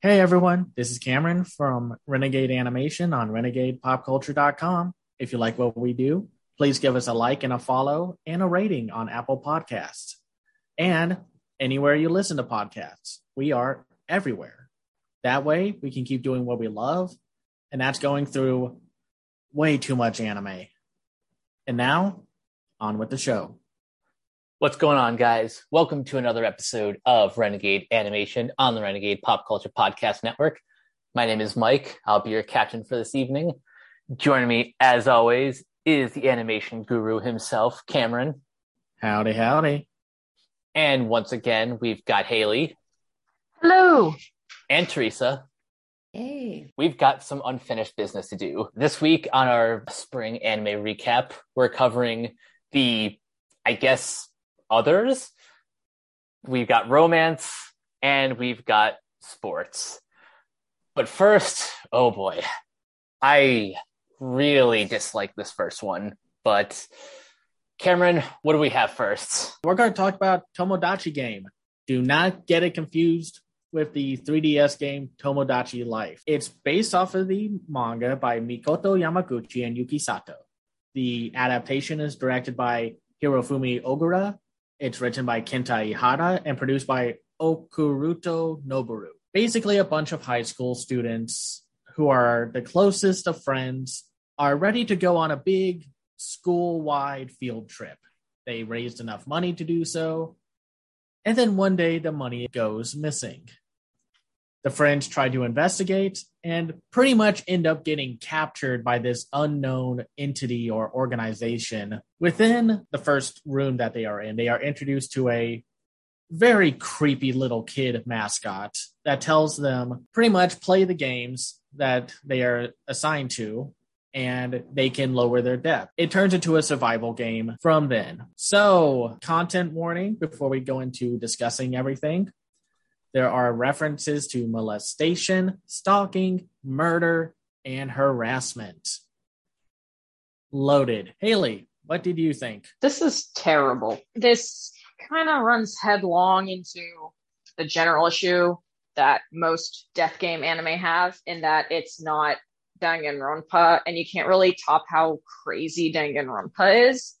Hey everyone, this is Cameron from Renegade Animation on renegadepopculture.com. If you like what we do, please give us a like and a follow and a rating on Apple Podcasts. And anywhere you listen to podcasts, we are everywhere. That way we can keep doing what we love, and that's going through way too much anime. And now, on with the show. What's going on, guys? Welcome to another episode of Renegade Animation on the Renegade Pop Culture Podcast Network. My name is Mike. I'll be your captain for this evening. Joining me, as always, is the animation guru himself, Cameron. Howdy, howdy. And once again, we've got Haley. Hello. And Teresa. Hey. We've got some unfinished business to do. This week on our spring anime recap, we're covering the, I guess, others. We've got romance and we've got sports. But first, oh boy, I really dislike this first one. But Cameron, what do we have first? We're going to talk about Tomodachi Game. Do not get it confused with the 3DS game Tomodachi Life. It's based off of the manga by Mikoto Yamaguchi and Yuki Sato. The adaptation is directed by Hirofumi Ogura it's written by Kenta Ihara and produced by Okuruto Noboru. Basically, a bunch of high school students who are the closest of friends are ready to go on a big school wide field trip. They raised enough money to do so. And then one day the money goes missing. The friends try to investigate and pretty much end up getting captured by this unknown entity or organization. Within the first room that they are in, they are introduced to a very creepy little kid mascot that tells them pretty much play the games that they are assigned to and they can lower their debt. It turns into a survival game from then. So, content warning before we go into discussing everything. There are references to molestation, stalking, murder, and harassment. Loaded. Haley, what did you think? This is terrible. This kind of runs headlong into the general issue that most death game anime have in that it's not Danganronpa and you can't really top how crazy Danganronpa is.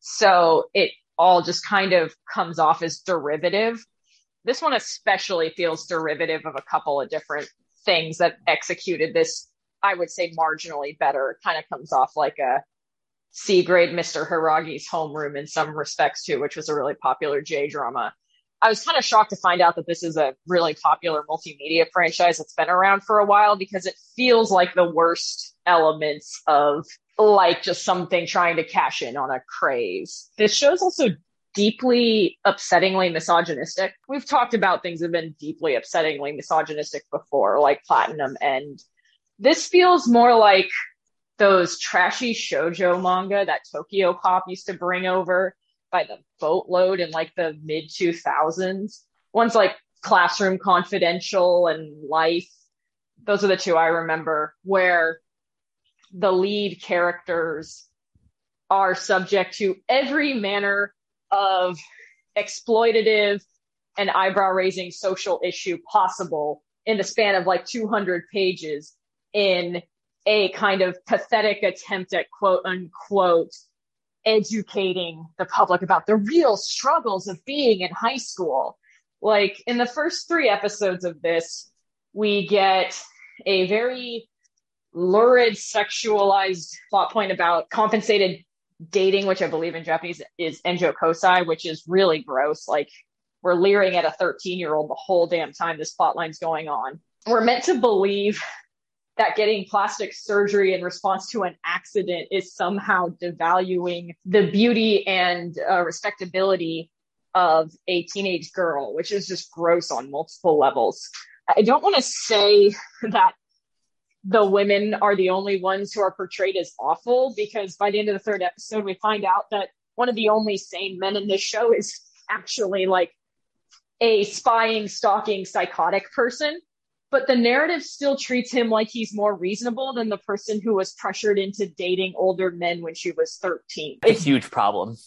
So it all just kind of comes off as derivative this one especially feels derivative of a couple of different things that executed this, I would say, marginally better. It kind of comes off like a C grade Mr. Hiragi's homeroom in some respects too, which was a really popular J drama. I was kind of shocked to find out that this is a really popular multimedia franchise that's been around for a while because it feels like the worst elements of like just something trying to cash in on a craze. This show's also deeply upsettingly misogynistic. We've talked about things that have been deeply upsettingly misogynistic before, like Platinum, and this feels more like those trashy shojo manga that Tokyo Pop used to bring over by the boatload in like the mid 2000s. Ones like Classroom Confidential and Life. Those are the two I remember where the lead characters are subject to every manner of exploitative and eyebrow raising social issue possible in the span of like 200 pages in a kind of pathetic attempt at quote unquote educating the public about the real struggles of being in high school. Like in the first three episodes of this, we get a very lurid sexualized plot point about compensated dating, which I believe in Japanese is enjo kosai, which is really gross. Like we're leering at a 13 year old the whole damn time this plotline's going on. We're meant to believe that getting plastic surgery in response to an accident is somehow devaluing the beauty and uh, respectability of a teenage girl, which is just gross on multiple levels. I don't want to say that the women are the only ones who are portrayed as awful because by the end of the third episode, we find out that one of the only sane men in this show is actually like a spying, stalking, psychotic person. But the narrative still treats him like he's more reasonable than the person who was pressured into dating older men when she was 13. It's a huge problem.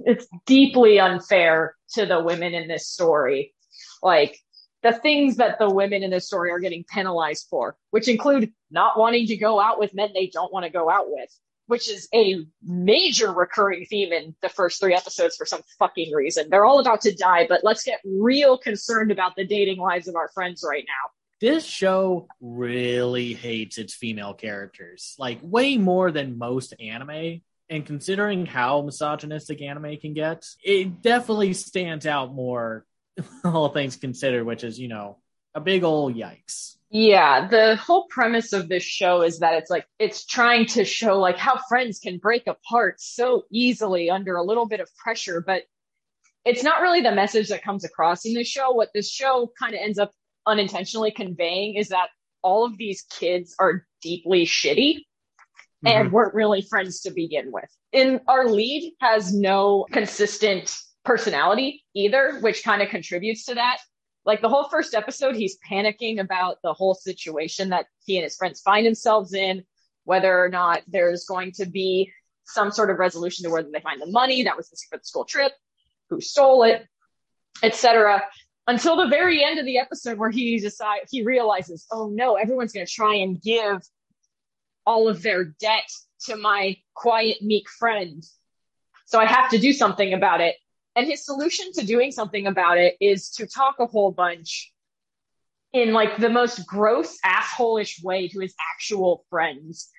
It's deeply unfair to the women in this story. Like, the things that the women in this story are getting penalized for, which include not wanting to go out with men they don't want to go out with, which is a major recurring theme in the first three episodes for some fucking reason. They're all about to die, but let's get real concerned about the dating lives of our friends right now. This show really hates its female characters, like way more than most anime. And considering how misogynistic anime can get, it definitely stands out more all things considered, which is, you know, a big old yikes. Yeah, the whole premise of this show is that it's like it's trying to show like how friends can break apart so easily under a little bit of pressure, but it's not really the message that comes across in this show. What this show kind of ends up unintentionally conveying is that all of these kids are deeply shitty mm-hmm. and weren't really friends to begin with. And our lead has no consistent personality either, which kind of contributes to that. Like the whole first episode, he's panicking about the whole situation that he and his friends find themselves in, whether or not there's going to be some sort of resolution to whether they find the money that was missing for the school trip, who stole it, etc. Until the very end of the episode where he decides he realizes, oh no, everyone's going to try and give all of their debt to my quiet, meek friend. So I have to do something about it. And his solution to doing something about it is to talk a whole bunch in like the most gross assholeish way to his actual friends.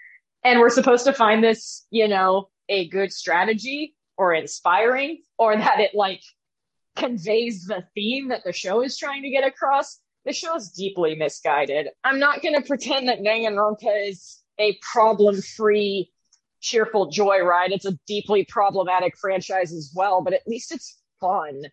And we're supposed to find this, you know, a good strategy or inspiring or that it like conveys the theme that the show is trying to get across. The show is deeply misguided. I'm not going to pretend that Danganronpa is a problem free cheerful joyride. It's a deeply problematic franchise as well, but at least it's fun.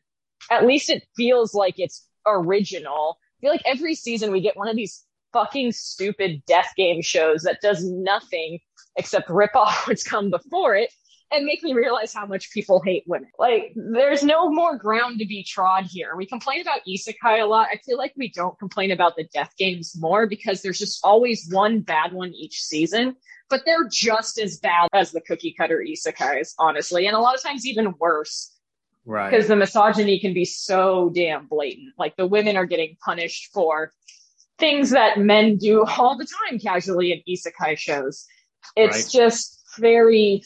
At least it feels like it's original. I feel like every season we get one of these fucking stupid death game shows that does nothing except rip off what's come before it and make me realize how much people hate women. Like, there's no more ground to be trod here. We complain about isekai a lot. I feel like we don't complain about the death games more because there's just always one bad one each season but they're just as bad as the cookie cutter isekais, honestly, and a lot of times even worse. Right. Because the misogyny can be so damn blatant. Like the women are getting punished for things that men do all the time casually in isekai shows. It's right. just very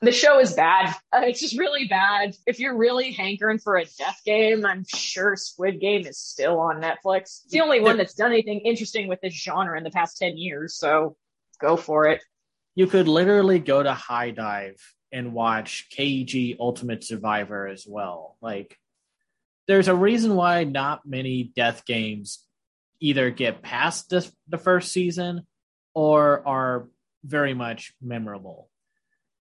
the show is bad. Uh, it's just really bad. If you're really hankering for a death game, I'm sure Squid Game is still on Netflix. It's the only one that's done anything interesting with this genre in the past 10 years. So go for it. You could literally go to HIDIVE and watch Kaiji Ultimate Survivor as well. Like, there's a reason why not many death games either get past this, the first season or are very much memorable.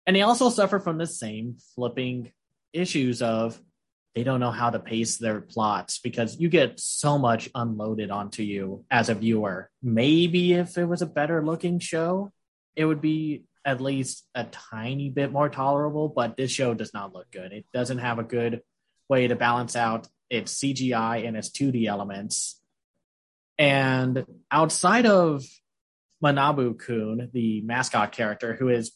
And they also suffer from the same flipping issues of they don't know how to pace their plots because you get so much unloaded onto you as a viewer. Maybe if it was a better looking show, it would be at least a tiny bit more tolerable, but this show does not look good. It doesn't have a good way to balance out its CGI and its 2D elements. And outside of Manabu Kun, the mascot character, who is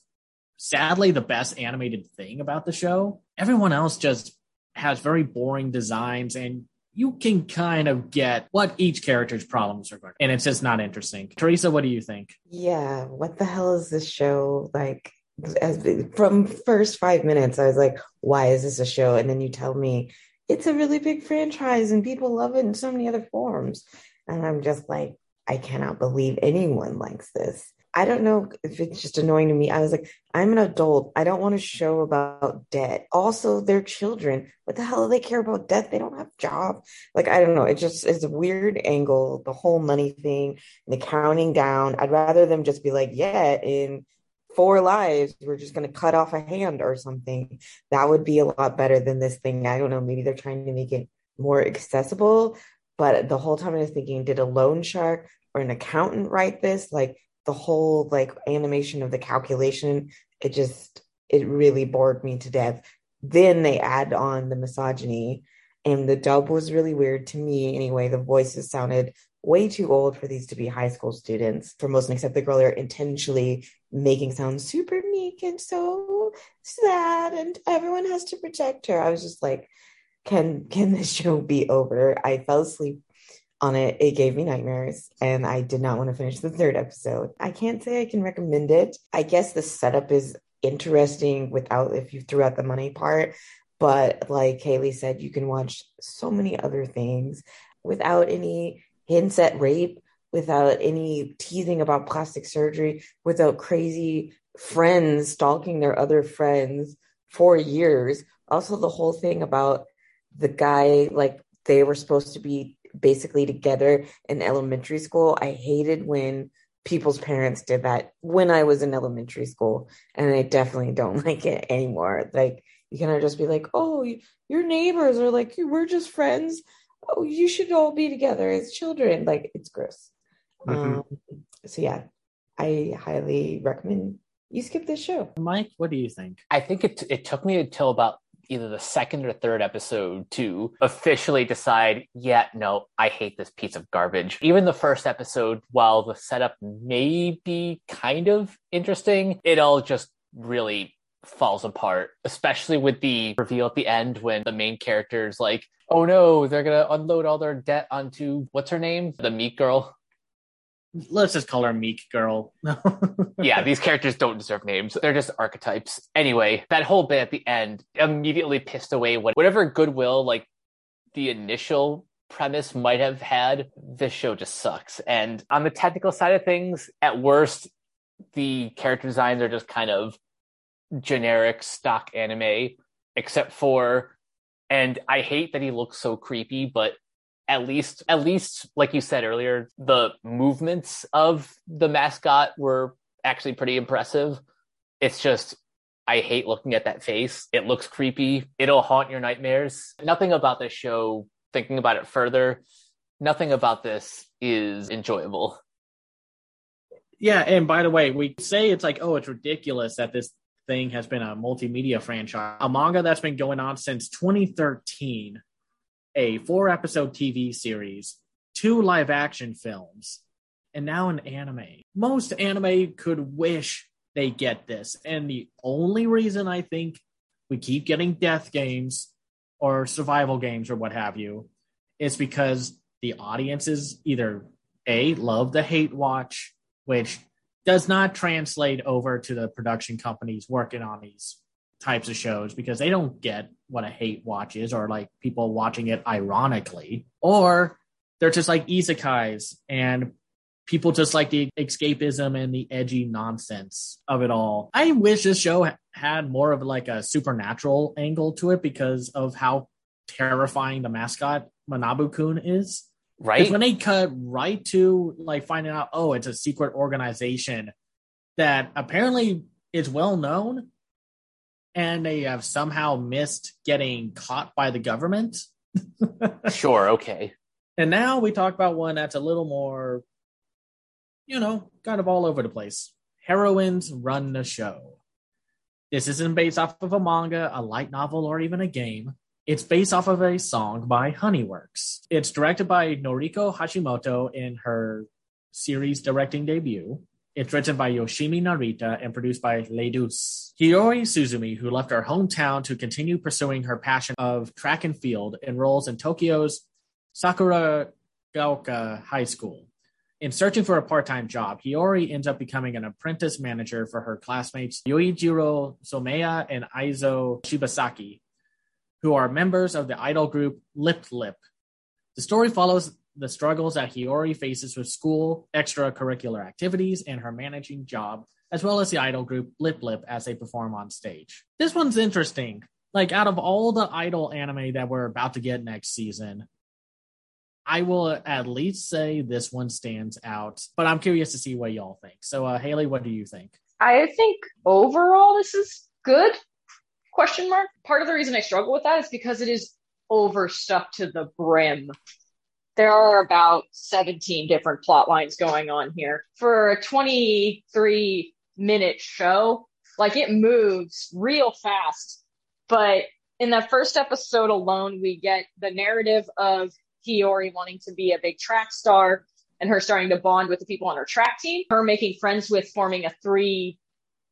sadly the best animated thing about the show, everyone else just has very boring designs and you can kind of get what each character's problems are going to, and it's just not interesting. Teresa, what do you think? Yeah, what the hell is this show like? As from first five minutes, I was like, "Why is this a show?" And then you tell me it's a really big franchise and people love it in so many other forms, and I'm just like, I cannot believe anyone likes this. I don't know if it's just annoying to me. I was like, I'm an adult. I don't want to show about debt. Also, they're children. What the hell do they care about debt? They don't have job. Like, I don't know. It just is a weird angle, the whole money thing, the counting down. I'd rather them just be like, yeah, in four lives, we're just going to cut off a hand or something. That would be a lot better than this thing. I don't know. Maybe they're trying to make it more accessible. But the whole time I was thinking, did a loan shark or an accountant write this? Like, the whole like animation of the calculation, it just it really bored me to death. Then they add on the misogyny, and the dub was really weird to me anyway. The voices sounded way too old for these to be high school students. For most, except the girl, they're intentionally making sound super meek and so sad, and everyone has to protect her. I was just like, can can this show be over? I fell asleep on it. It gave me nightmares and I did not want to finish the third episode. I can't say I can recommend it. I guess the setup is interesting without if you threw out the money part. But like Haley said, you can watch so many other things without any hints at rape, without any teasing about plastic surgery, without crazy friends stalking their other friends for years. Also, the whole thing about the guy, like they were supposed to be basically together in elementary school. I hated when people's parents did that when I was in elementary school, and I definitely don't like it anymore. Like, you cannot just be like, oh, your neighbors are like, we're just friends. Oh, you should all be together as children. Like, it's gross. Mm-hmm. Um, so, yeah, I highly recommend you skip this show. Mike, what do you think? I think it, it took me until about either the second or third episode to officially decide, yeah, no, I hate this piece of garbage. Even the first episode, while the setup may be kind of interesting, it all just really falls apart, especially with the reveal at the end when the main character's like, oh no, they're gonna unload all their debt onto what's her name? The meat girl let's just call her Meek Girl. yeah, these characters don't deserve names. They're just archetypes. Anyway, that whole bit at the end immediately pissed away whatever goodwill like the initial premise might have had. This show just sucks. And on the technical side of things, at worst, the character designs are just kind of generic stock anime, except for and I hate that he looks so creepy, but at least at least like you said earlier the movements of the mascot were actually pretty impressive. It's just i hate looking at that face. It looks creepy. It'll haunt your nightmares. Nothing about this show thinking about it further nothing about this is enjoyable. Yeah and by the way we say it's like oh it's ridiculous that this thing has been a multimedia franchise. A manga that's been going on since 2013 a four episode TV series, two live action films, and now an anime. Most anime could wish they get this. And the only reason I think we keep getting death games or survival games or what have you is because the audiences either A, love the hate watch, which does not translate over to the production companies working on these types of shows because they don't get what a hate watch is or like people watching it ironically. Or they're just like isekais and people just like the escapism and the edgy nonsense of it all. I wish this show had more of like a supernatural angle to it because of how terrifying the mascot manabu-kun is. Right? when they cut right to like finding out oh it's a secret organization that apparently is well known and they have somehow missed getting caught by the government. sure, okay. And now we talk about one that's a little more, you know, kind of all over the place. Heroines run the show. This isn't based off of a manga, a light novel, or even a game. It's based off of a song by Honeyworks. It's directed by Noriko Hashimoto in her series directing debut. It's written by Yoshimi Narita and produced by Liden. Hiyori Suzumi, who left her hometown to continue pursuing her passion of track and field, enrolls in Tokyo's Sakuragaoka High School. In searching for a part-time job, Hiyori ends up becoming an apprentice manager for her classmates Yoichiro Someya and Aizo Shibasaki, who are members of the idol group Lip Lip. The story follows the struggles that Hiyori faces with school, extracurricular activities, and her managing job, as well as the idol group Lip Lip as they perform on stage. This one's interesting. Like, out of all the idol anime that we're about to get next season, I will at least say this one stands out, but I'm curious to see what y'all think. So, uh, Haley, what do you think? I think overall this is good. Question mark. Part of the reason I struggle with that is because it is overstuffed to the brim there are about 17 different plot lines going on here. For a 23 minute show, like it moves real fast. But in that first episode alone, we get the narrative of Hiyori wanting to be a big track star and her starting to bond with the people on her track team, her making friends with forming a three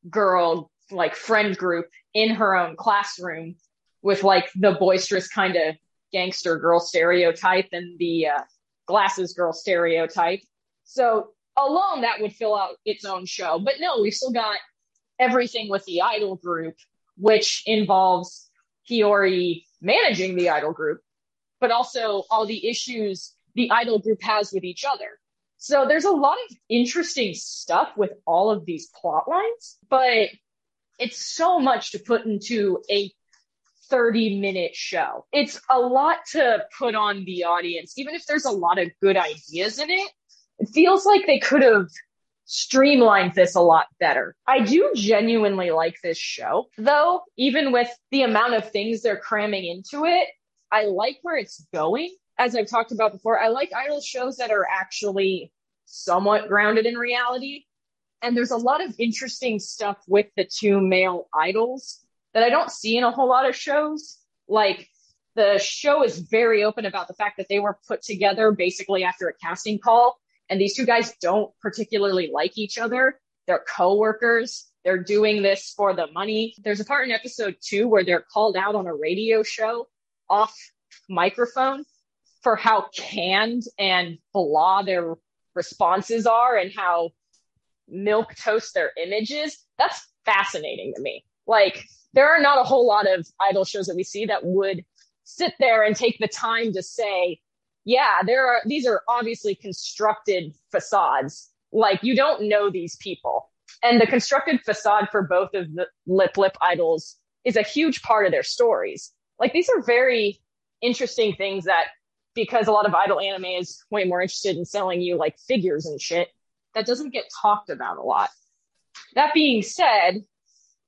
girl like friend group in her own classroom with like the boisterous kind of gangster girl stereotype and the uh, glasses girl stereotype. So alone that would fill out its own show. But no, we've still got everything with the idol group, which involves Hiyori managing the idol group, but also all the issues the idol group has with each other. So there's a lot of interesting stuff with all of these plot lines, but it's so much to put into a 30 minute show. It's a lot to put on the audience, even if there's a lot of good ideas in it. It feels like they could have streamlined this a lot better. I do genuinely like this show, though, even with the amount of things they're cramming into it, I like where it's going. As I've talked about before, I like idol shows that are actually somewhat grounded in reality. And there's a lot of interesting stuff with the two male idols that I don't see in a whole lot of shows. Like the show is very open about the fact that they were put together basically after a casting call and these two guys don't particularly like each other. They're co-workers. They're doing this for the money. There's a part in episode two where they're called out on a radio show off microphone for how canned and blah their responses are and how milk toast their images. That's fascinating to me. Like there are not a whole lot of idol shows that we see that would sit there and take the time to say, yeah, there are, these are obviously constructed facades. Like you don't know these people. And the constructed facade for both of the Lip Lip idols is a huge part of their stories. Like these are very interesting things that because a lot of idol anime is way more interested in selling you like figures and shit, that doesn't get talked about a lot. That being said,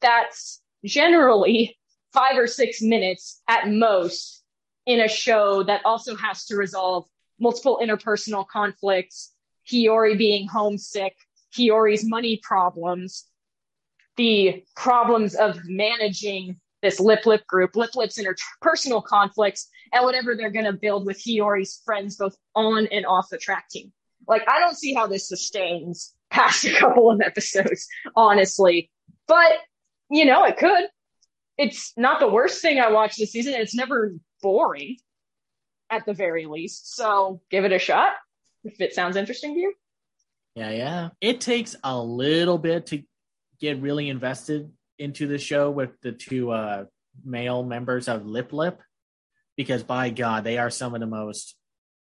that's generally five or six minutes at most in a show that also has to resolve multiple interpersonal conflicts, Hiyori being homesick, Hiyori's money problems, the problems of managing this lip lip group, lip lip's interpersonal conflicts, and whatever they're going to build with Hiyori's friends, both on and off the track team. Like, I don't see how this sustains past a couple of episodes, honestly. But, you know, it could. It's not the worst thing I watched this season. It's never boring at the very least. So give it a shot if it sounds interesting to you. Yeah, yeah. It takes a little bit to get really invested into the show with the two uh, male members of Lip Lip because by God, they are some of the most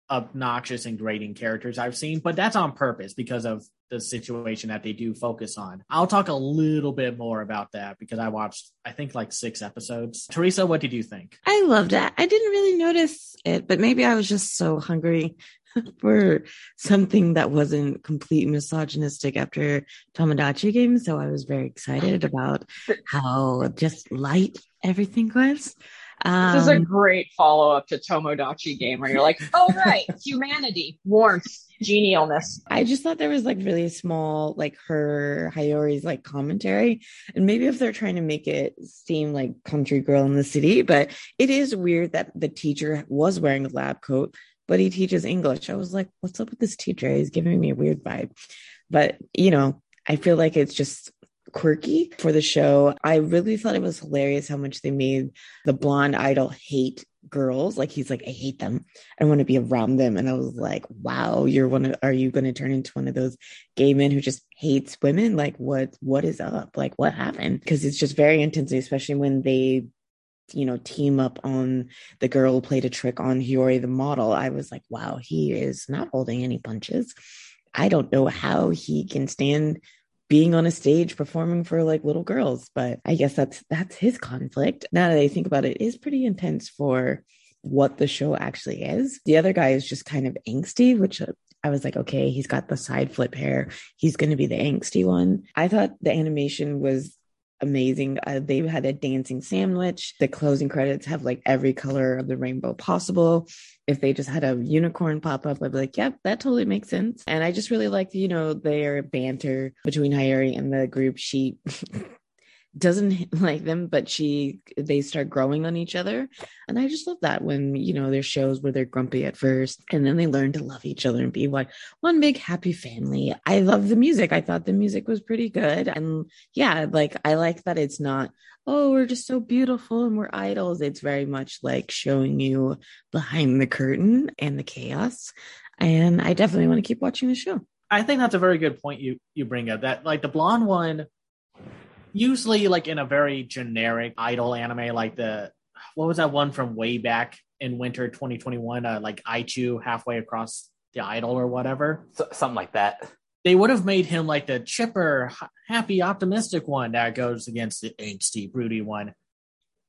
obnoxious and grating characters I've seen, but that's on purpose because of the situation that they do focus on. I'll talk a little bit more about that because I watched, I think, like six episodes. Teresa, what did you think? I loved it. I didn't really notice it, but maybe I was just so hungry for something that wasn't complete misogynistic after Tomodachi game. So I was very excited about how just light everything was. Um, this is a um, great follow up to Tomodachi game where you're like, oh, right, humanity, warmth, genialness. I just thought there was like really small, like her Hiyori's like commentary. And maybe if they're trying to make it seem like country girl in the city, but it is weird that the teacher was wearing a lab coat, but he teaches English. I was like, what's up with this teacher? He's giving me a weird vibe. But, you know, I feel like it's just quirky for the show. I really thought it was hilarious how much they made the blonde idol hate girls. Like he's like, I hate them. I want to be around them. And I was like, wow, you're one of are you going to turn into one of those gay men who just hates women? Like what what is up? Like what happened? Because it's just very intense, especially when they you know, team up on the girl played a trick on Hiyori the model. I was like, wow, he is not holding any punches. I don't know how he can stand being on a stage performing for like little girls. But I guess that's that's his conflict. Now that I think about it, it is pretty intense for what the show actually is. The other guy is just kind of angsty, which uh, I was like, okay, he's got the side flip hair. He's going to be the angsty one. I thought the animation was amazing. Uh, they had a dancing sandwich. The closing credits have like every color of the rainbow possible. If they just had a unicorn pop up, I'd be like, yep, that totally makes sense. And I just really liked, you know, their banter between Hiyori and the group. She doesn't like them, but she they start growing on each other. And I just love that when, you know, there's shows where they're grumpy at first and then they learn to love each other and be like one big happy family. I love the music. I thought the music was pretty good. And yeah, like I like that it's not, oh, we're just so beautiful and we're idols. It's very much like showing you behind the curtain and the chaos. And I definitely want to keep watching the show. I think that's a very good point you you bring up. That like the blonde one, usually like in a very generic idol anime, like the what was that one from way back in winter 2021, uh, like Aichu halfway across the idol or whatever, so, something like that. They would have made him like the chipper, happy, optimistic one that goes against the angsty, broody one.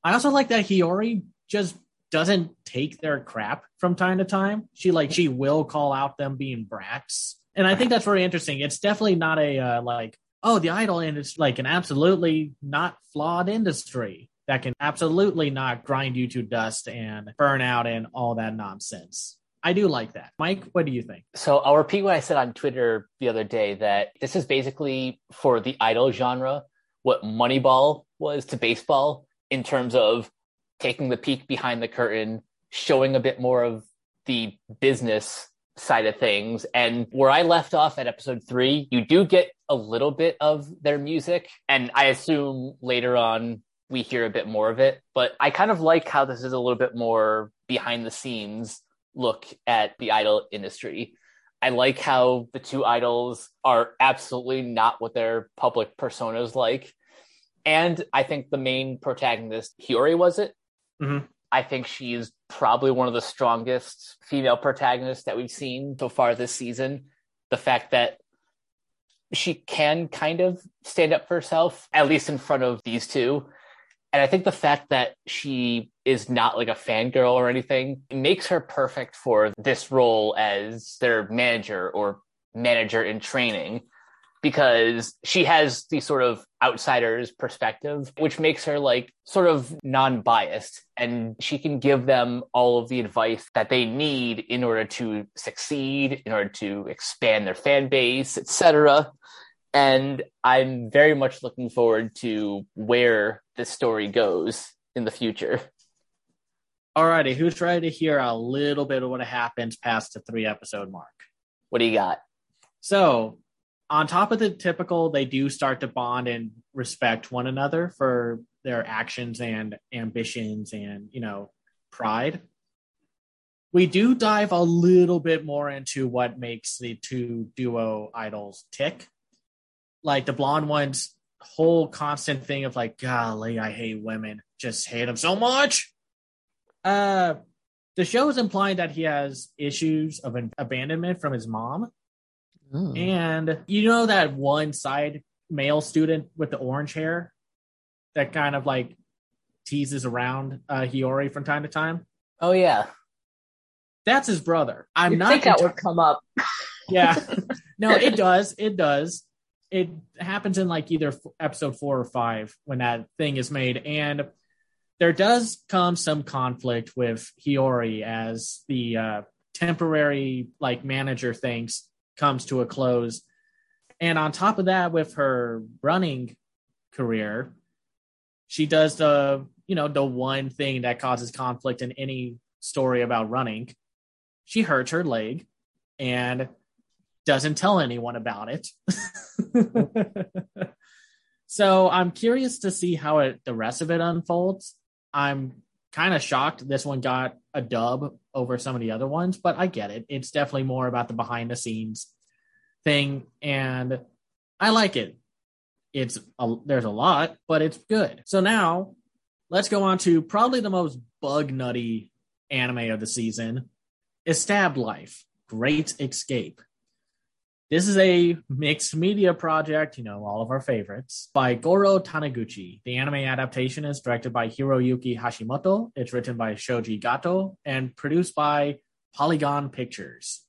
I also like that Hiyori just doesn't take their crap from time to time. She like she will call out them being brats, and I think that's very interesting. It's definitely not a uh, like oh the idol industry like an absolutely not flawed industry that can absolutely not grind you to dust and burn out and all that nonsense. I do like that. Mike, what do you think? So I'll repeat what I said on Twitter the other day that this is basically for the idol genre what Moneyball was to baseball in terms of taking the peek behind the curtain, showing a bit more of the business side of things. And where I left off at episode three, you do get a little bit of their music. And I assume later on we hear a bit more of it. But I kind of like how this is a little bit more behind the scenes look at the idol industry. I like how the two idols are absolutely not what their public personas like. And I think the main protagonist, Hiyori, was it? Mm-hmm. I think she's probably one of the strongest female protagonists that we've seen so far this season. The fact that she can kind of stand up for herself, at least in front of these two. And I think the fact that she is not like a fangirl or anything makes her perfect for this role as their manager or manager in training because she has the sort of outsider's perspective, which makes her like sort of non biased and she can give them all of the advice that they need in order to succeed, in order to expand their fan base, etc. And I'm very much looking forward to where this story goes in the future. Alrighty, who's ready to hear a little bit of what happens past the three episode mark? What do you got? So on top of the typical, they do start to bond and respect one another for their actions and ambitions and, you know, pride. We do dive a little bit more into what makes the two duo idols tick. Like the blonde one's whole constant thing of like, golly, I hate women. Just hate them so much. Uh the show is implying that he has issues of abandonment from his mom Oh. And you know that one side male student with the orange hair that kind of like teases around uh, Hiyori from time to time? Oh yeah. That's his brother. I'm You'd not think that would come up. yeah. No, it does. It does. It happens in like either episode 4 or 5 when that thing is made and there does come some conflict with Hiyori as the uh, temporary like manager thinks comes to a close. And on top of that, with her running career, she does the, you know, the one thing that causes conflict in any story about running. She hurts her leg and doesn't tell anyone about it. so I'm curious to see how it the rest of it unfolds. I'm kind of shocked this one got a dub over some of the other ones, but I get it. It's definitely more about the behind the scenes thing, and I like it. It's a, there's a lot, but it's good. So now let's go on to probably the most bug nutty anime of the season, Estab Life, Great Escape. This is a mixed media project, you know, all of our favorites, by Goro Taniguchi. The anime adaptation is directed by Hiroyuki Hashimoto. It's written by Shoji Gato and produced by Polygon Pictures.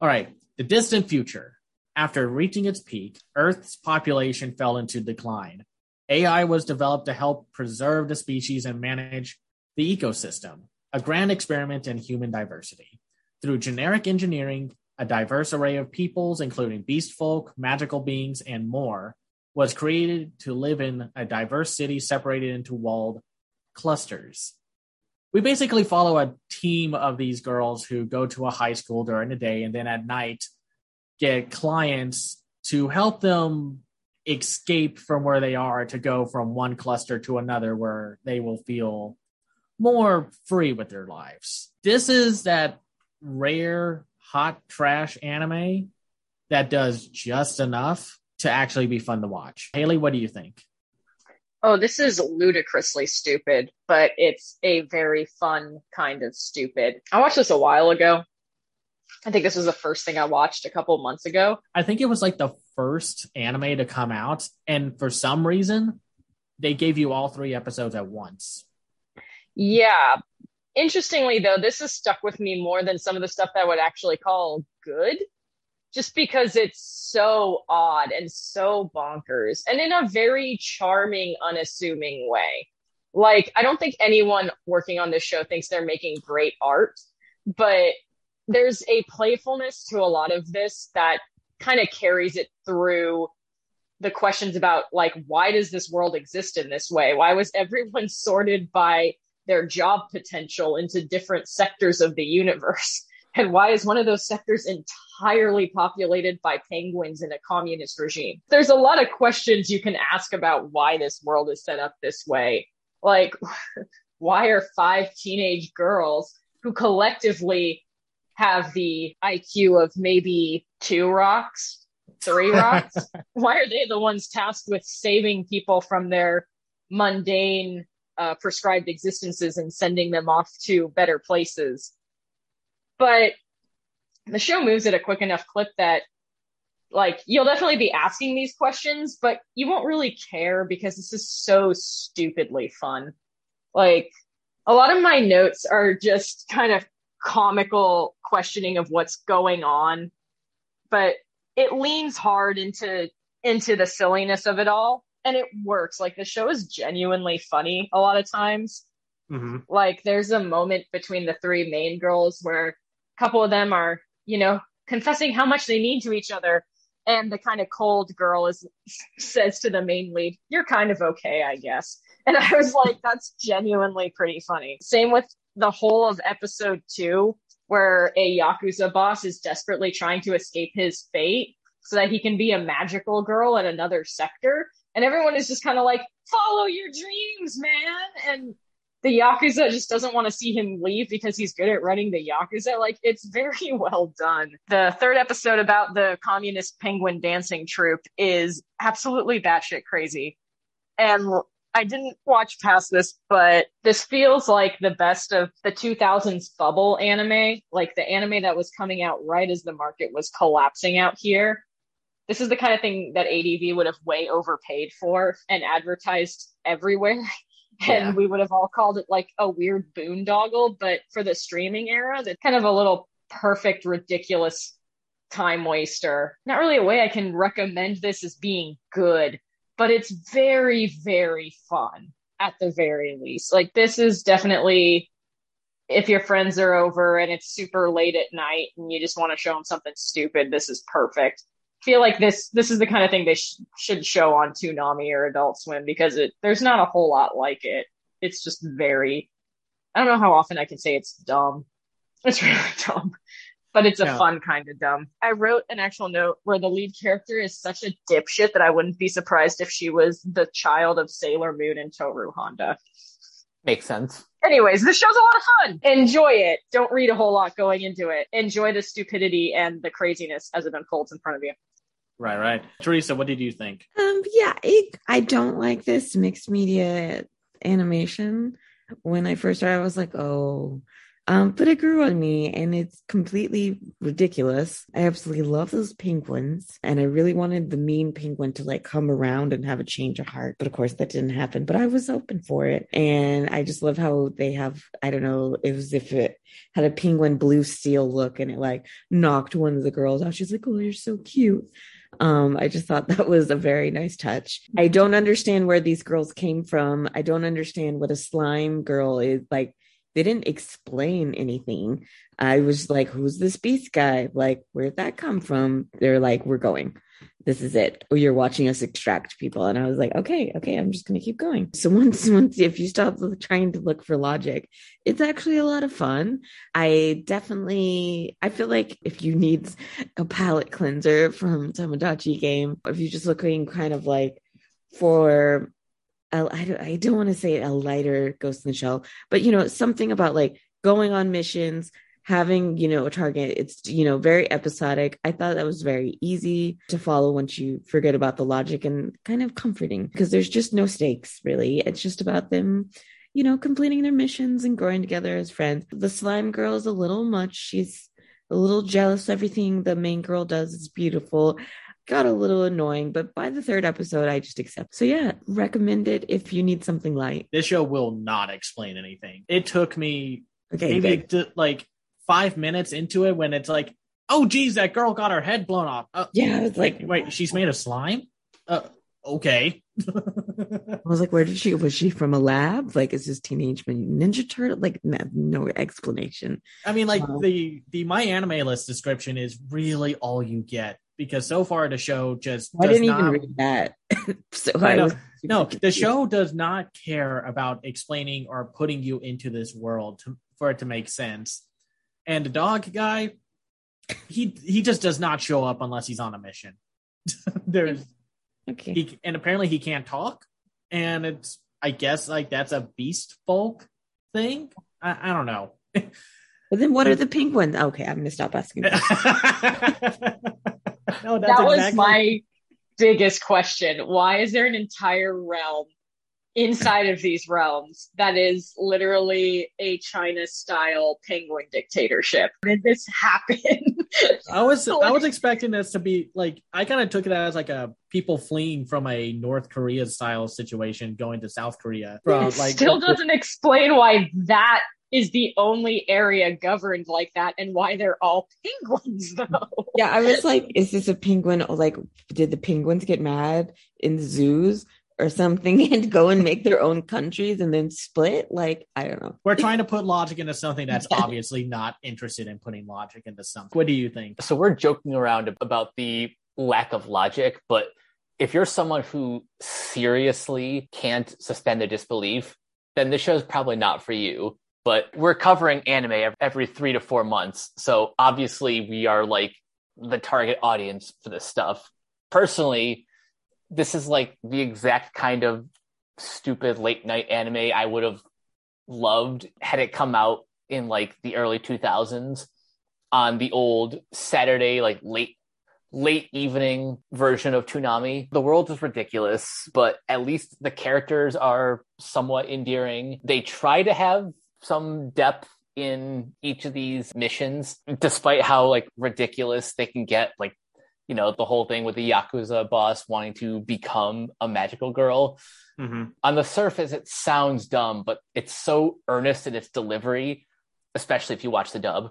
All right, the distant future. After reaching its peak, Earth's population fell into decline. AI was developed to help preserve the species and manage the ecosystem, a grand experiment in human diversity. Through genetic engineering, a diverse array of peoples, including beast folk, magical beings, and more, was created to live in a diverse city separated into walled clusters. We basically follow a team of these girls who go to a high school during the day and then at night get clients to help them escape from where they are to go from one cluster to another where they will feel more free with their lives. This is that rare hot trash anime that does just enough to actually be fun to watch. Haley, what do you think? Oh, this is ludicrously stupid, but it's a very fun kind of stupid. I watched this a while ago. I think this was the first thing I watched a couple months ago. I think it was like the first anime to come out, and for some reason, they gave you all three episodes at once. Yeah. Interestingly, though, this has stuck with me more than some of the stuff that I would actually call good just because it's so odd and so bonkers and in a very charming, unassuming way. Like, I don't think anyone working on this show thinks they're making great art, but there's a playfulness to a lot of this that kind of carries it through the questions about like why does this world exist in this way why was everyone sorted by their job potential into different sectors of the universe and why is one of those sectors entirely populated by penguins in a communist regime? There's a lot of questions you can ask about why this world is set up this way. Like, why are five teenage girls who collectively have the IQ of maybe two rocks, three rocks, why are they the ones tasked with saving people from their mundane uh, prescribed existences and sending them off to better places? But the show moves at a quick enough clip that like you'll definitely be asking these questions, but you won't really care because this is so stupidly fun. Like a lot of my notes are just kind of comical questioning of what's going on, but it leans hard into into the silliness of it all and it works. Like the show is genuinely funny a lot of times. Mm-hmm. Like there's a moment between the three main girls where a couple of them are, you know, confessing how much they mean to each other. And the kind of cold girl is says to the main lead, "You're kind of okay, I guess." And I was like, "That's genuinely pretty funny." Same with the whole of episode two, where a yakuza boss is desperately trying to escape his fate so that he can be a magical girl in another sector. And everyone is just kind of like, "Follow your dreams, man!" And the Yakuza just doesn't want to see him leave because he's good at running the Yakuza. Like, it's very well done. The third episode about the communist penguin dancing troupe is absolutely batshit crazy. And I didn't watch past this, but this feels like the best of the 2000s bubble anime, like the anime that was coming out right as the market was collapsing out here. This is the kind of thing that ADV would have way overpaid for and advertised everywhere. and yeah. we would have all called it like a weird boondoggle. But for the streaming era, that's kind of a little perfect, ridiculous time waster. Not really a way I can recommend this as being good, but it's very, very fun at the very least. Like, this is definitely if your friends are over and it's super late at night and you just want to show them something stupid, this is perfect feel like this this is the kind of thing they sh- should show on Toonami or Adult Swim because it there's not a whole lot like it. It's just very I don't know how often I can say it's dumb. It's really dumb. But it's a yeah. fun kind of dumb. I wrote an actual note where the lead character is such a dipshit that I wouldn't be surprised if she was the child of Sailor Moon and Toru Honda. Makes sense. Anyways, this show's a lot of fun. Enjoy it. Don't read a whole lot going into it. Enjoy the stupidity and the craziness as it unfolds in front of you. Right, right. Teresa, what did you think? Um, yeah, it, I don't like this mixed media animation. When I first started, I was like, oh, um, but it grew on me and it's completely ridiculous. I absolutely love those penguins. And I really wanted the mean penguin to like come around and have a change of heart. But of course that didn't happen. But I was open for it. And I just love how they have, I don't know, it was if it had a penguin blue steel look and it like knocked one of the girls out. She's like, Oh, you're so cute. Um, I just thought that was a very nice touch. I don't understand where these girls came from. I don't understand what a slime girl is like. They didn't explain anything. I was like, who's this beast guy? Like, where'd that come from? They're like, we're going this is it or you're watching us extract people and i was like okay okay i'm just to keep going so once once if you stop trying to look for logic it's actually a lot of fun i definitely i feel like if you need a palate cleanser from tomodachi game if you're just looking kind of like for a, I don't, I don't want to say a lighter ghost in the shell but you know something about like going on missions having, you know, a target, it's, you know, very episodic. I thought that was very easy to follow once you forget about the logic and kind of comforting because there's just no stakes really. It's just about them you know, completing their missions and growing together as friends. The slime girl is a little much. She's a little jealous. Everything the main girl does is beautiful. Got a little annoying, but by the third episode, I just accept. So yeah, recommend it if you need something light. This show will not explain anything. It took me okay, maybe like five minutes into it when it's like, oh geez, that girl got her head blown off. Uh, yeah, it's like, wait, wait, she's made of slime. Uh, okay. I was like, where did she? Was she from a lab? Like, is this Teenage Ninja Turtle? Like, no, no explanation. I mean, like um, the the my anime list description is really all you get because so far the show just I didn't not, even read that. so I, was no, the show does not care about explaining or putting you into this world to, for it to make sense. And the dog guy, he he just does not show up unless he's on a mission. There's Okay. He, and apparently he can't talk. And it's, I guess, like that's a beast folk thing. I, I don't know. but then what are the penguins? Okay, I'm to stop asking. No, that was exactly... my biggest question. Why is there an entire realm inside of these realms that is literally a China style penguin dictatorship. Did this happen? I was like, I was expecting this to be like I kind of took it as like a people fleeing from a North Korea style situation going to South Korea. From, it like, still doesn't explain why that is the only area governed like that and why they're all penguins though. Yeah, I was like, is this a penguin? Like, did the penguins get mad in the zoos? or something and go and make their own countries and then split. Like, I don't know. We're trying to put logic into something that's obviously not interested in putting logic into something. What do you think? So we're joking around about the lack of logic, but if you're someone who seriously can't suspend their disbelief, then this show is probably not for you. But we're covering anime every three to four months. So obviously we are like the target audience for this stuff. Personally, this is like the exact kind of stupid late night anime I would have loved had it come out in like the early 2000s on the old Saturday like late late evening version of Toonami. The world is ridiculous, but at least the characters are somewhat endearing. They try to have some depth in each of these missions despite how like ridiculous they can get like you know, the whole thing with the Yakuza boss wanting to become a magical girl. Mm-hmm. On the surface, it sounds dumb, but it's so earnest in its delivery, especially if you watch the dub,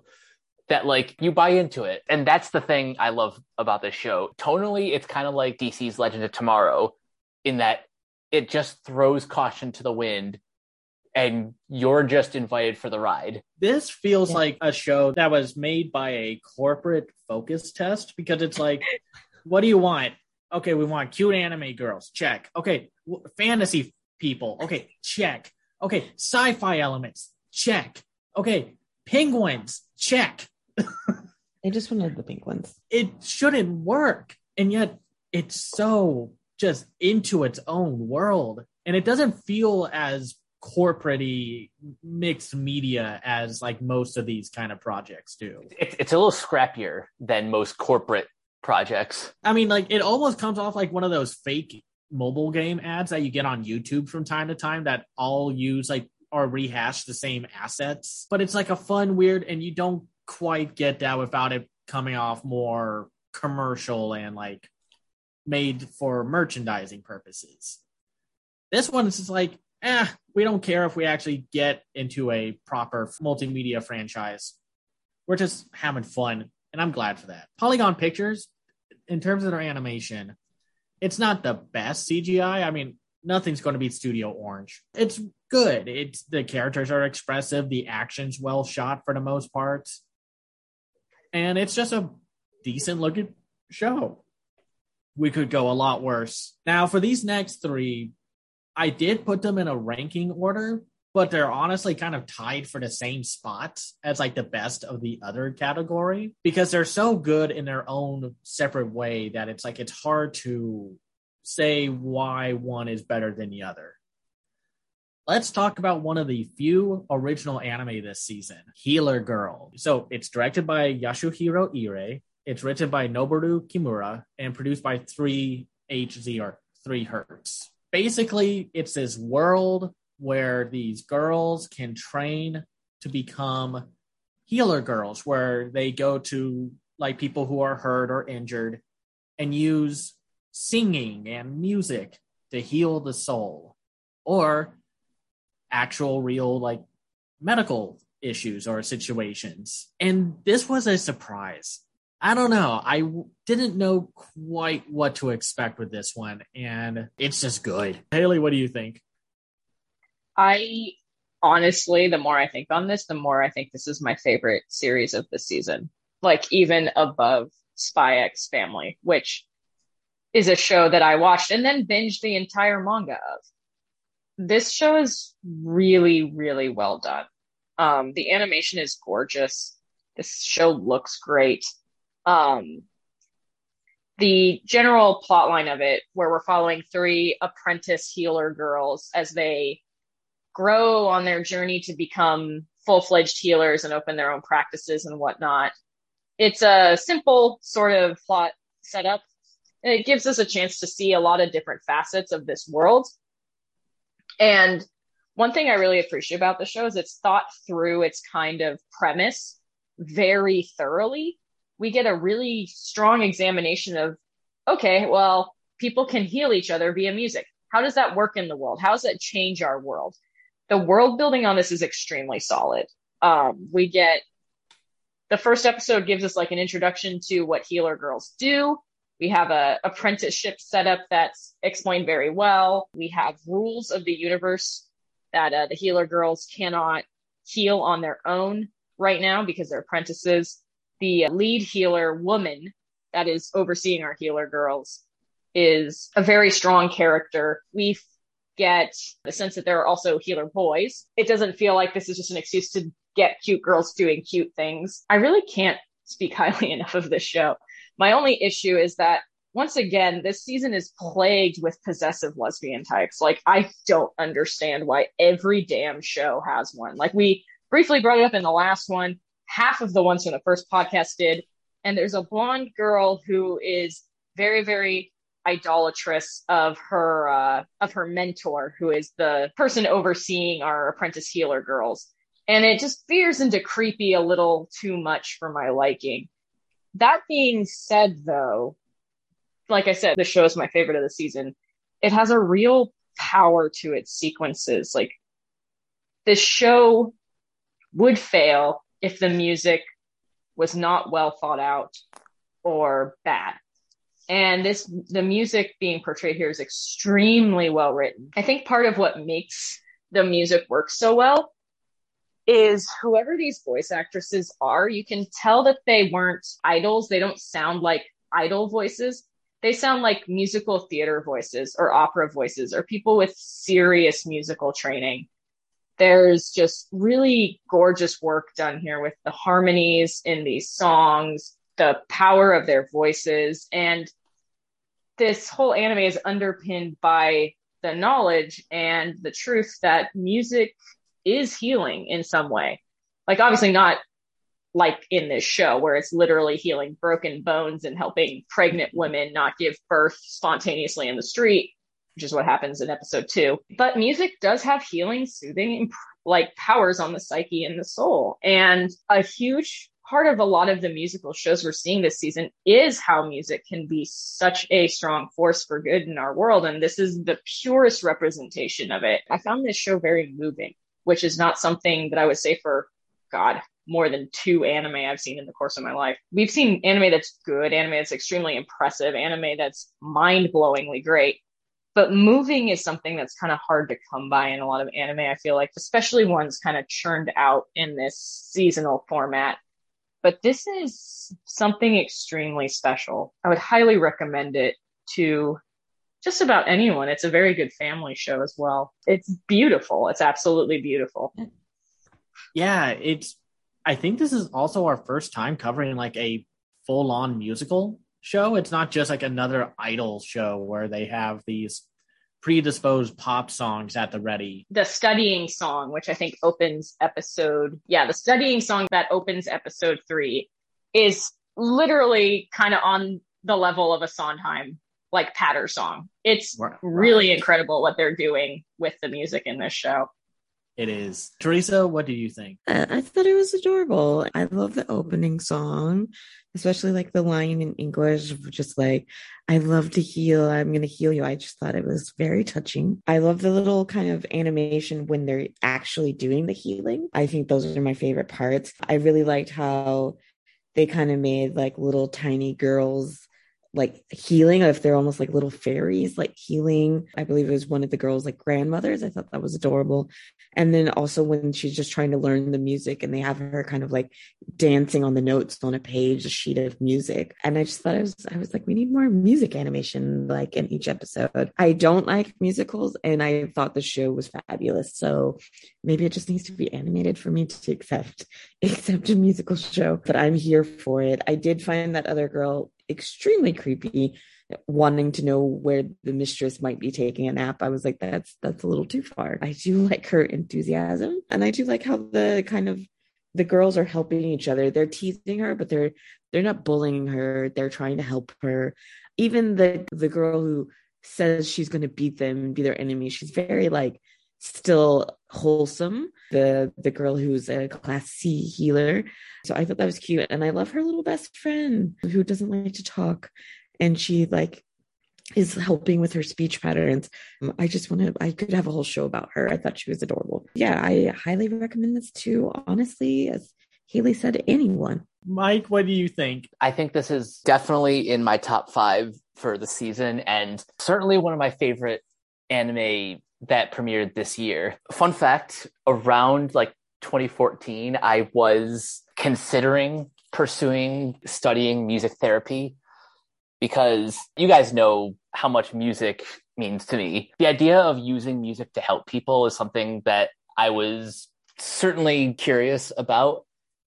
that like you buy into it. And that's the thing I love about this show. Tonally, it's kind of like DC's Legend of Tomorrow in that it just throws caution to the wind and you're just invited for the ride. This feels yeah. like a show that was made by a corporate focus test because it's like, what do you want? Okay, we want cute anime girls. Check. Okay, w- fantasy people. Okay, check. Okay, sci-fi elements. Check. Okay, penguins. Check. they just wanted the penguins. It shouldn't work, and yet it's so just into its own world, and it doesn't feel as corporate mixed media as like most of these kind of projects do. It's, it's a little scrappier than most corporate projects. I mean, like it almost comes off like one of those fake mobile game ads that you get on YouTube from time to time that all use like or rehash the same assets. But it's like a fun, weird, and you don't quite get that without it coming off more commercial and like made for merchandising purposes. This one is just like eh, we don't care if we actually get into a proper multimedia franchise. We're just having fun, and I'm glad for that. Polygon Pictures, in terms of their animation, it's not the best CGI. I mean, nothing's going to beat Studio Orange. It's good. It's the characters are expressive, the action's well shot for the most part, and it's just a decent looking show. We could go a lot worse. Now, for these next three, I did put them in a ranking order, but they're honestly kind of tied for the same spot as like the best of the other category because they're so good in their own separate way that it's like it's hard to say why one is better than the other. let's talk about one of the few original anime this season, Healer Girl. So it's directed by Yasuhiro Irie. It's written by Noboru Kimura and produced by 3HZ or 3 Hertz. Basically, it's this world where these girls can train to become healer girls, where they go to like people who are hurt or injured and use singing and music to heal the soul or actual real like medical issues or situations. And this was a surprise. I don't know. I didn't know quite what to expect with this one, and it's just good. Haley, what do you think? I honestly, the more I think on this, the more I think this is my favorite series of the season. Like even above Spy X Family, which is a show that I watched and then binged the entire manga of. This show is really, really well done. Um, the animation is gorgeous. This show looks great. Um, the general plot line of it, where we're following three apprentice healer girls as they grow on their journey to become full fledged healers and open their own practices and whatnot. It's a simple sort of plot setup. And it gives us a chance to see a lot of different facets of this world. And one thing I really appreciate about the show is it's thought through its kind of premise very thoroughly. We get a really strong examination of, okay, well, people can heal each other via music. How does that work in the world? How does that change our world? the world building on this is extremely solid. Um, we get the first episode gives us like an introduction to what healer girls do. We have a apprenticeship setup that's explained very well. We have rules of the universe that uh, the healer girls cannot heal on their own right now because they're apprentices. The lead healer woman that is overseeing our healer girls is a very strong character. We get the sense that there are also healer boys. It doesn't feel like this is just an excuse to get cute girls doing cute things. I really can't speak highly enough of this show. My only issue is that once again, this season is plagued with possessive lesbian types. Like, I don't understand why every damn show has one. Like, we briefly brought it up in the last one. Half of the ones from the first podcast did. And there's a blonde girl who is very, very idolatrous of her uh, of her mentor, who is the person overseeing our apprentice healer girls, and it just veers into creepy a little too much for my liking. That being said, though, like I said, the show is my favorite of the season. It has a real power to its sequences. Like this show would fail if the music was not well thought out or bad. And this the music being portrayed here is extremely well written. I think part of what makes the music work so well is whoever these voice actresses are you can tell that they weren't idols. They don't sound like idol voices. They sound like musical theater voices or opera voices or people with serious musical training there's just really gorgeous work done here with the harmonies in these songs the power of their voices and this whole anime is underpinned by the knowledge and the truth that music is healing in some way. Like obviously not like in this show where it's literally healing broken bones and helping pregnant women not give birth spontaneously in the street which is what happens in episode two but music does have healing soothing like powers on the psyche and the soul and a huge part of a lot of the musical shows we're seeing this season is how music can be such a strong force for good in our world. And this is the purest representation of it. I found this show very moving, which is not something that I would say for God, more than two anime I've seen in the course of my life. We've seen anime that's good, anime that's extremely impressive, anime that's mind blowingly great. But moving is something that's kind of hard to come by in a lot of anime, I feel like, especially ones kind of churned out in this seasonal format but this is something extremely special. I would highly recommend it to just about anyone. It's a very good family show as well. It's beautiful. It's absolutely beautiful. Yeah, it's I think this is also our first time covering like a full on musical show. It's not just like another idol show where they have these predisposed pop songs at the ready. The studying song, which I think opens episode, yeah, the studying song that opens episode three is literally kind of on the level of a Sondheim like patter song. It's right. really incredible what they're doing with the music in this show. It is. Teresa, what do you think? I, I thought it was adorable. I love the opening song, especially like the line in English, just like, I love to heal. I'm going to heal you. I just thought it was very touching. I love the little kind of animation when they're actually doing the healing. I think those are my favorite parts. I really liked how they kind of made like little tiny girls like healing if they're almost like little fairies like healing i believe it was one of the girls like grandmothers. I thought that was adorable. And then also when she's just trying to learn the music and they have her kind of like dancing on the notes on a page a sheet of music. And i just thought i was i was like we need more music animation like in each episode. I don't like musicals and i thought the show was fabulous. So maybe it just needs to be animated for me to accept accept a musical show but i'm here for it. I did find that other girl extremely creepy wanting to know where the mistress might be taking a nap. I was like that's that's a little too far. I do like her enthusiasm and i do like how the kind of the girls are helping each other. They're teasing her but they're they're not bullying her. They're trying to help her. Even the the girl who says she's going to beat them and be their enemy she's very like still wholesome the the girl who's a class c healer. So i thought that was cute and i love her little best friend who doesn't like to talk and she like is helping with her speech patterns. Um, i just want to i could have a whole show about her. I thought she was adorable. Yeah i highly recommend this too honestly as haley said anyone. Mike what do you think? I think this is definitely in my top five for the season and certainly one of my favorite anime that premiered this year. Fun fact around like 2014, I was considering pursuing studying music therapy because you guys know how much music means to me. The idea of using music to help people is something that I was certainly curious about.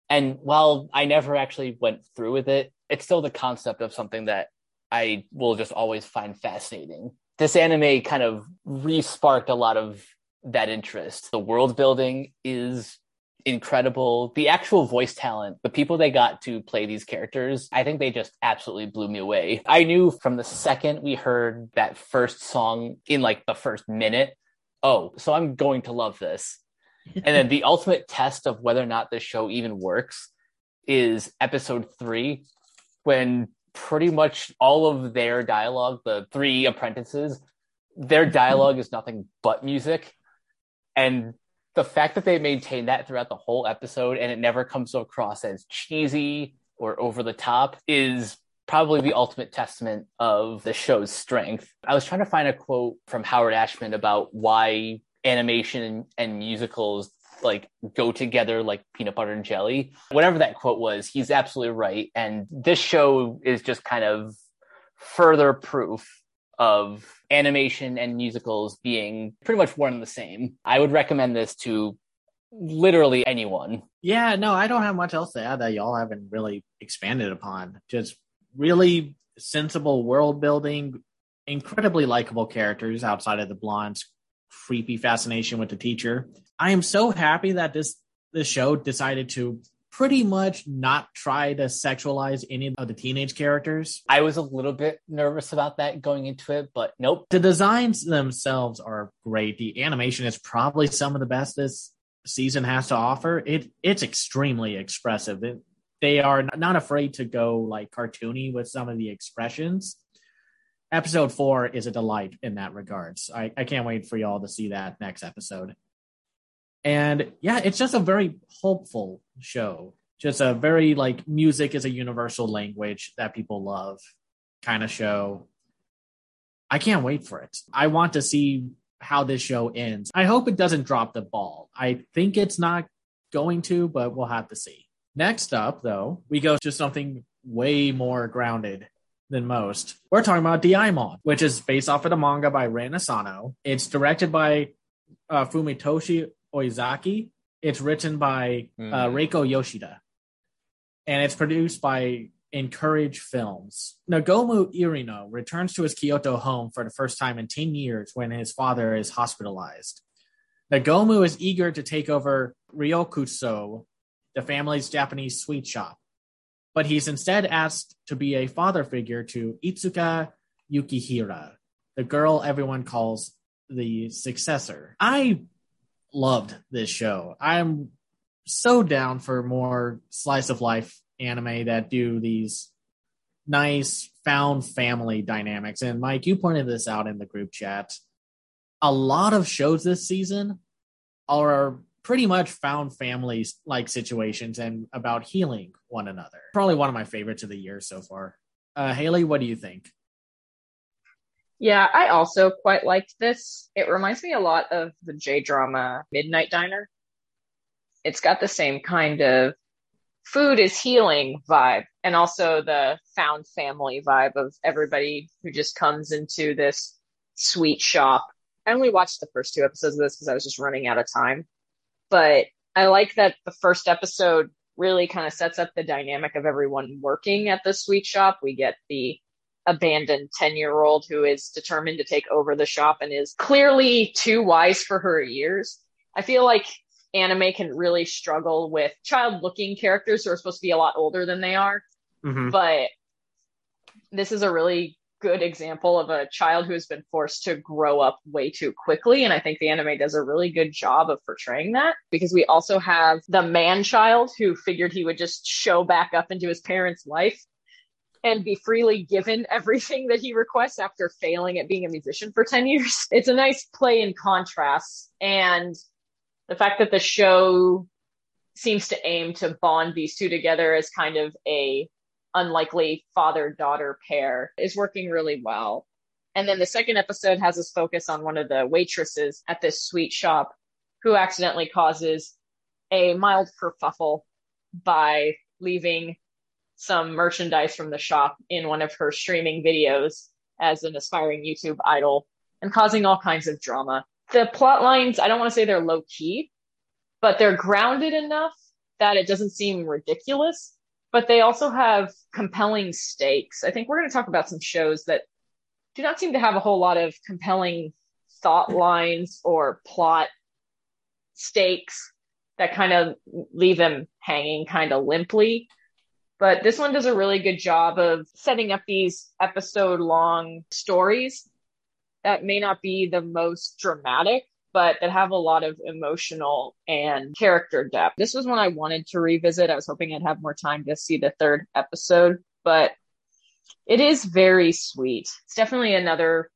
And while I never actually went through with it, it's still the concept of something that I will just always find fascinating this anime kind of re-sparked a lot of that interest. The world building is incredible. The actual voice talent, the people they got to play these characters, I think they just absolutely blew me away. I knew from the second we heard that first song in like the first minute, oh, so I'm going to love this. and then the ultimate test of whether or not this show even works is episode three, when pretty much all of their dialogue, the three apprentices, their mm-hmm. dialogue is nothing but music. And the fact that they maintain that throughout the whole episode and it never comes across as cheesy or over the top is probably the ultimate testament of the show's strength. I was trying to find a quote from Howard Ashman about why animation and, and musicals like go together like peanut butter and jelly. Whatever that quote was, he's absolutely right. And this show is just kind of further proof of animation and musicals being pretty much one and the same. I would recommend this to literally anyone. Yeah, no, I don't have much else to add that y'all haven't really expanded upon. Just really sensible world building, incredibly likable characters outside of the blonde's creepy fascination with the teacher. I am so happy that this this show decided to pretty much not try to sexualize any of the teenage characters. I was a little bit nervous about that going into it, but nope. The designs themselves are great. The animation is probably some of the best this season has to offer. It it's extremely expressive. It, they are not afraid to go like cartoony with some of the expressions episode four is a delight in that regards. I, I can't wait for y'all to see that next episode. And yeah, it's just a very hopeful show. Just a very like music is a universal language that people love kind of show. I can't wait for it. I want to see how this show ends. I hope it doesn't drop the ball. I think it's not going to, but we'll have to see. Next up, though, we go to something way more grounded than most. We're talking about Deaimon, which is based off of the manga by Rin Asano. It's directed by uh, Fumitoshi Oizaki. It's written by mm. uh, hmm. Reiko Yoshida. And it's produced by Encourage Films. Nagomu Irino returns to his Kyoto home for the first time in 10 years when his father is hospitalized. Nagomu is eager to take over Ryokuso, the family's Japanese sweet shop, but he's instead asked to be a father figure to Itsuka Yukihira, the girl everyone calls the successor. I loved this show. I'm so down for more slice of life anime that do these nice found family dynamics. And Mike, you pointed this out in the group chat. A lot of shows this season are pretty much found families like situations and about healing one another. Probably one of my favorites of the year so far. Uh, Haley, what do you think? Yeah, I also quite liked this. It reminds me a lot of the J drama Midnight Diner. It's got the same kind of food is healing vibe and also the found family vibe of everybody who just comes into this sweet shop. I only watched the first two episodes of this because I was just running out of time. But I like that the first episode really kind of sets up the dynamic of everyone working at the sweet shop. We get the abandoned 10 year old who is determined to take over the shop and is clearly too wise for her years. I feel like anime can really struggle with child looking characters who are supposed to be a lot older than they are. Mm-hmm. But this is a really good example of a child who has been forced to grow up way too quickly. And I think the anime does a really good job of portraying that because we also have the man child who figured he would just show back up into his parents' life and be freely given everything that he requests after failing at being a musician for 10 years. It's a nice play in contrast. And the fact that the show seems to aim to bond these two together as kind of a unlikely father daughter pair is working really well. And then the second episode has us focus on one of the waitresses at this sweet shop who accidentally causes a mild kerfuffle by leaving some merchandise from the shop in one of her streaming videos as an aspiring YouTube idol and causing all kinds of drama. The plot lines, I don't want to say they're low key, but they're grounded enough that it doesn't seem ridiculous, but they also have compelling stakes. I think we're going to talk about some shows that do not seem to have a whole lot of compelling thought lines or plot stakes that kind of leave them hanging kind of limply. But this one does a really good job of setting up these episode long stories that may not be the most dramatic, but that have a lot of emotional and character depth. This was one I wanted to revisit. I was hoping I'd have more time to see the third episode, but it is very sweet. It's definitely another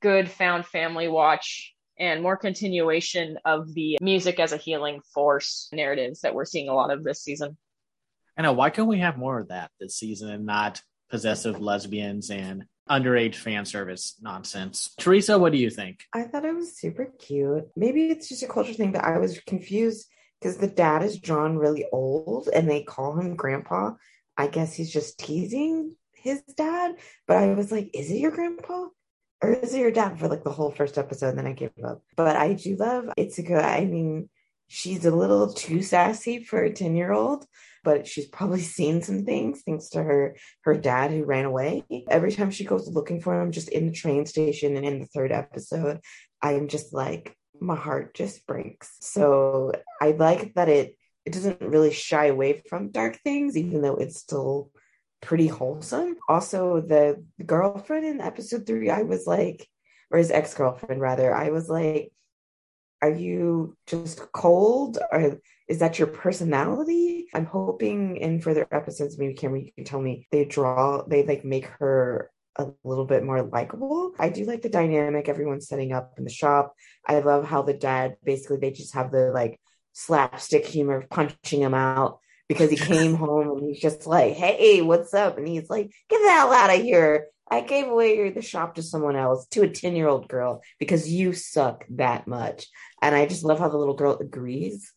good found family watch and more continuation of the music as a healing force narratives that we're seeing a lot of this season. I know. Why can't we have more of that this season and not possessive lesbians and underage fan service nonsense? Teresa, what do you think? I thought it was super cute. Maybe it's just a culture thing, but I was confused because the dad is drawn really old and they call him grandpa. I guess he's just teasing his dad, but I was like, is it your grandpa? Or is it your dad for like the whole first episode? And then I gave up. But I do love Itsuka. I mean, she's a little too sassy for a 10 year old but she's probably seen some things thanks to her her dad who ran away. Every time she goes looking for him just in the train station and in the third episode i'm just like my heart just breaks. So i like that it it doesn't really shy away from dark things even though it's still pretty wholesome. Also the girlfriend in episode three i was like or his ex-girlfriend rather i was like are you just cold? Or is that your personality? I'm hoping in further episodes maybe cameron you can tell me they draw they like make her a little bit more likable. I do like the dynamic everyone's setting up in the shop. I love how the dad basically they just have the like slapstick humor of punching him out because he came home and he's just like hey what's up? And he's like get the hell out of here I gave away the shop to someone else, to a 10 year old girl, because you suck that much. And I just love how the little girl agrees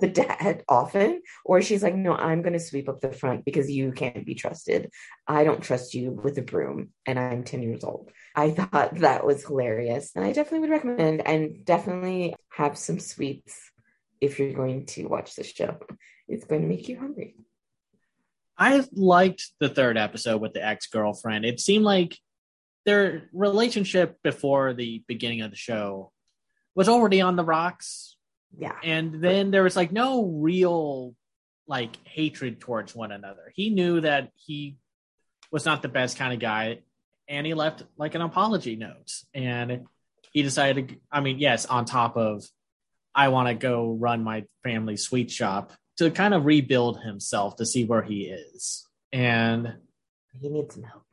the dad often, or she's like, No, I'm going to sweep up the front because you can't be trusted. I don't trust you with a broom, and I'm 10 years old. I thought that was hilarious. And I definitely would recommend and definitely have some sweets if you're going to watch this show. It's going to make you hungry. I liked the third episode with the ex girlfriend. It seemed like their relationship before the beginning of the show was already on the rocks. Yeah. And then there was like no real like hatred towards one another. He knew that he was not the best kind of guy and he left like an apology note and he decided to, I mean, yes, on top of I want to go run my family sweet shop to kind of rebuild himself to see where he is. And he needs some help.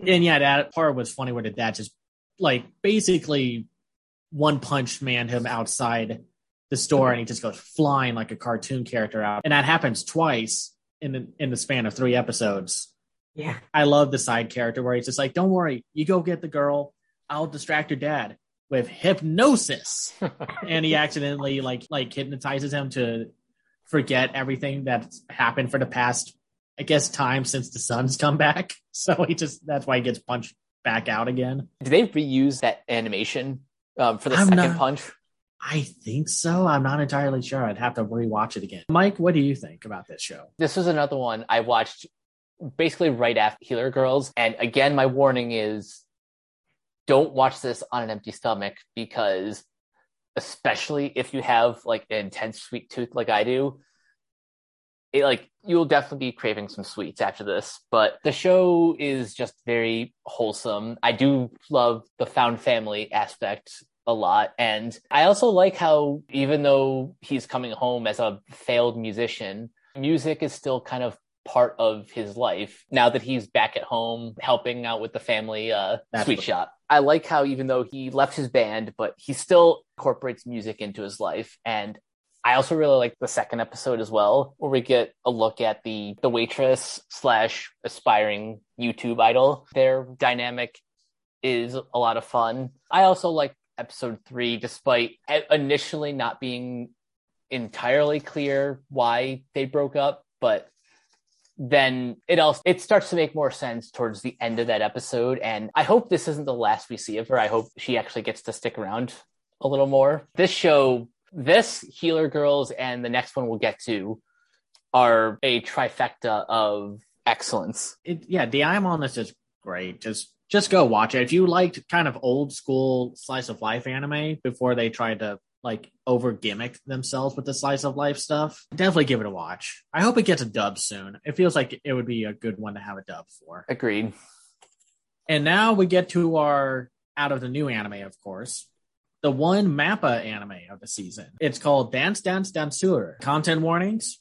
And yeah, that part was funny where the dad just like basically one punch man him outside the store and he just goes flying like a cartoon character out. And that happens twice in the in the span of three episodes. Yeah. I love the side character where he's just like, Don't worry, you go get the girl, I'll distract your dad with hypnosis. and he accidentally like like hypnotizes him to forget everything that's happened for the past I guess time since the sun's come back. So he just that's why he gets punched back out again. Did they reuse that animation um, for the I'm second not- punch? I think so. I'm not entirely sure. I'd have to rewatch it again. Mike, what do you think about this show? This was another one I watched basically right after Healer Girls. And again, my warning is don't watch this on an empty stomach because especially if you have like an intense sweet tooth like I do, it like you'll definitely be craving some sweets after this. But the show is just very wholesome. I do love the found family aspect a lot. And I also like how even though he's coming home as a failed musician, music is still kind of part of his life now that he's back at home helping out with the family uh That's sweet shop. I like how even though he left his band, but he still incorporates music into his life. And I also really like the second episode as well, where we get a look at the the waitress slash aspiring YouTube idol. Their dynamic is a lot of fun. I also like episode three, despite initially not being entirely clear why they broke up, but then it also it starts to make more sense towards the end of that episode and i hope this isn't the last we see of her i hope she actually gets to stick around a little more this show this healer girls and the next one we'll get to are a trifecta of excellence It, yeah, Deaimon this is great. Just just go watch it. If you liked kind of old school slice of life anime before they tried to like over gimmick themselves with the slice of life stuff, definitely give it a watch. I hope it gets a dub soon. It feels like it would be a good one to have a dub for. agreed And now we get to our out of the new anime, of course. The one Mappa anime of the season. It's called Dance Dance Danseur. Content warnings.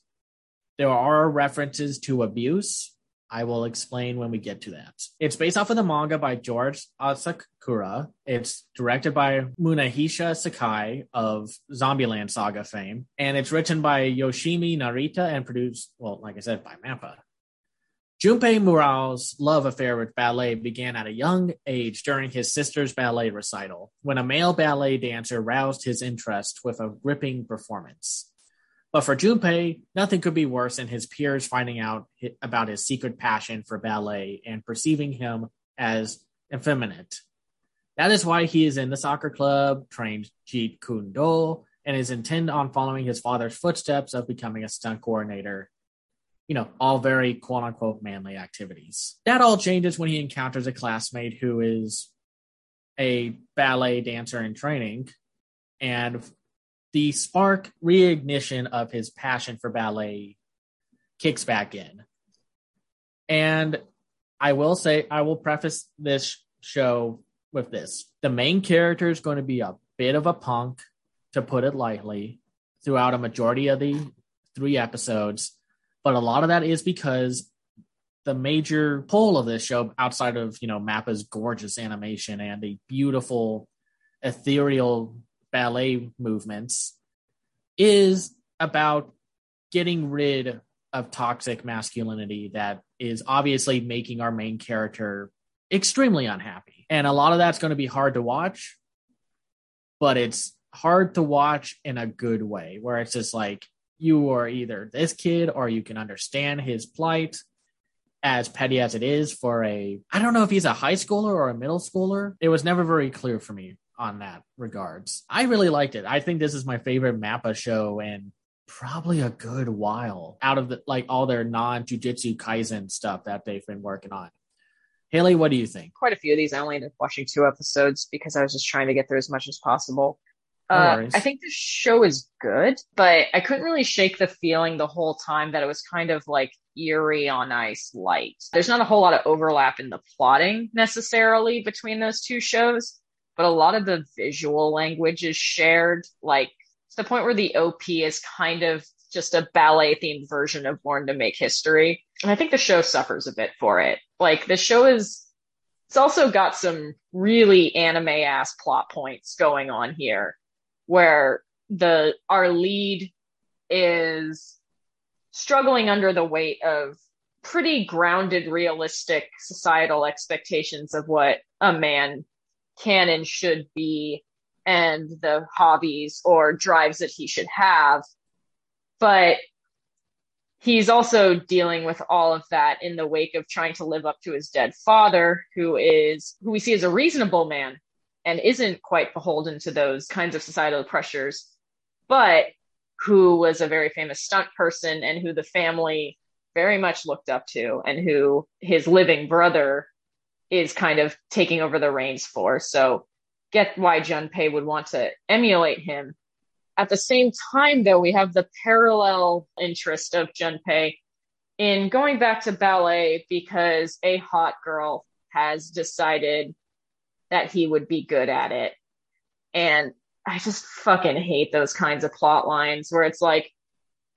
There are references to abuse. I will explain when we get to that. It's based off of the manga by George Asakura. It's directed by Munehisa Sakai of Zombieland Saga fame. And it's written by Yoshimi Narita and produced, well, like I said, by Mappa. Junpei Murao's love affair with ballet began at a young age during his sister's ballet recital, when a male ballet dancer roused his interest with a gripping performance. But for Junpei, nothing could be worse than his peers finding out about his secret passion for ballet and perceiving him as effeminate. That is why he is in the soccer club, trained Jeet Kune Do, and is intent on following his father's footsteps of becoming a stunt coordinator you know, all very quote unquote manly activities. That all changes when he encounters a classmate who is a ballet dancer in training, and the spark reignition of his passion for ballet kicks back in. And I will say, I will preface this show with this the main character is going to be a bit of a punk, to put it lightly, throughout a majority of the three episodes but a lot of that is because the major pull of this show outside of you know mappa's gorgeous animation and the beautiful ethereal ballet movements is about getting rid of toxic masculinity that is obviously making our main character extremely unhappy and a lot of that's going to be hard to watch but it's hard to watch in a good way where it's just like you are either this kid or you can understand his plight as petty as it is for a I don't know if he's a high schooler or a middle schooler. It was never very clear for me on that regards. I really liked it. I think this is my favorite Mappa show in probably a good while out of the like all their non jujutsu kaizen stuff that they've been working on. Haley, what do you think? Quite a few of these. I only ended up watching two episodes because I was just trying to get through as much as possible. Uh, I think the show is good, but I couldn't really shake the feeling the whole time that it was kind of like Yuri on Ice light. There's not a whole lot of overlap in the plotting necessarily between those two shows, but a lot of the visual language is shared, like to the point where the OP is kind of just a ballet themed version of Born to Make History. And I think the show suffers a bit for it. Like the show is, it's also got some really anime ass plot points going on here where the, our lead is struggling under the weight of pretty grounded, realistic societal expectations of what a man can and should be and the hobbies or drives that he should have. But he's also dealing with all of that in the wake of trying to live up to his dead father, who is who we see as a reasonable man and isn't quite beholden to those kinds of societal pressures, but who was a very famous stunt person and who the family very much looked up to and who his living brother is kind of taking over the reins for. So get why Junpei would want to emulate him. At the same time, though, we have the parallel interest of Junpei in going back to ballet because a hot girl has decided that he would be good at it. And I just fucking hate those kinds of plot lines where it's like,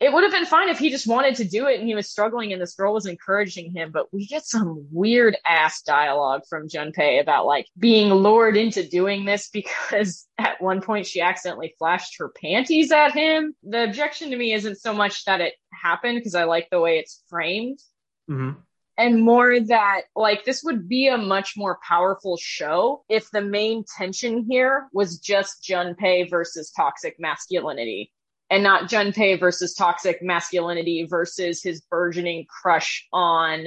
it would have been fine if he just wanted to do it and he was struggling and this girl was encouraging him, but we get some weird ass dialogue from Junpei about like being lured into doing this because at one point she accidentally flashed her panties at him. The objection to me isn't so much that it happened because I like the way it's framed. Mm-hmm. And more that, like, this would be a much more powerful show if the main tension here was just Junpei versus toxic masculinity and not Junpei versus toxic masculinity versus his burgeoning crush on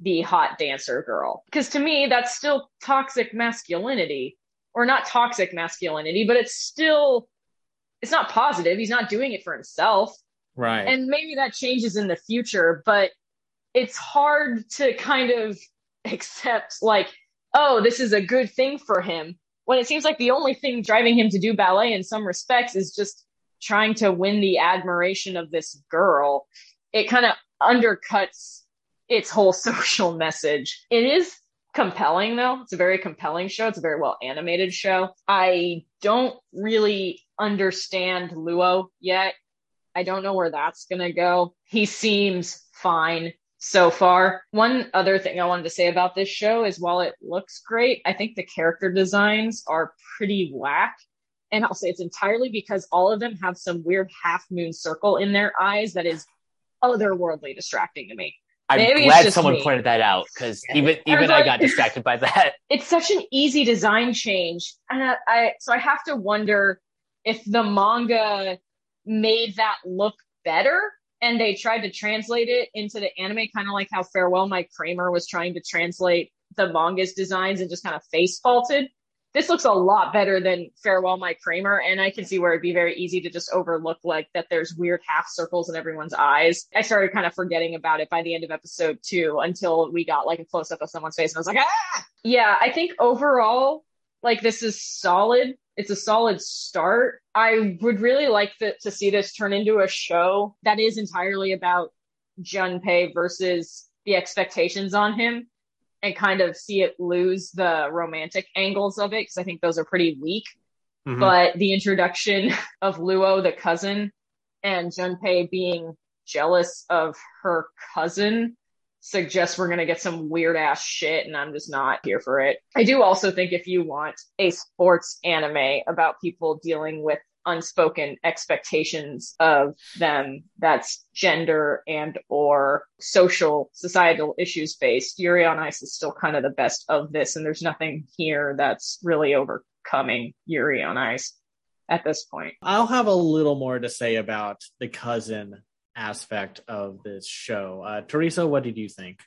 the hot dancer girl. Because to me, that's still toxic masculinity, or not toxic masculinity, but it's still, it's not positive. He's not doing it for himself. Right. And maybe that changes in the future, but it's hard to kind of accept, like, oh, this is a good thing for him. When it seems like the only thing driving him to do ballet in some respects is just trying to win the admiration of this girl, it kind of undercuts its whole social message. It is compelling though. It's a very compelling show. It's a very well animated show. I don't really understand Luo yet. I don't know where that's going to go. He seems fine so far. One other thing I wanted to say about this show is while it looks great, I think the character designs are pretty whack. And I'll say it's entirely because all of them have some weird half moon circle in their eyes that is otherworldly distracting to me. I'm Maybe glad someone me. pointed that out because even even I, I got distracted by that. It's such an easy design change, and I, I so I have to wonder if the manga made that look better and they tried to translate it into the anime, kind of like how Farewell My Cramer was trying to translate the manga's designs and just kind of face faulted this looks a lot better than Farewell My Cramer, and I can see where it'd be very easy to just overlook like that there's weird half circles in everyone's eyes. I started kind of forgetting about it by the end of episode two until we got like a close up of someone's face, and I was like, ah! Yeah, I think overall, like this is solid. It's a solid start. I would really like to see this turn into a show that is entirely about Junpei versus the expectations on him and kind of see it lose the romantic angles of it because I think those are pretty weak. Mm-hmm. But the introduction of Luo, the cousin, and Junpei being jealous of her cousin suggests we're going to get some weird ass shit and I'm just not here for it. I do also think if you want a sports anime about people dealing with unspoken expectations of them. That's gender and or social societal issues based. Yuri on ice is still kind of the best of this and there's nothing here that's really overcoming yuri on ice at this point. I'll have a little more to say about the cousin aspect of this show. Uh, teresa what did you think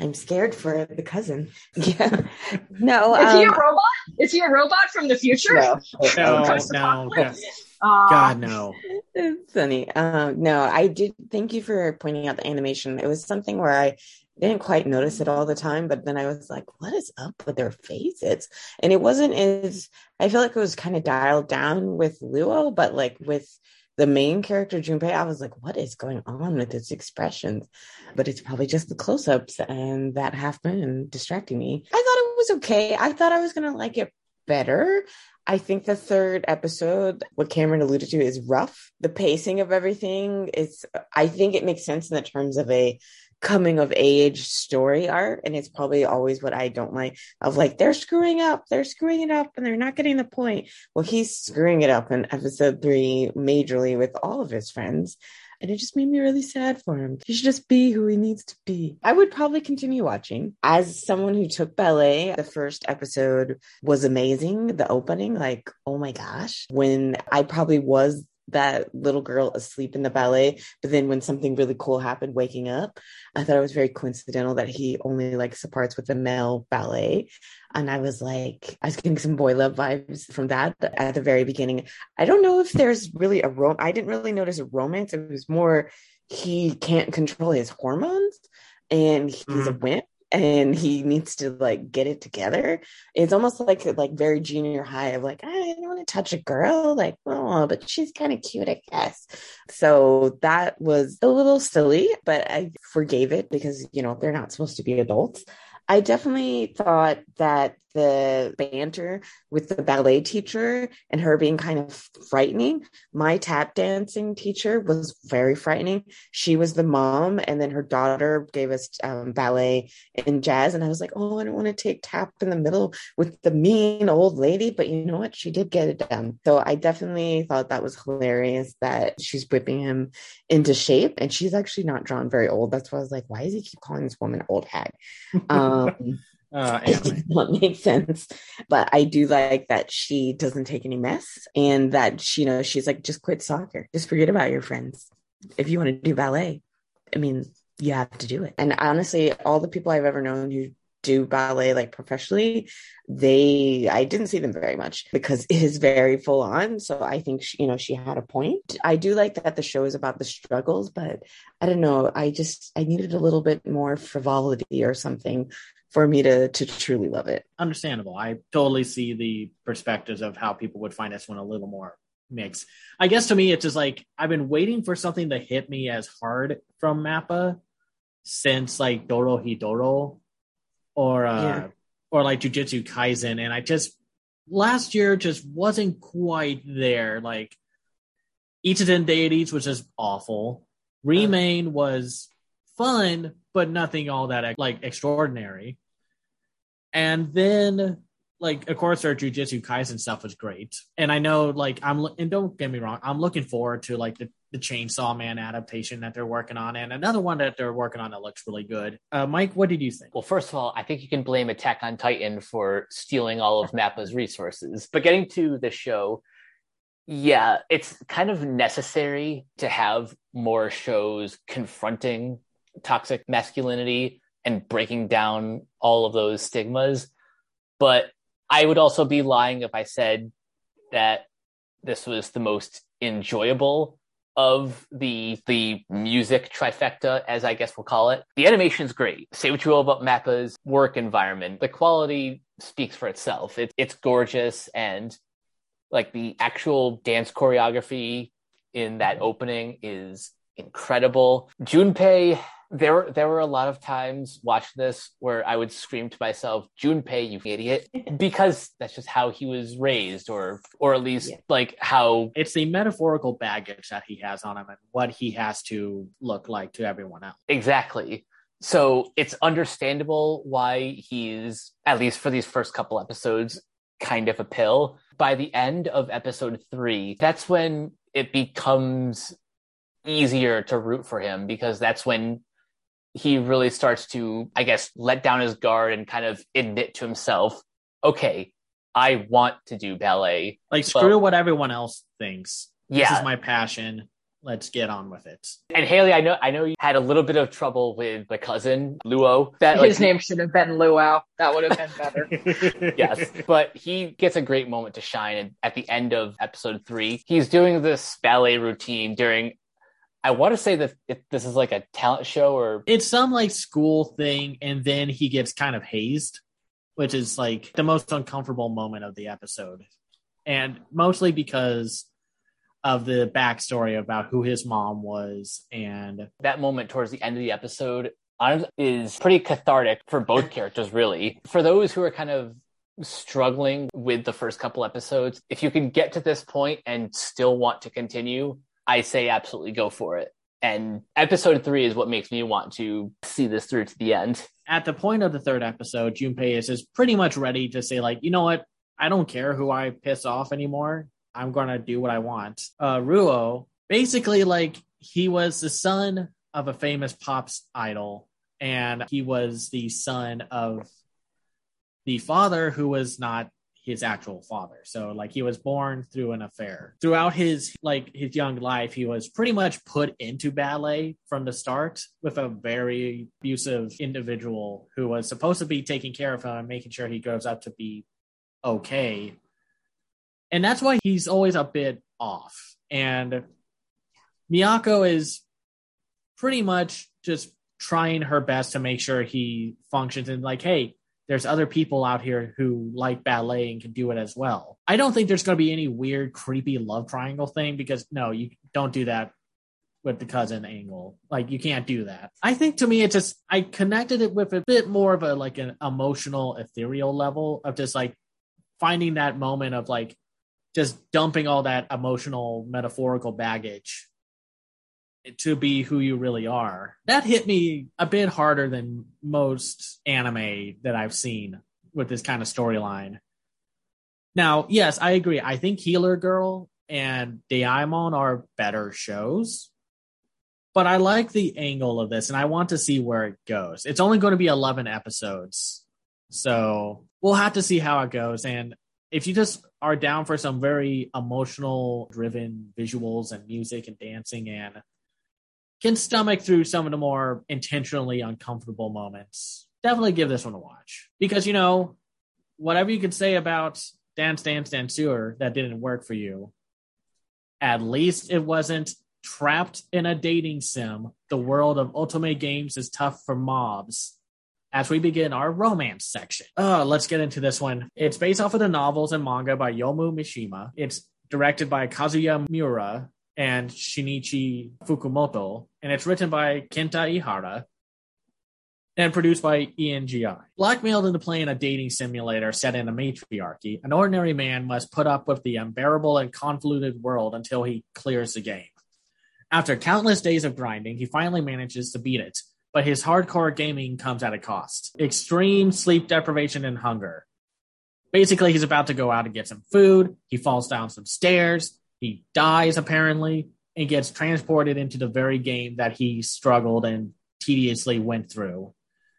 I'm scared for the cousin. Yeah. No. Is he a um, robot? Is he a robot from the future? no. No, no, God. Uh, God, no. It's funny. Um, no, I did. Thank you for pointing out the animation. It was something where I didn't quite notice it all the time, but then I was like, "What is up with their faces?" And it wasn't as. I feel like it was kind of dialed down with Luo, but like with the main character Junpei, I was like, "What is going on with his expressions?" But it's probably just the close-ups and that half moon distracting me. I thought it was okay. I thought I was gonna like it better. I think the third episode, what Cameron alluded to, is rough. The pacing of everything is, I think it makes sense in the terms of a coming of age story arc. And it's probably always what I don't like of like, they're screwing up, they're screwing it up, and they're not getting the point. Well, he's screwing it up in episode three majorly with all of his friends. And it just made me really sad for him. He should just be who he needs to be. I would probably continue watching. As someone who took ballet, the first episode was amazing. The opening, like, oh my gosh, when I probably was that little girl asleep in the ballet, but then when something really cool happened, waking up, I thought it was very coincidental that he only likes the parts with the male ballet. And I was like, I was getting some boy love vibes from that at the very beginning. I don't know if there's really a rom. I didn't really notice a romance. It was more he can't control his hormones and he's a mm. wimp and he needs to like get it together. It's almost like like very junior high of like I don't want to touch a girl, like oh, but she's kind of cute, I guess. So that was a little silly, but I forgave it because you know they're not supposed to be adults. I definitely thought that the banter with the ballet teacher and her being kind of frightening. My tap dancing teacher was very frightening. She was the mom, and then her daughter gave us um, ballet and jazz. And I was like, oh, I don't want to take tap in the middle with the mean old lady. But you know what? She did get it done. So I definitely thought that was hilarious that she's whipping him into shape. And she's actually not drawn very old. That's why I was like, why does he keep calling this woman old hag? Um, Uh, it does not make sense. But I do like that she doesn't take any mess and that she, you know, she's like, just quit soccer. Just forget about your friends. If you want to do ballet, I mean, you have to do it. And honestly, all the people I've ever known who do ballet like professionally, they I didn't see them very much because it is very full on. So I think she, you know she had a point. I do like that the show is about the struggles, but I don't know. I just I needed a little bit more frivolity or something for me to to truly love it. understandable. I totally see the perspectives of how people would find this one a little more mixed. I guess to me, it's just like I've been waiting for something to hit me as hard from Mappa since like Dorohedoro or uh Yeah. or like Jujutsu Kaisen, and I just last year just wasn't quite there. Like Idaten Deities was just awful. Remain was fun, but nothing all that like extraordinary. And then, like, of course, our Jujutsu Kaisen stuff was great. And I know, like, I'm and don't get me wrong, I'm looking forward to like the, the Chainsaw Man adaptation that they're working on, and another one that they're working on that looks really good. Uh, Mike, what did you think? Well, first of all, I think you can blame Attack on Titan for stealing all of Mappa's resources. But getting to the show, yeah, it's kind of necessary to have more shows confronting toxic masculinity and breaking down all of those stigmas. But I would also be lying if I said that this was the most enjoyable of the the music trifecta, as I guess we'll call it. The animation's great. Say what you will about Mappa's work environment. The quality speaks for itself. It, it's gorgeous and like the actual dance choreography in that opening is incredible. Junpei, there were there were a lot of times watching this where I would scream to myself, "Junpei, you idiot," because that's just how he was raised, or or at least Yeah. like how It's the metaphorical baggage that he has on him and what he has to look like to everyone else. exactly. So it's understandable why he's at least for these first couple episodes kind of a pill. By the end of episode three, that's when it becomes easier to root for him because that's when he really starts to, I guess, let down his guard and kind of admit to himself, okay, I want to do ballet. Like, screw what everyone else thinks. This is my passion. let's get on with it. And Haley, I know I know you had a little bit of trouble with the cousin Luo. That his like, name should have been Luau. That would have been better. yes, but he gets a great moment to shine. And at the end of episode three, he's doing this ballet routine during. I want to say that this is like a talent show or it's some like school thing, and then he gets kind of hazed, which is like the most uncomfortable moment of the episode, and mostly because of the backstory about who his mom was and that moment towards the end of the episode is pretty cathartic for both characters really. For those who are kind of struggling with the first couple episodes if you can get to this point and still want to continue i say absolutely go for it. And episode three is what makes me want to see this through to the end. At the point of the third episode junpei is, is pretty much ready to say like you know what? I don't care who i piss off anymore. I'm gonna do what I want. Uh, Ruo, basically, like he was the son of a famous pops idol, and he was the son of the father who was not his actual father. So like he was born through an affair. Throughout his like his young life, he was pretty much put into ballet from the start with a very abusive individual who was supposed to be taking care of him and making sure he grows up to be okay and that's why he's always a bit off. And Miyako is pretty much just trying her best to make sure he functions and like, hey, there's other people out here who like ballet and can do it as well. I don't think there's going to be any weird, creepy love triangle thing because no, you don't do that with the cousin angle. Like you can't do that. I think to me, it just I connected it with a bit more of a like an emotional, ethereal level of just like finding that moment of like just dumping all that emotional metaphorical baggage to be who you really are. That hit me a bit harder than most anime that I've seen with this kind of storyline. Now, yes, I agree. I think Healer Girl and Deaimon are better shows. But I like the angle of this and I want to see where it goes. It's only going to be 11 episodes. So we'll have to see how it goes. And if you just are down for some very emotional driven visuals and music and dancing and can stomach through some of the more intentionally uncomfortable moments, definitely give this one a watch. Because, you know, whatever you can say about Dance Dance Danseur that didn't work for you, at least it wasn't trapped in a dating sim. The world of Otome games is tough for mobs as we begin our romance section. Uh, let's get into this one. It's based off of the novels and manga by Yomu Mishima. It's directed by Kazuya Miura and Shinichi Fukumoto, and it's written by Kenta Ihara and produced by ENGI. Blackmailed into playing a dating simulator set in a matriarchy, an ordinary man must put up with the unbearable and convoluted world until he clears the game. After countless days of grinding, he finally manages to beat it, but his hardcore gaming comes at a cost extreme sleep deprivation and hunger. Basically, he's about to go out and get some food. He falls down some stairs. He dies, apparently, and gets transported into the very game that he struggled and tediously went through.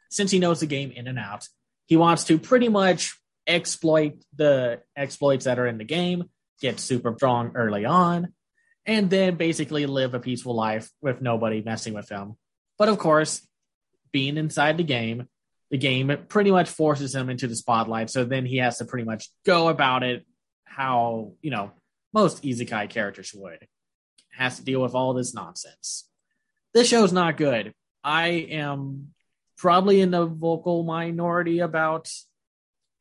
Since he knows the game in and out, he wants to pretty much exploit the exploits that are in the game, get super strong early on, and then basically live a peaceful life with nobody messing with him but of course, being inside the game, the game pretty much forces him into the spotlight. So then he has to pretty much go about it how, you know, most Isekai characters would. Has to deal with all this nonsense. This show's not good. I am probably in the vocal minority about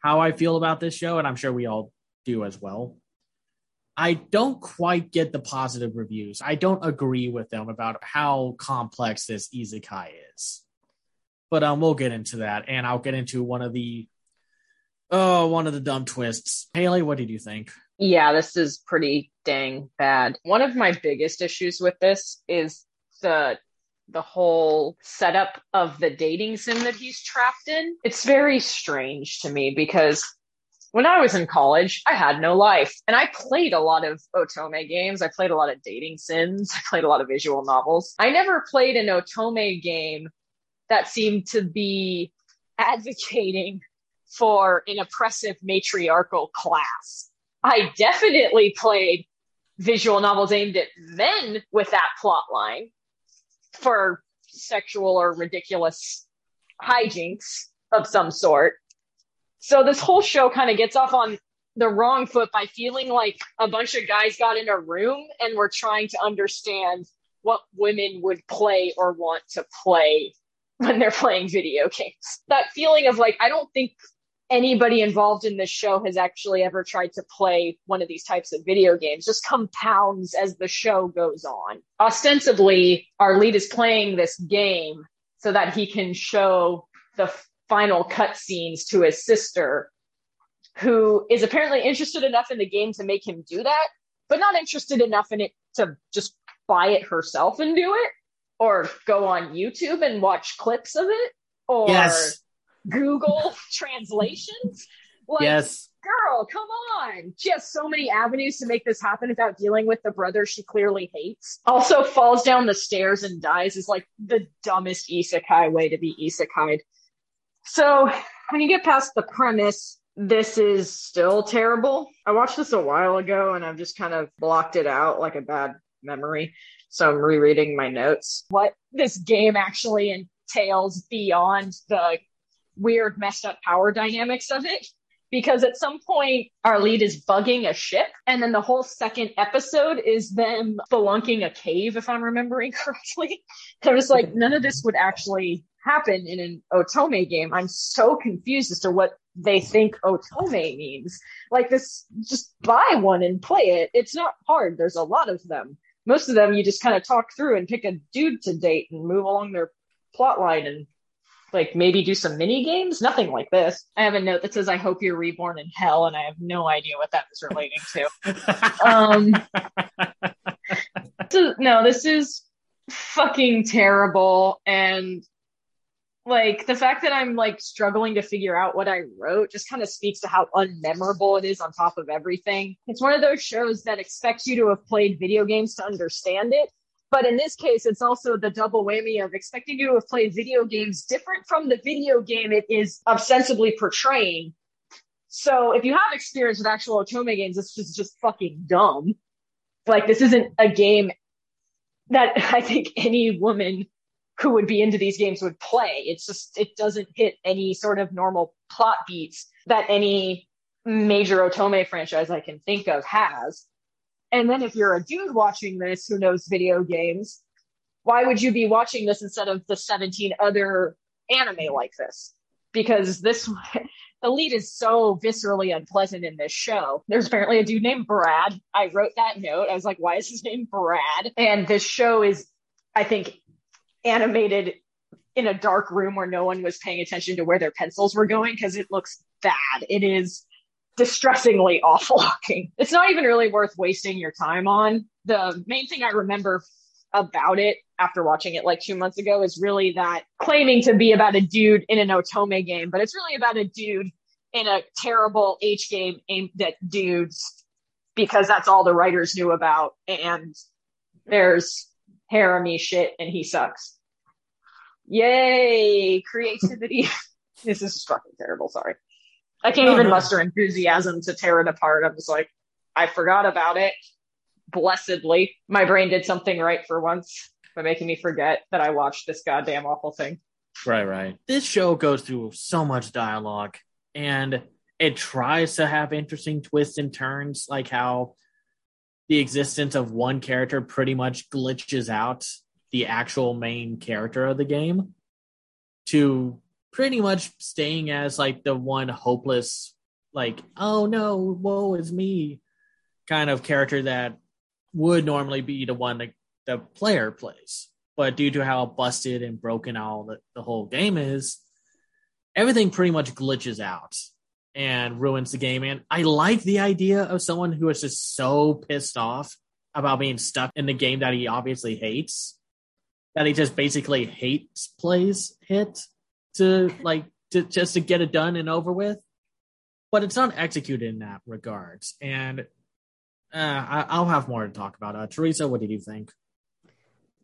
how I feel about this show, and I'm sure we all do as well. I don't quite get the positive reviews. I don't agree with them about how complex this isekai is. But um, we'll get into that, and I'll get into one of the oh, one of the dumb twists. Haley, what did you think? Yeah, this is pretty dang bad. One of my biggest issues with this is the the whole setup of the dating sim that he's trapped in. It's very strange to me because when I was in college, I had no life. And I played a lot of Otome games. I played a lot of dating sims. I played a lot of visual novels. I never played an Otome game that seemed to be advocating for an oppressive matriarchal class. I definitely played visual novels aimed at men with that plot line for sexual or ridiculous hijinks of some sort. So this whole show kind of gets off on the wrong foot by feeling like a bunch of guys got in a room and were trying to understand what women would play or want to play when they're playing video games. That feeling of like, I don't think anybody involved in this show has actually ever tried to play one of these types of video games just compounds as the show goes on. Ostensibly, our lead is playing this game so that he can show the final cutscenes to his sister, who is apparently interested enough in the game to make him do that, but not interested enough in it to just buy it herself and do it, or go on YouTube and watch clips of it, or Yes. Google translations. Like, Yes. girl, come on. She has so many avenues to make this happen without dealing with the brother she clearly hates. Also falls down the stairs and dies is like the dumbest isekai way to be isekai'd. So when you get past the premise, this is still terrible. I watched this a while ago and I've just kind of blocked it out like a bad memory. So I'm rereading my notes. What this game actually entails beyond the weird, messed up power dynamics of it. Because at some point, our lead is bugging a ship, and then the whole second episode is them spelunking a cave, if I'm remembering correctly. So it's like, none of this would actually happen in an Otome game. I'm so confused as to what they think Otome means. Like this, just buy one and play it. It's not hard. There's a lot of them. Most of them you just kind of talk through and pick a dude to date and move along their plot line and like maybe do some mini games. Nothing like this. I have a note that says, "I hope you're reborn in hell," and I have no idea what that is relating to. Um, so, no, this is fucking terrible. And like the fact that I'm like struggling to figure out what I wrote just kind of speaks to how unmemorable it is on top of everything. It's one of those shows that expects you to have played video games to understand it. But in this case, it's also the double whammy of expecting you to have played video games different from the video game it is ostensibly portraying. So if you have experience with actual Otome games, this is just fucking dumb. Like this isn't a game that I think any woman who would be into these games would play. It's just it doesn't hit any sort of normal plot beats that any major Otome franchise I can think of has. And then if you're a dude watching this who knows video games, why would you be watching this instead of the 17 other anime like this? Because this the lead is so viscerally unpleasant in this show. There's apparently a dude named Brad. I wrote that note. I was like, why is his name Brad? And this show is, I think, animated in a dark room where no one was paying attention to where their pencils were going because it looks bad. It is distressingly awful looking. It's not even really worth wasting your time on. The main thing I remember about it after watching it like two months ago is really that claiming to be about a dude in an Otome game, but it's really about a dude in a terrible H game aimed at dudes because that's all the writers knew about. And there's harem shit and he sucks. Yay, creativity. this is fucking terrible. Sorry. I can't No, even no. muster enthusiasm to tear it apart. I'm just like, I forgot about it. Blessedly, my brain did something right for once by making me forget that I watched this goddamn awful thing. Right, right. This show goes through so much dialogue and it tries to have interesting twists and turns, like how the existence of one character pretty much glitches out the actual main character of the game to pretty much staying as like the one hopeless, like, oh no, woe is me kind of character that would normally be the one that the player plays but due to how busted and broken all the, the whole game is, everything pretty much glitches out and ruins the game. And I like the idea of someone who is just so pissed off about being stuck in the game that he obviously hates that he just basically hates plays hit to like to just to get it done and over with. But it's not executed in that regards. And uh, I, I'll have more to talk about. Uh, Teresa, what did you think?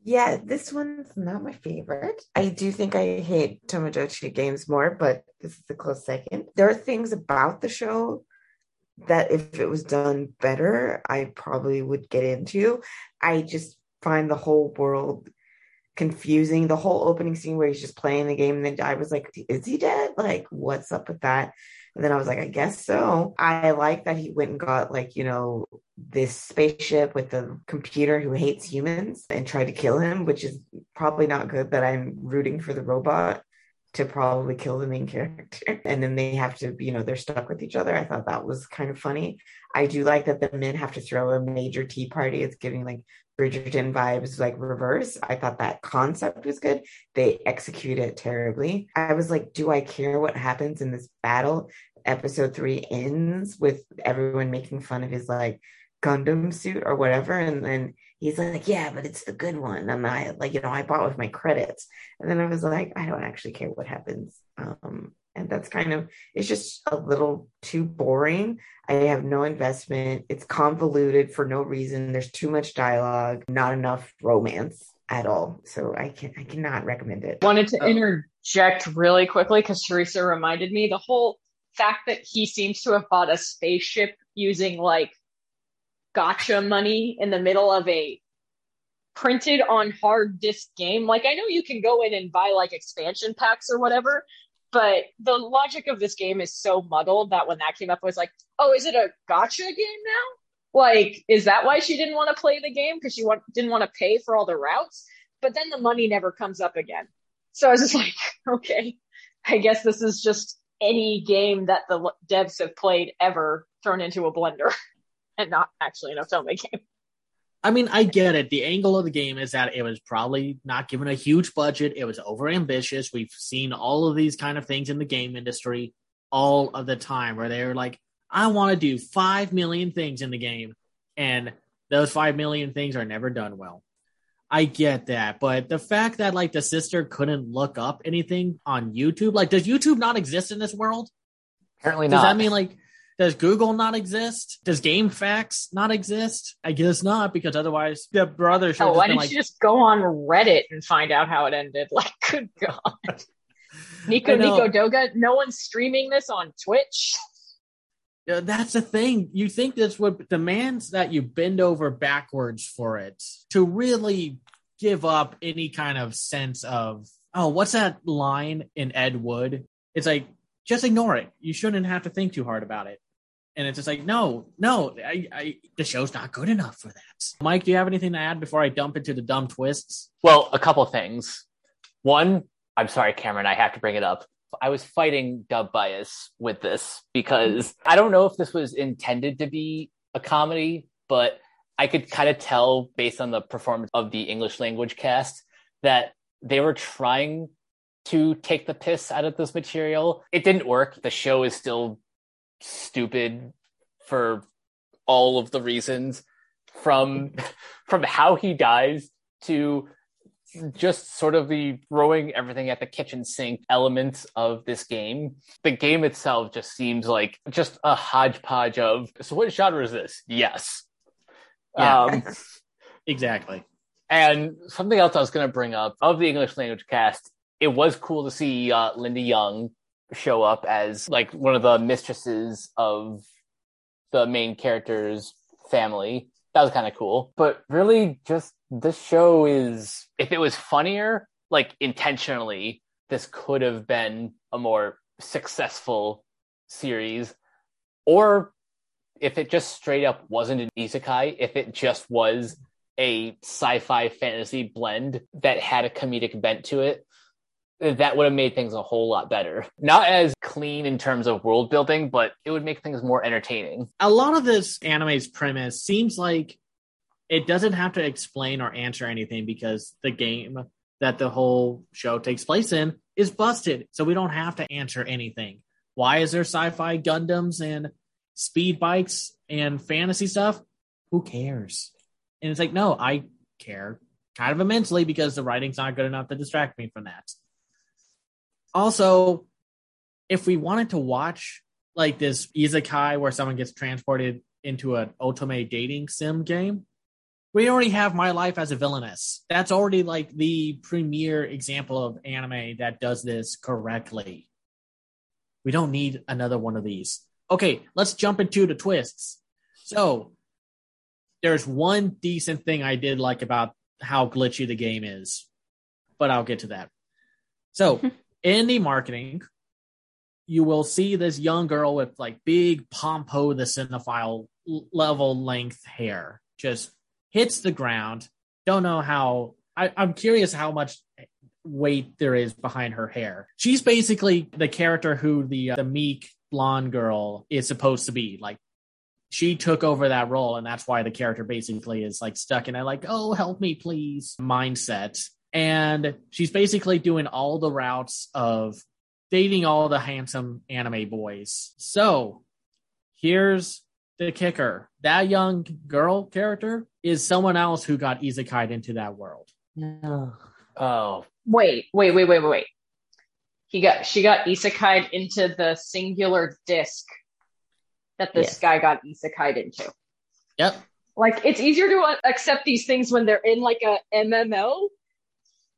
Yeah, this one's not my favorite. I do think I hate Tomodachi games more, but this is a close second. There are things about the show that if it was done better, I probably would get into. I just find the whole world confusing. The whole opening scene where he's just playing the game, and then I was like, "Is he dead? Like, what's up with that?" And then I was like, "I guess so." I like that he went and got like you know this spaceship with the computer who hates humans and tried to kill him, which is probably not good. But I'm rooting for the robot to probably kill the main character. And then they have to, you know, they're stuck with each other. I thought that was kind of funny. I do like that the men have to throw a major tea party. It's giving like Bridgerton vibes, like reverse. I thought that concept was good. They execute it terribly. I was like, do I care what happens in this battle? Episode three ends with everyone making fun of his like Gundam suit or whatever. And then he's like, yeah, but it's the good one. And I like, you know, I bought with my credits. And then I was like, I don't actually care what happens. Um, and that's kind of it's just a little too boring. I have no investment. It's convoluted for no reason. There's too much dialogue, not enough romance at all. So I can I cannot recommend it. Wanted to oh. interject really quickly because Teresa reminded me the whole fact that he seems to have bought a spaceship using like gacha money in the middle of a printed on hard disk game. Like I know you can go in and buy like expansion packs or whatever, but the logic of this game is so muddled that when that came up, I was like, oh, is it a gacha game now? Like, is that why she didn't want to play the game because she want, didn't want to pay for all the routes? But then the money never comes up again. So I was just like, okay, I guess this is just any game that the devs have played ever thrown into a blender. and not actually an Otome game. I mean, I get it. The angle of the game is that it was probably not given a huge budget. It was over ambitious. We've seen all of these kind of things in the game industry all of the time where they're like, I want to do 5 million things in the game. And those 5 million things are never done well. I get that. But the fact that like the sister couldn't look up anything on YouTube, like, does YouTube not exist in this world? Apparently not. Does that mean like does Google not exist? Does GameFAQs not exist? I guess not, because otherwise the brother should. Oh, why didn't like, you just go on Reddit and find out how it ended? Like, good God. Nico Nico Doga, no one's streaming this on Twitch. Yeah, that's the thing. You think this would demands that you bend over backwards for it to really give up any kind of sense of oh, what's that line in Ed Wood? It's like just ignore it. You shouldn't have to think too hard about it and it's just like no no I, I the show's not good enough for that mike do you have anything to add before i dump into the dumb twists well a couple things one i'm sorry cameron i have to bring it up i was fighting dub bias with this because i don't know if this was intended to be a comedy but i could kind of tell based on the performance of the english language cast that they were trying to take the piss out of this material. It didn't work. The show is still stupid for all of the reasons from from how he dies to just sort of the throwing everything at the kitchen sink elements of this game. The game itself just seems like just a hodgepodge of so what genre is this? Yes. Yeah. Um, exactly. And something else I was going to bring up of the English language cast, it was cool to see uh, Linda Young show up as like one of the mistresses of the main character's family. That was kind of cool. But really, just this show is, if it was funnier, like intentionally, this could have been a more successful series. Or if it just straight up wasn't an isekai, if it just was a sci fi fantasy blend that had a comedic bent to it, that would have made things a whole lot better. Not as clean in terms of world building, but it would make things more entertaining. A lot of this anime's premise seems like it doesn't have to explain or answer anything because the game that the whole show takes place in is busted. So we don't have to answer anything. Why is there sci-fi Gundams and speed bikes and fantasy stuff? Who cares? And it's like, no, I care kind of immensely because the writing's not good enough to distract me from that also, if we wanted to watch like this isekai where someone gets transported into an otome dating sim game, we already have My Life as a Villainess. That's already like the premier example of anime that does this correctly. We don't need another one of these. Okay, let's jump into the twists. So there's one decent thing I did like about how glitchy the game is, but I'll get to that. So in the marketing, you will see this young girl with like big Pompo the cinephile level length hair just hits the ground. Don't know how. I, I'm curious how much weight there is behind her hair. She's basically the character who the uh, the meek blonde girl is supposed to be. Like she took over that role, and that's why the character basically is like stuck in a like, oh, help me, please mindset. And she's basically doing all the routes of dating all the handsome anime boys. So here's the kicker that young girl character is someone else who got isekai into that world. No. Oh, Wait, wait, wait, wait, wait, wait. He got she got isekai into the singular disc that this Yes. guy got isekai into. Yep. Like it's easier to accept these things when they're in like a MMO,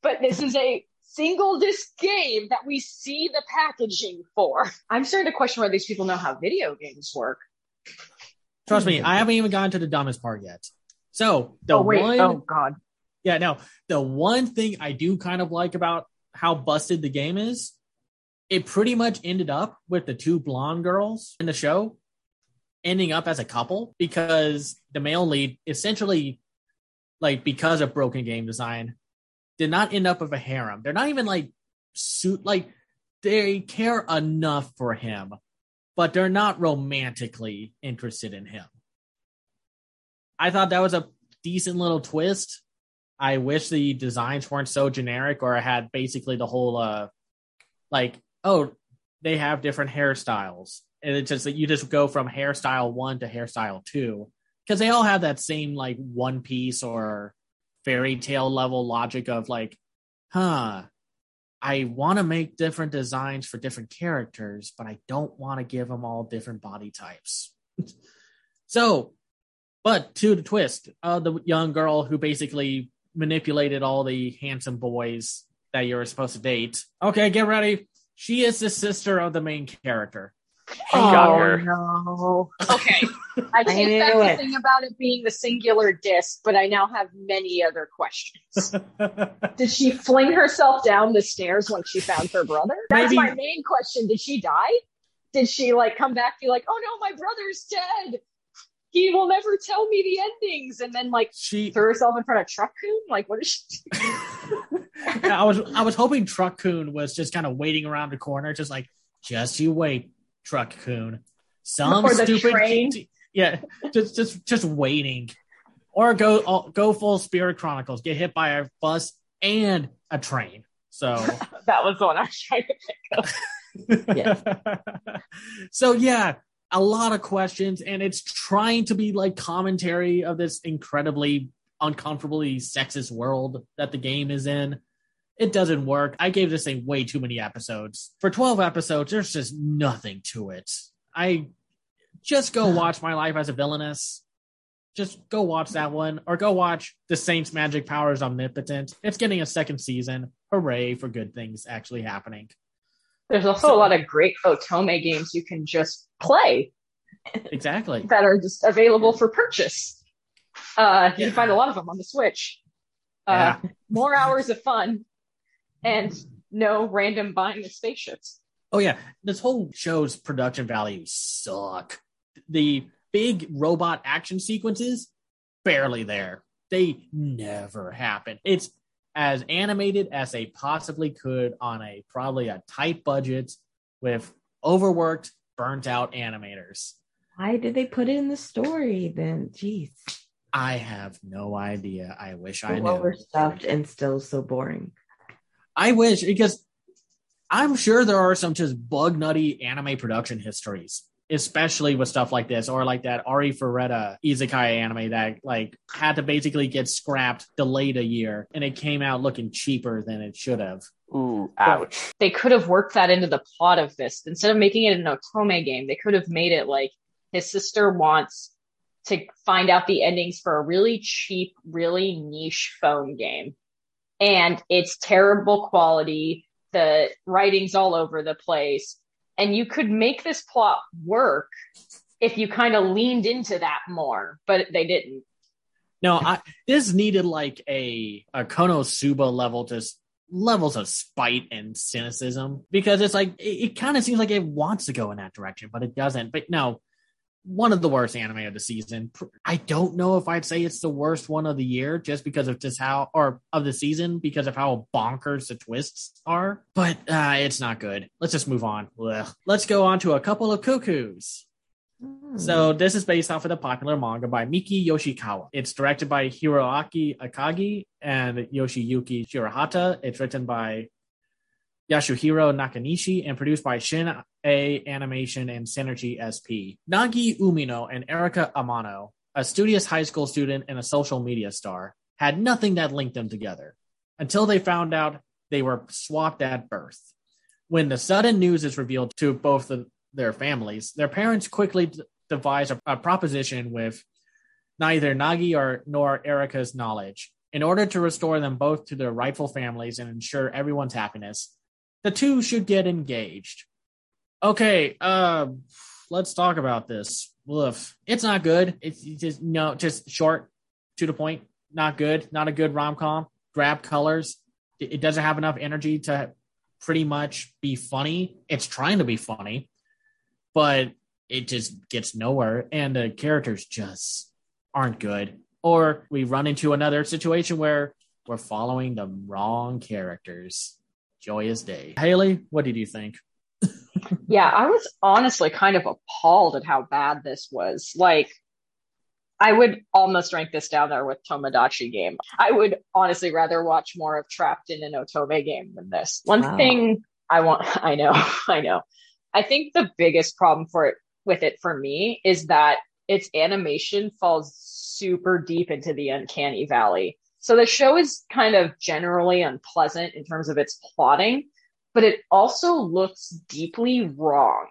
but this is a single disc game that we see the packaging for. I'm starting to question whether these people know how video games work. Trust me, I haven't even gotten to the dumbest part yet. So the oh wait, one, oh god. yeah, no, the one thing I do kind of like about how busted the game is, it pretty much ended up with the two blonde girls in the show ending up as a couple because the male lead essentially, like because of broken game design, did not end up with a harem. They're not even like suit like they care enough for him, but they're not romantically interested in him. I thought that was a decent little twist. I wish the designs weren't so generic or I had basically the whole uh like oh they have different hairstyles and it's just that you just go from hairstyle 1 to hairstyle 2 because they all have that same like one piece or fairy tale level logic of like huh I want to make different designs for different characters but I don't want to give them all different body types. so but to the twist, uh, the young girl who basically manipulated all the handsome boys that you were supposed to date. Okay, get ready. She is the sister of the main character. Shocker. Oh, no. Okay. I I take knew back the thing about it being the singular disc, but I now have many other questions. Did she fling herself down the stairs when she found her brother? That's Maybe- my main question. Did she die? Did she like come back be like, oh no, my brother's dead. He will never tell me the endings, and then like she threw herself in front of Truck-kun? Like, what is she? I was I was hoping Truck-kun was just kind of waiting around the corner, just like, just you wait, Truck Coon. Some Or stupid train. yeah, just just just waiting, or go all- go full Spirit Chronicles, get hit by a bus and a train. So that was the one I was trying to think. Yeah. so yeah, a lot of questions, and it's trying to be like commentary of this incredibly uncomfortably sexist world that the game is in. It doesn't work. I gave this thing way too many episodes. For 12 episodes, there's just nothing to it. I just go watch My Life as a Villainess. Just go watch that one, or go watch The Saints Magic Powers Omnipotent. It's getting a second season. Hooray for good things actually happening. There's also a lot of great Otome games you can just play Exactly. that are just available for purchase. Uh, you Yeah. can find a lot of them on the Switch. Uh, More hours of fun and no random buying of spaceships. Oh yeah, this whole show's production values suck. The big robot action sequences barely there. They never happen. It's as animated as they possibly could on a probably a tight budget with overworked, burnt out animators. Why did they put it in the story then? Jeez. I have no idea. I wish I So knew. overstuffed and still so boring. I wish because I'm sure there are some just bug nutty anime production histories, especially with stuff like this, or like that Arifureta Isekai anime that like had to basically get scrapped, delayed a year, and it came out looking cheaper than it should have. Ooh, ouch. They could have worked that into the plot of this. Instead of making it an Otome game, they could have made it like his sister wants to find out the endings for a really cheap, really niche phone game. And it's terrible quality. The writing's all over the place. And you could make this plot work if you kind of leaned into that more, but they didn't. No, I this needed like a a Konosuba level just levels of spite and cynicism because it's like it, it kind of seems like it wants to go in that direction, but it doesn't. But no, one of the worst anime of the season. I don't know if I'd say it's the worst one of the year just because of just how or of the season because of how bonkers the twists are. But uh, it's not good. Let's just move on. Ugh. Let's go on to a couple of cuckoos. So this is based off of the popular manga by Miki Yoshikawa. It's directed by Hiroaki Akagi and Yoshiyuki Shirahata. It's written by Yasuhiro Nakanishi and produced by Shin A Animation and Synergy SP. Nagi Umino and Erika Amano, a studious high school student and a social media star, had nothing that linked them together until they found out they were swapped at birth. When the sudden news is revealed to both the their families, their parents quickly d- devise a, a proposition with neither Nagi or nor Erika's knowledge. In order to restore them both to their rightful families and ensure everyone's happiness, the two should get engaged. Okay, uh, let's talk about this. Woof. It's not good. It's just no, just short, to the point. Not good. Not a good rom com. Grab colors. It, it doesn't have enough energy to pretty much be funny. It's trying to be funny but it just gets nowhere and the characters just aren't good or we run into another situation where we're following the wrong characters joyous day. Haley what did you think? Yeah i was honestly kind of appalled at how bad this was. Like i would almost rank this down there with tomodachi game. I would honestly rather watch more of trapped in an otome game than this. One wow. thing i want i know i know. I think the biggest problem for it with it for me is that its animation falls super deep into the uncanny valley. So the show is kind of generally unpleasant in terms of its plotting, but it also looks deeply wrong.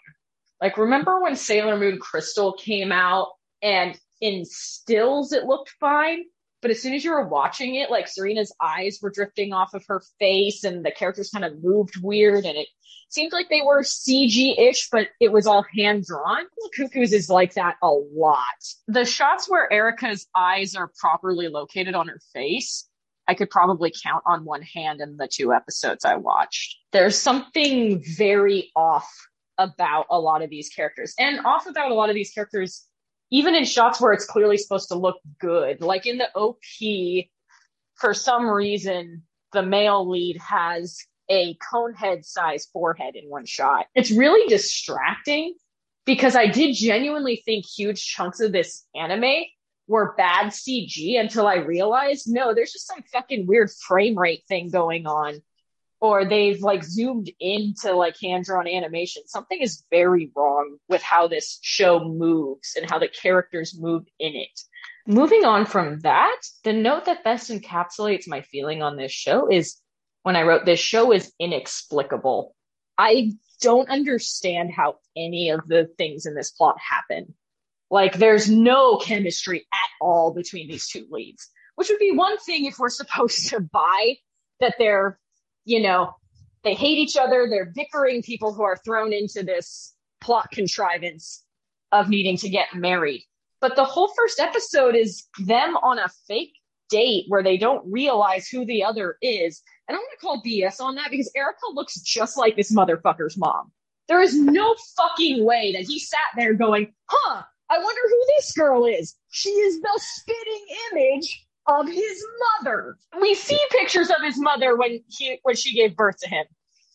Like remember when Sailor Moon Crystal came out and in stills it looked fine, but as soon as you were watching it, like Serena's eyes were drifting off of her face and the characters kind of moved weird and it seemed like they were CG-ish, but it was all hand drawn. Cuckoos is like that a lot. The shots where Erika's eyes are properly located on her face, I could probably count on one hand in the two episodes I watched. There's something very off about a lot of these characters and off about a lot of these characters, even in shots where it's clearly supposed to look good. Like in the OP, for some reason, the male lead has a cone head size forehead in one shot. It's really distracting because I did genuinely think huge chunks of this anime were bad CG until I realized no, there's just some fucking weird frame rate thing going on. Or they've like zoomed into like hand drawn animation. Something is very wrong with how this show moves and how the characters move in it. Moving on from that, the note that best encapsulates my feeling on this show is when I wrote this show is inexplicable. I don't understand how any of the things in this plot happen. Like there's no chemistry at all between these two leads, which would be one thing if we're supposed to buy that they're, you know, they hate each other, they're bickering people who are thrown into this plot contrivance of needing to get married. But the whole first episode is them on a fake date where they don't realize who the other is and I'm gonna call BS on that because Erika looks just like this motherfucker's mom. There is no fucking way that he sat there going, huh, I wonder who this girl is. She is the spitting image of his mother. We see pictures of his mother when he when she gave birth to him.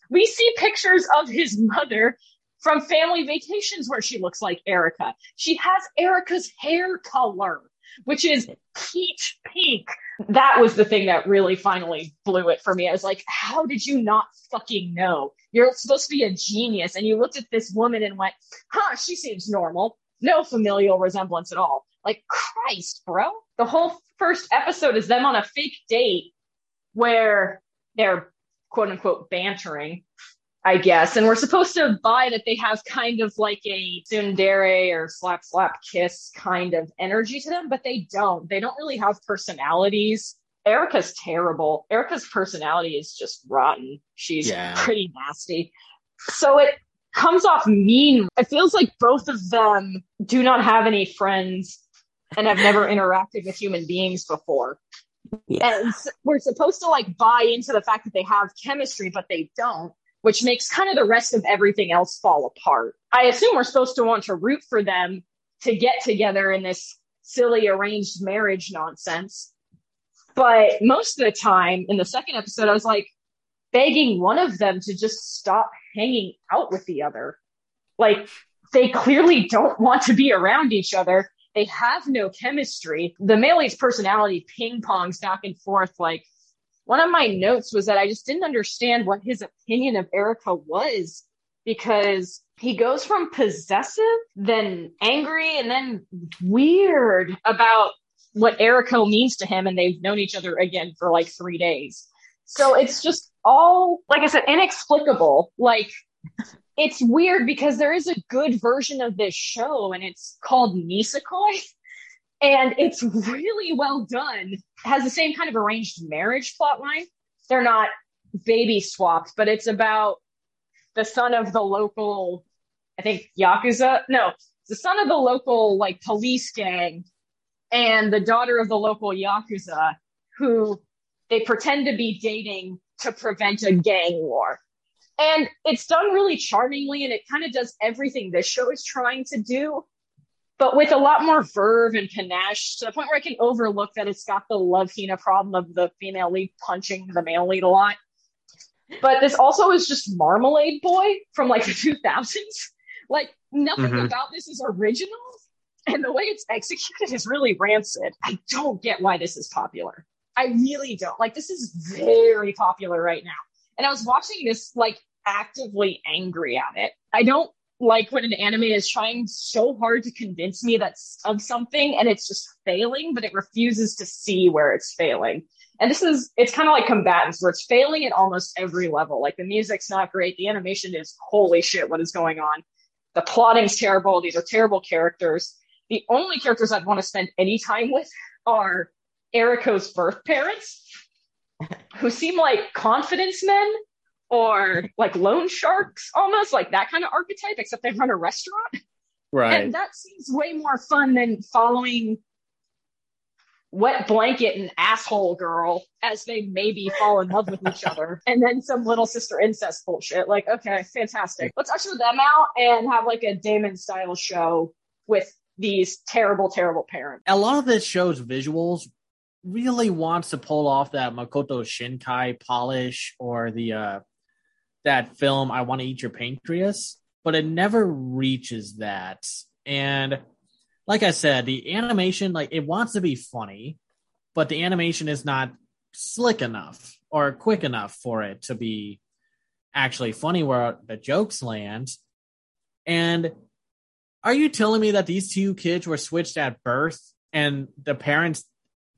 We see pictures of his mother from family vacations where she looks like Erika. She has Erika's hair color which is peach pink. That was the thing that really finally blew it for me. I was like, how did you not fucking know? You're supposed to be a genius. And you looked at this woman and went, huh, she seems normal. No familial resemblance at all. Like, Christ, bro. The whole first episode is them on a fake date where they're quote unquote bantering I guess. And we're supposed to buy that they have kind of like a tsundere or slap slap kiss kind of energy to them, but they don't. They don't really have personalities. Erika's terrible. Erika's personality is just rotten. She's yeah. pretty nasty. So it comes off mean. It feels like both of them do not have any friends and have never interacted with human beings before. Yeah. And we're supposed to like buy into the fact that they have chemistry, but they don't, which makes kind of the rest of everything else fall apart. I assume we're supposed to want to root for them to get together in this silly arranged marriage nonsense. But most of the time in the second episode, I was like begging one of them to just stop hanging out with the other. Like they clearly don't want to be around each other. They have no chemistry. The Melee's personality ping pongs back and forth. Like one of my notes was that I just didn't understand what his opinion of Erika was because he goes from possessive, then angry, and then weird about what Erika means to him. And they've known each other again for like three days. So it's just all, like I said, inexplicable. Like it's weird because there is a good version of this show and it's called Nisekoi. And it's really well done. It has the same kind of arranged marriage plotline. They're not baby swapped, but it's about the son of the local, I think Yakuza. No, the son of the local like police gang and the daughter of the local Yakuza who they pretend to be dating to prevent a gang war. And it's done really charmingly and it kind of does everything this show is trying to do, but with a lot more verve and panache to the point where I can overlook that it's got the love Hina problem of the female lead punching the male lead a lot. But this also is just Marmalade Boy from like the 2000s. Like nothing mm-hmm. about this is original. And the way it's executed is really rancid. I don't get why this is popular. I really don't. Like this is very popular right now. And I was watching this like actively angry at it. I don't like when an anime is trying so hard to convince me that's of something and it's just failing, but it refuses to see where it's failing. And this is, it's kind of like combatants where it's failing at almost every level. Like the music's not great. The animation is holy shit, what is going on? The plotting's terrible. These are terrible characters. The only characters I'd want to spend any time with are Erika's birth parents who seem like confidence men or like loan sharks almost like that kind of archetype except they run a restaurant. Right. And that seems way more fun than following wet blanket and asshole girl as they maybe fall in love with each other and then some little sister incest bullshit. Like okay fantastic. Let's usher them out and have like a Deaimon style show with these terrible terrible parents. A lot of this show's visuals really wants to pull off that Makoto Shinkai polish or the uh that film I Want to Eat Your Pancreas, but it never reaches that. And like I said, the animation like it wants to be funny, but the animation is not slick enough or quick enough for it to be actually funny where the jokes land. And are you telling me that these two kids were switched at birth and the parents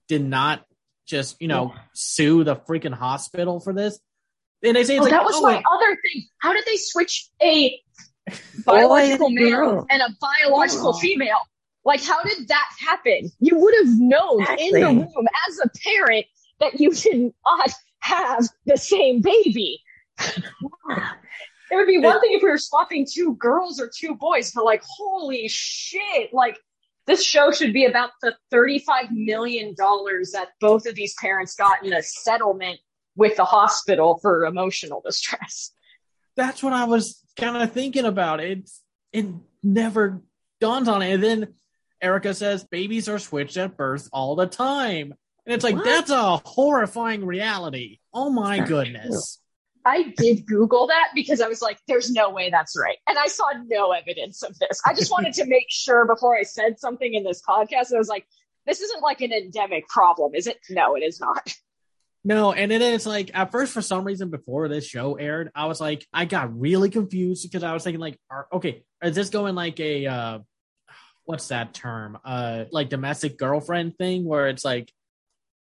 did not just you know sue the freaking hospital for this. And they say oh, like, that was oh, my other thing. How did they switch a biological male and a biological oh. female? Like, how did that happen? You would have known exactly. in the room as a parent that you did not have the same baby. It would be one thing if we were swapping two girls or two boys, but like, holy shit! Like, this show should be about the $35 million that both of these parents got in a settlement with the hospital for emotional distress. That's what I was kind of thinking about. It it never dawns on it. And then Erika says babies are switched at birth all the time. And it's like, what? that's a horrifying reality. Oh my goodness. I did Google that because I was like, there's no way that's right. And I saw no evidence of this. I just wanted to make sure before I said something in this podcast. I was like, this isn't like an endemic problem, is it? No, it is not. No, and then it's like at first, for some reason, before this show aired, I was like, I got really confused because I was thinking, like, are, okay, is this going like a, uh, what's that term? Uh, like domestic girlfriend thing where it's like,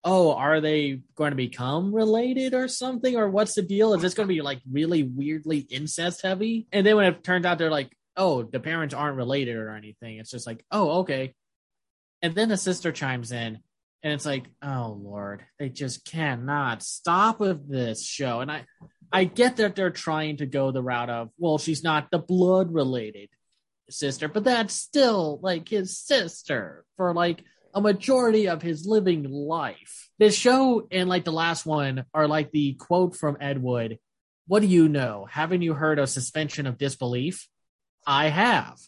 oh, are they going to become related or something? Or what's the deal? Is this going to be like really weirdly incest heavy? And then when it turns out they're like, oh, the parents aren't related or anything, it's just like, oh, okay. And then the sister chimes in and it's like, oh lord, they just cannot stop with this show. And I, I get that they're trying to go the route of, well, she's not the blood related sister, but that's still like his sister for like a majority of his living life. This show and like the last one are like the quote from Ed Wood. What do you know? Haven't you heard of suspension of disbelief? I have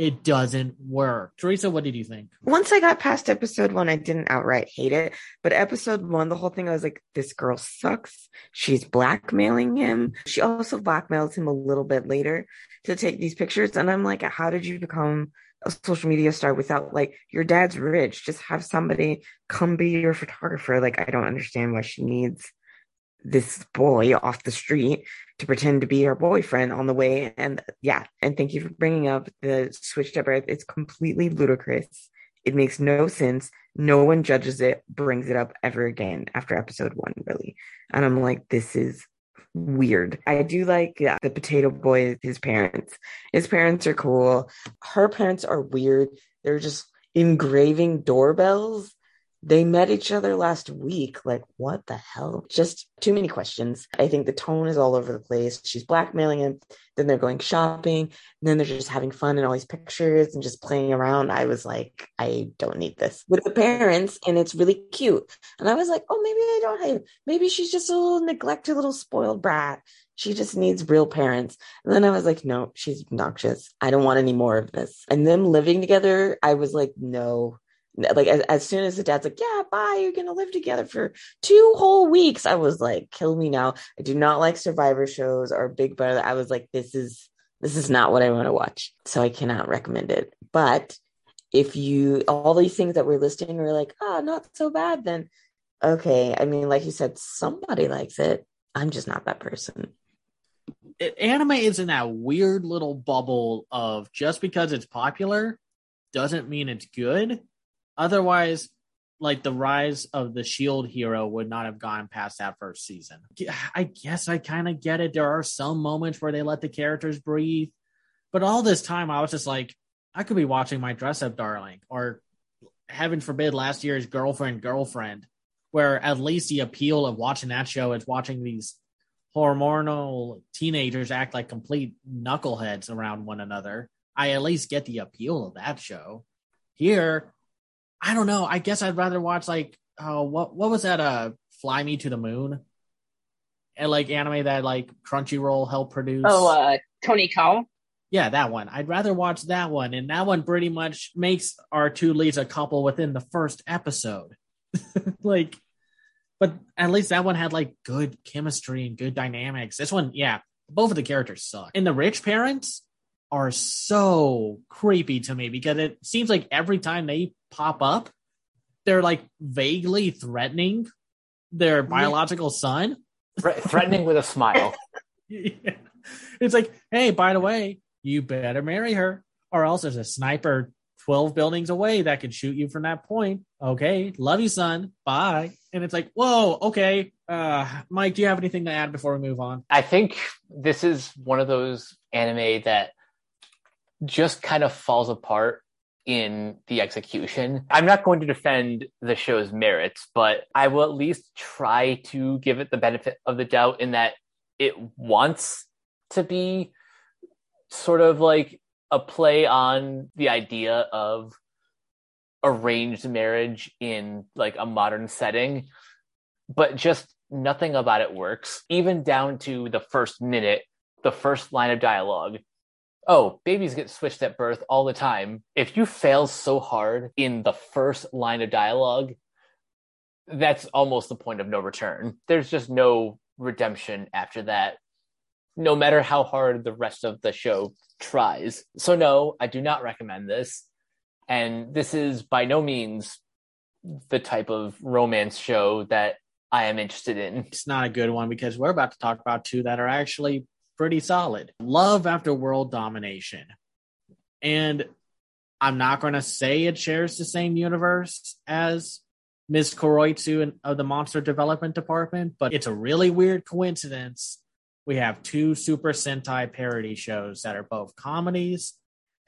it doesn't work. Teresa, what did you think? Once I got past episode one, I didn't outright hate it. But episode one, the whole thing, I was like, this girl sucks. She's blackmailing him. She also blackmails him a little bit later to take these pictures. And I'm like, how did you become a social media star without like your dad's rich? Just have somebody come be your photographer. Like, I don't understand why she needs this boy off the street to pretend to be her boyfriend on the way. And yeah, and thank you for bringing up the switch to birth. It's completely ludicrous. It makes no sense. No one judges it, brings it up ever again after episode one, really. And I'm like, this is weird. I do like yeah, the potato boy, his parents. His parents are cool. Her parents are weird. They're just engraving doorbells they met each other last week. Like, what the hell? Just too many questions. I think the tone is all over the place. She's blackmailing him. Then they're going shopping. Then they're just having fun and all these pictures and just playing around. I was like, I don't need this with the parents. And it's really cute. And I was like, oh, maybe I don't have, maybe she's just a little neglected, little spoiled brat. She just needs real parents. And then I was like, no, she's obnoxious. I don't want any more of this. And them living together, I was like, no, like as, as soon as the dad's like yeah bye you're gonna live together for two whole weeks i was like kill me now. I do not like survivor shows or big brother. I was like this is this is not what i want to watch. So i cannot recommend it. But if you all these things that we're listing are like oh not so bad then okay. I mean like you said somebody likes it. I'm just not that person. Anime is in that weird little bubble of just because it's popular doesn't mean it's good Otherwise, like the rise of the shield hero would not have gone past that first season. I guess I kind of get it. There are some moments where they let the characters breathe, but all this time I was just like, I could be watching my dress up darling or heaven forbid last year's girlfriend girlfriend, where at least the appeal of watching that show is watching these hormonal teenagers act like complete knuckleheads around one another. I at least get the appeal of that show. Here, I don't know. I guess I'd rather watch like oh what what was that uh Fly Me to the Moon? And like anime that like Crunchyroll helped produce. Oh, uh Tonikawa. Yeah, that one. I'd rather watch that one. And that one pretty much makes our two leads a couple within the first episode. like but at least that one had like good chemistry and good dynamics. This one, yeah, both of the characters suck. And the rich parents, are so creepy to me because it seems like every time they pop up, they're like vaguely threatening their biological son. threatening with a smile. yeah. It's like, hey, by the way, you better marry her, or else there's a sniper 12 buildings away that could shoot you from that point. Okay, love you, son. Bye. And it's like, whoa, okay. Uh, Mike, do you have anything to add before we move on? I think this is one of those anime that just kind of falls apart in the execution. I'm not going to defend the show's merits, but I will at least try to give it the benefit of the doubt in that it wants to be sort of like a play on the idea of arranged marriage in like a modern setting, but just nothing about it works, even down to the first minute, the first line of dialogue oh, babies get switched at birth all the time. If you fail so hard in the first line of dialogue, that's almost the point of no return. There's just no redemption after that, no matter how hard the rest of the show tries. So, no, I do not recommend this. And this is by no means the type of romance show that I am interested in. It's not a good one because we're about to talk about two that are actually pretty solid. Love after world domination. And I'm not going to say it shares the same universe as Ms. Kuroitsu of uh, the Monster Development Department, but it's a really weird coincidence. We have two Super Sentai parody shows that are both comedies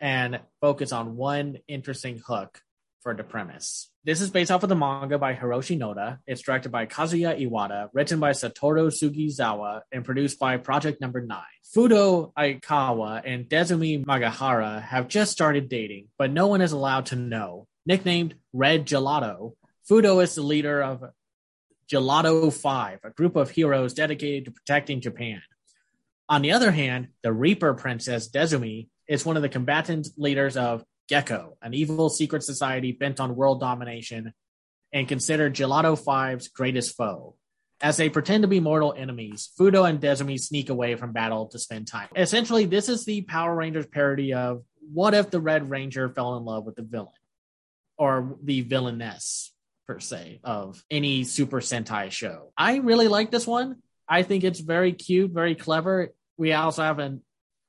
and focus on one interesting hook for the premise. This is based off of the manga by Hiroshi Noda. It's directed by Kazuya Iwata, written by Satoru Sugizawa, and produced by Project Number 9. Fudo Aikawa and Desumi Magahara have just started dating, but no one is allowed to know. Nicknamed Red Gelato, Fudo is the leader of Gelato 5, a group of heroes dedicated to protecting Japan. On the other hand, the Reaper Princess Desumi is one of the combatant leaders of Gekko, an evil secret society bent on world domination and considered Gelato 5's greatest foe. As they pretend to be mortal enemies, Fudo and Desumi sneak away from battle to spend time. Essentially, this is the Power Rangers parody of what if the Red Ranger fell in love with the villain or the villainess, per se, of any Super Sentai show. I really like this one. I think it's very cute, very clever. We also have an,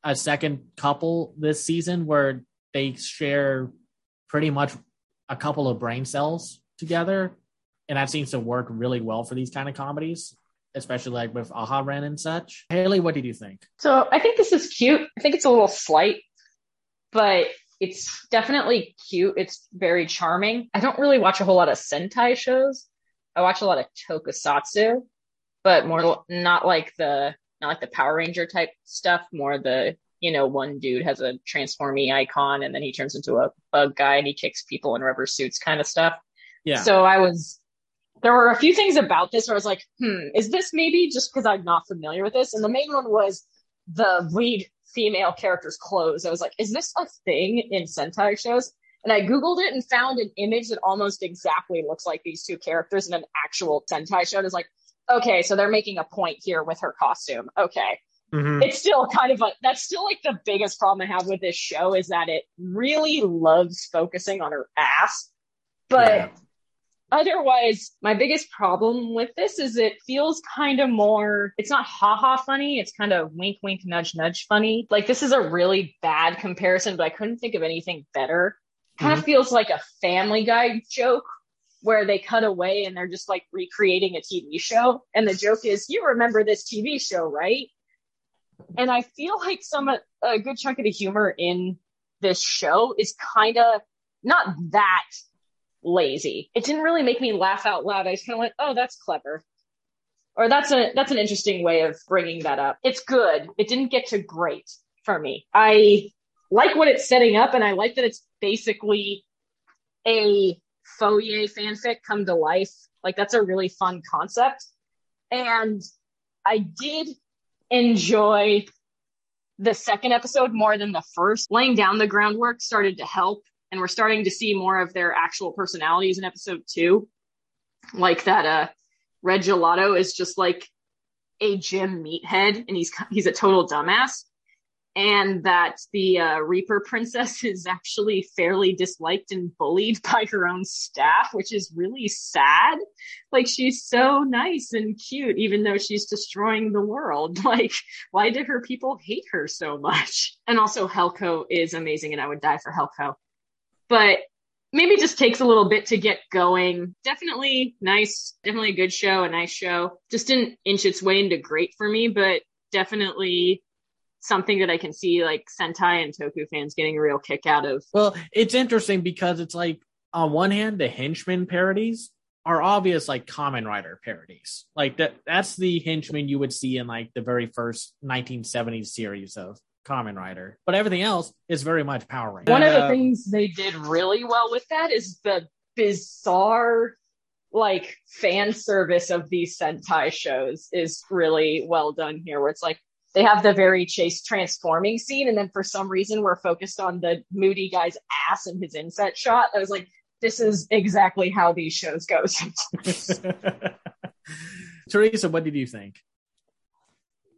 a second couple this season where they share pretty much a couple of brain cells together and that seems to work really well for these kind of comedies, especially like with Aha-Ren and such. Haley, what did you think? So I think this is cute. I think it's a little slight, but it's definitely cute. It's very charming. I don't really watch a whole lot of Sentai shows. I watch a lot of Tokusatsu, but more not like the not like the Power Ranger type stuff. More the you know one dude has a transformy icon and then he turns into a bug guy and he kicks people in rubber suits kind of stuff. Yeah. So I was there were a few things about this where I was like, hmm, is this maybe just because I'm not familiar with this? And the main one was the lead female character's clothes. I was like, is this a thing in Sentai shows? And I Googled it and found an image that almost exactly looks like these two characters in an actual Sentai show. And was like, okay, so they're making a point here with her costume. Okay. Mm-hmm. It's still kind of like, that's still like the biggest problem I have with this show is that it really loves focusing on her ass. But yeah otherwise, my biggest problem with this is it feels kind of more, it's not haha funny. It's kind of wink, wink, nudge, nudge funny. Like this is a really bad comparison, but I couldn't think of anything better. Kind mm-hmm. of feels like a family guy joke where they cut away and they're just like recreating a TV show. And the joke is, you remember this TV show, right? And I feel like some, a good chunk of the humor in this show is kind of not that lazy. It didn't really make me laugh out loud. I just kind of went, "Oh, that's clever." Or that's a that's an interesting way of bringing that up. It's good. It didn't get to great for me. I like what it's setting up and I like that it's basically a Fourier fanfic come to life. Like that's a really fun concept. And I did enjoy the second episode more than the first. Laying down the groundwork started to help and we're starting to see more of their actual personalities in episode two. Like that, uh, Red Gelato is just like a gym meathead, and he's he's a total dumbass. And that the uh, Reaper Princess is actually fairly disliked and bullied by her own staff, which is really sad. Like she's so nice and cute, even though she's destroying the world. Like, why did her people hate her so much? And also, Helco is amazing, and I would die for Helco but maybe just takes a little bit to get going. Definitely nice, definitely a good show, a nice show. Just didn't inch its way into great for me, but definitely something that I can see like Sentai and Toku fans getting a real kick out of. Well, it's interesting because it's like on one hand, the henchman parodies are obvious like Kamen Rider parodies. Like that that's the henchman you would see in like the very first 1970s series of Kamen Rider, but everything else is very much Power Ranger. One of the uh, things they did really well with that is the bizarre like fan service of these Sentai shows is really well done here, where it's like they have the very chase transforming scene, and then for some reason we're focused on the moody guy's ass and his inset shot. I was like, this is exactly how these shows go. Teresa, what did you think?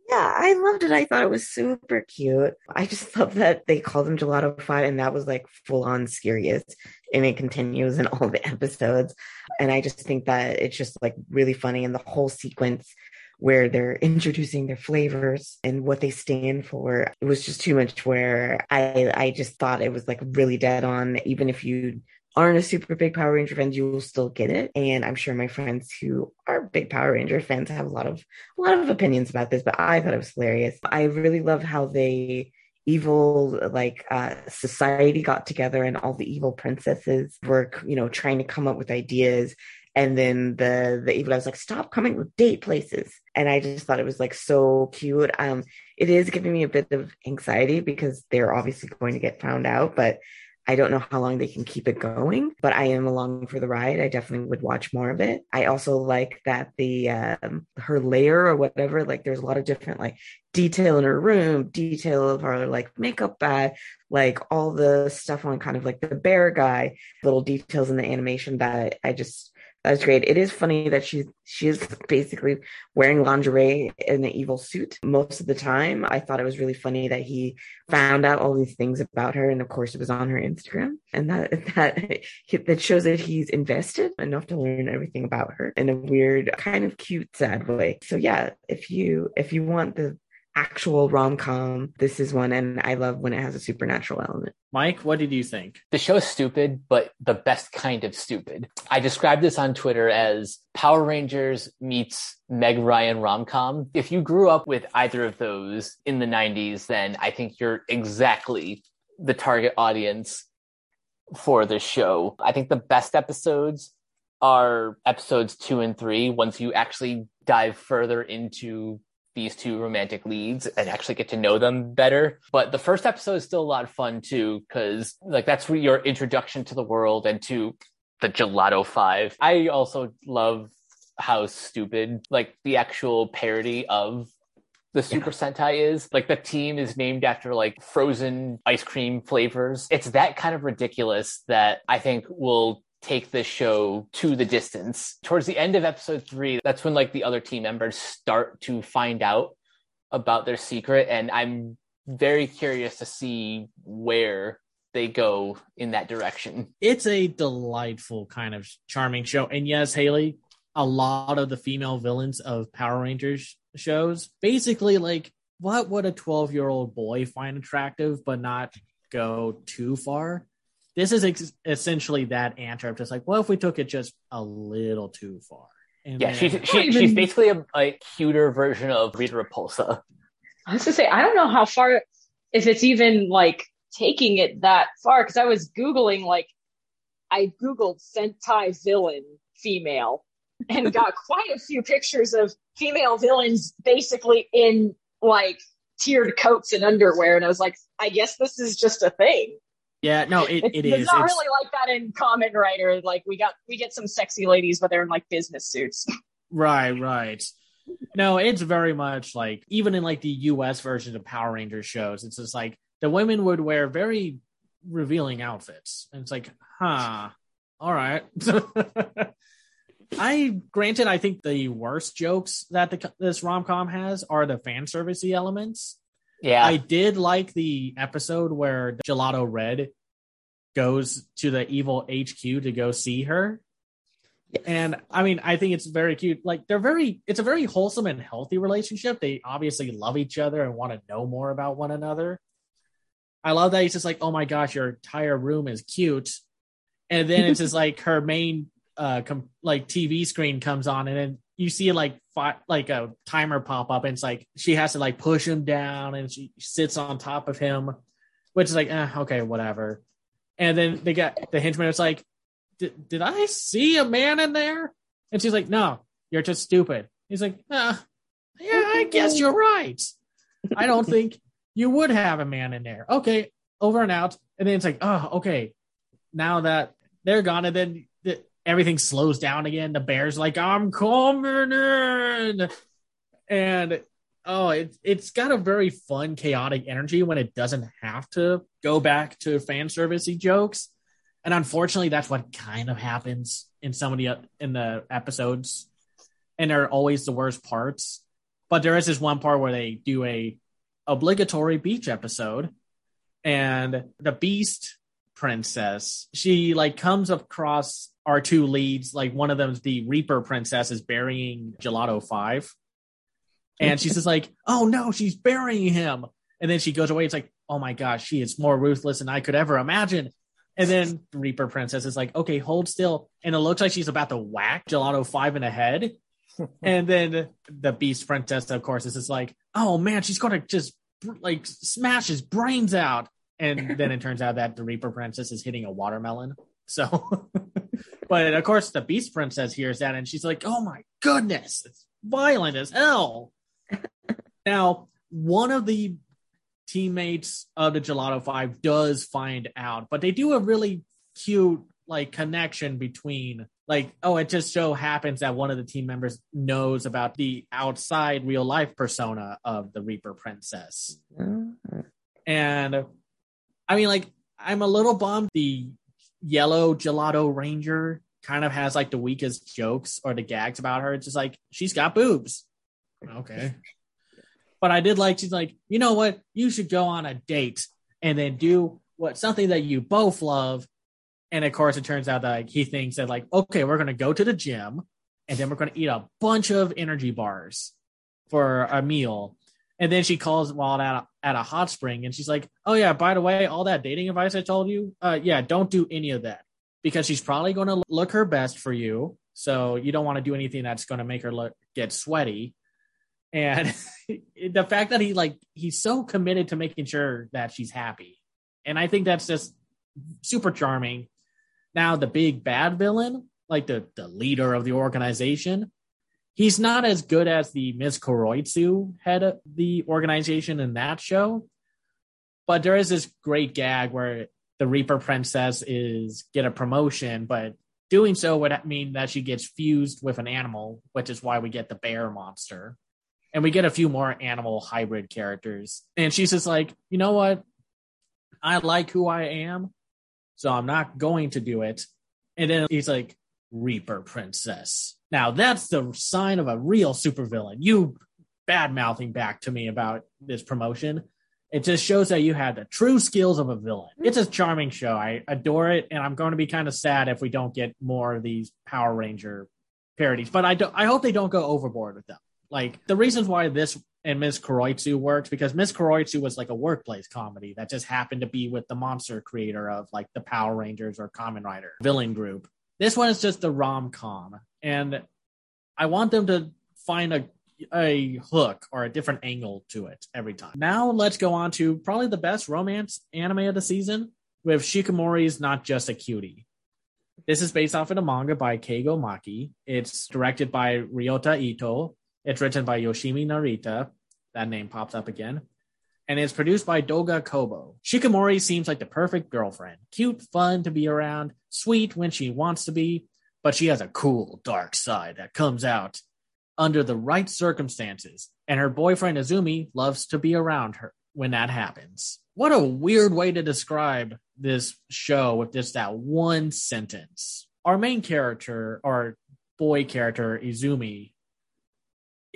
Yeah, I loved it. I thought it was super cute. I just love that they called him Gelato Five, and that was like full on serious, and it continues in all the episodes. And I just think that it's just like really funny, and the whole sequence where they're introducing their flavors and what they stand for. It was just too much. Where I I just thought it was like really dead on, even if you aren't a super big Power Ranger fan, you will still get it. And I'm sure my friends who are big Power Ranger fans have a lot of a lot of opinions about this, but I thought it was hilarious. I really love how they evil like uh society got together and all the evil princesses were you know trying to come up with ideas and then the the evil I was like stop coming with date places and I just thought it was like so cute um it is giving me a bit of anxiety because they're obviously going to get found out but I don't know how long they can keep it going, but I am along for the ride. I definitely would watch more of it. I also like that the um, her layer or whatever, like there's a lot of different like detail in her room, detail of her like makeup bag, like all the stuff on kind of like the bear guy, little details in the animation that I just that's great. It is funny that she's she's basically wearing lingerie in an evil suit most of the time. I thought it was really funny that he found out all these things about her, and of course, it was on her Instagram, and that that that shows that he's invested enough to learn everything about her in a weird, kind of cute, sad way. So yeah, if you if you want the actual rom com. This is one, and I love when it has a supernatural element. Mike, what did you think? The show is stupid, but the best kind of stupid. I described this on Twitter as Power Rangers meets Meg Ryan rom com. If you grew up with either of those in the 90s, then I think you're exactly the target audience for this show. I think the best episodes are episodes two and three once you actually dive further into these two romantic leads and actually get to know them better. But the first episode is still a lot of fun too, because like that's your introduction to the world and to the Gelato Five. I also love how stupid like the actual parody of the Super yeah. Sentai is. Like the team is named after like frozen ice cream flavors. It's that kind of ridiculous that I think will take this show to the distance. Towards the end of episode three, that's when like the other team members start to find out about their secret. And I'm very curious to see where they go in that direction. It's a delightful kind of charming show. And yes, Haley, a lot of the female villains of Power Rangers shows basically like what would a 12 year old boy find attractive but not go too far this is ex- essentially that answer of just like, what if we took it just a little too far? And yeah, then, she's she, even... she's basically a, a, cuter version of Rita Repulsa. I was going to say, I don't know how far, if it's even like taking it that far, because I was googling like, I googled Sentai villain female and got quite a few pictures of female villains basically in like tiered coats and underwear, and I was like, I guess this is just a thing. Yeah, no, it, it is. It's not really like that in Kamen Rider. Like we got we get some sexy ladies, but they're in like business suits. Right, right. No, it's very much like even in like the US version of Power Rangers shows, it's just like the women would wear very revealing outfits. And it's like, huh, all right. I granted, I think the worst jokes that the, this rom com has are the fan servicey elements. Yeah. I did like the episode where Gelato Red goes to the evil HQ to go see her. And I mean, I think it's very cute. Like they're very, it's a very wholesome and healthy relationship. They obviously love each other and want to know more about one another. I love that he's just like, oh my gosh, your entire room is cute. And then it's just like her main, uh, com- like TV screen comes on, and then you see like fi- like a timer pop up, and it's like she has to like push him down, and she sits on top of him, which is like, eh, okay, whatever. And then they got the henchman. It's like, did I see a man in there? And she's like, no, you're just stupid. He's like, ah, yeah, I guess you're right. I don't think you would have a man in there. Okay, over and out. And then it's like, oh, okay. Now that they're gone, and then the, everything slows down again. The bear's like, I'm coming in. And oh, it, it's got a very fun, chaotic energy when it doesn't have to go back to fan servicey jokes. And unfortunately, that's what kind of happens in some of the in the episodes, and they're always the worst parts. But there is this one part where they do a obligatory beach episode, and the Beast princess she like comes across our two leads. Like one of them's the Reaper princess is burying Gelato Five, and she's just like, "Oh no, she's burying him." And then she goes away. It's like, "Oh my gosh, she is more ruthless than I could ever imagine." And then Reaper Princess is like, "Okay, hold still," and it looks like she's about to whack Gelato Five in the head. and then the Beast Princess, of course, is just like, "Oh man, she's gonna just like smash his brains out. And then it turns out that the Reaper Princess is hitting a watermelon. So, but of course, the Beast Princess hears that and she's like, oh my goodness, it's violent as hell. now, one of the teammates of the Gelato Five does find out, but they do a really cute like connection between like oh it just so happens that one of the team members knows about the outside real life persona of the reaper princess mm-hmm. and i mean like i'm a little bummed the yellow gelato ranger kind of has like the weakest jokes or the gags about her it's just like she's got boobs okay but I did like she's like, you know what? You should go on a date and then do what something that you both love. And of course, it turns out that like, he thinks that like, okay, we're gonna go to the gym and then we're gonna eat a bunch of energy bars for a meal. And then she calls at a, at a hot spring and she's like, oh yeah, by the way, all that dating advice I told you, uh, yeah, don't do any of that because she's probably going to look her best for you. So you don't want to do anything that's going to make her look get sweaty and the fact that he like he's so committed to making sure that she's happy and i think that's just super charming now the big bad villain like the the leader of the organization he's not as good as the Ms. Kuroitsu head of the organization in that show but there is this great gag where the reaper princess is get a promotion but doing so would mean that she gets fused with an animal which is why we get the bear monster and we get a few more animal hybrid characters. And she's just like, you know what? I like who I am, so I'm not going to do it. And then he's like, Reaper Princess. Now that's the sign of a real supervillain. You bad mouthing back to me about this promotion. It just shows that you had the true skills of a villain. It's a charming show. I adore it, and I'm going to be kind of sad if we don't get more of these Power Ranger parodies. But I don't. I hope they don't go overboard with them. Like the reasons why this and Miss Kuroitsu worked because Miss Kuroitsu was like a workplace comedy that just happened to be with the monster creator of like the Power Rangers or Kamen Rider villain group. This one is just the rom com, and I want them to find a a hook or a different angle to it every time. Now let's go on to probably the best romance anime of the season with Shikimori's Not Just a Cutie. This is based off of a manga by Keigo Maki. It's directed by Ryota Ito, it's written by Yoshimi Narita. That name pops up again. And it's produced by Doga Kobo. Shikimori seems like the perfect girlfriend. Cute, fun to be around, sweet when she wants to be, but she has a cool, dark side that comes out under the right circumstances. And her boyfriend Izumi loves to be around her when that happens. What a weird way to describe this show with just that one sentence. Our main character, our boy character, Izumi,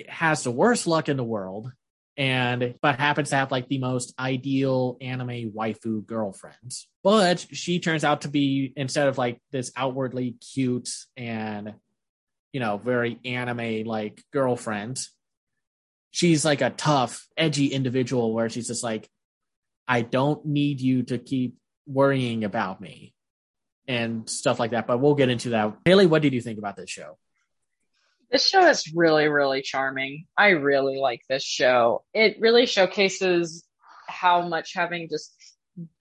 has the worst luck in the world and but happens to have like the most ideal anime waifu girlfriend. But she turns out to be instead of like this outwardly cute and you know very anime like girlfriend, she's like a tough, edgy individual where she's just like, I don't need you to keep worrying about me and stuff like that. But we'll get into that. Haley, what did you think about this show? This show is really, really charming. I really like this show. It really showcases how much having just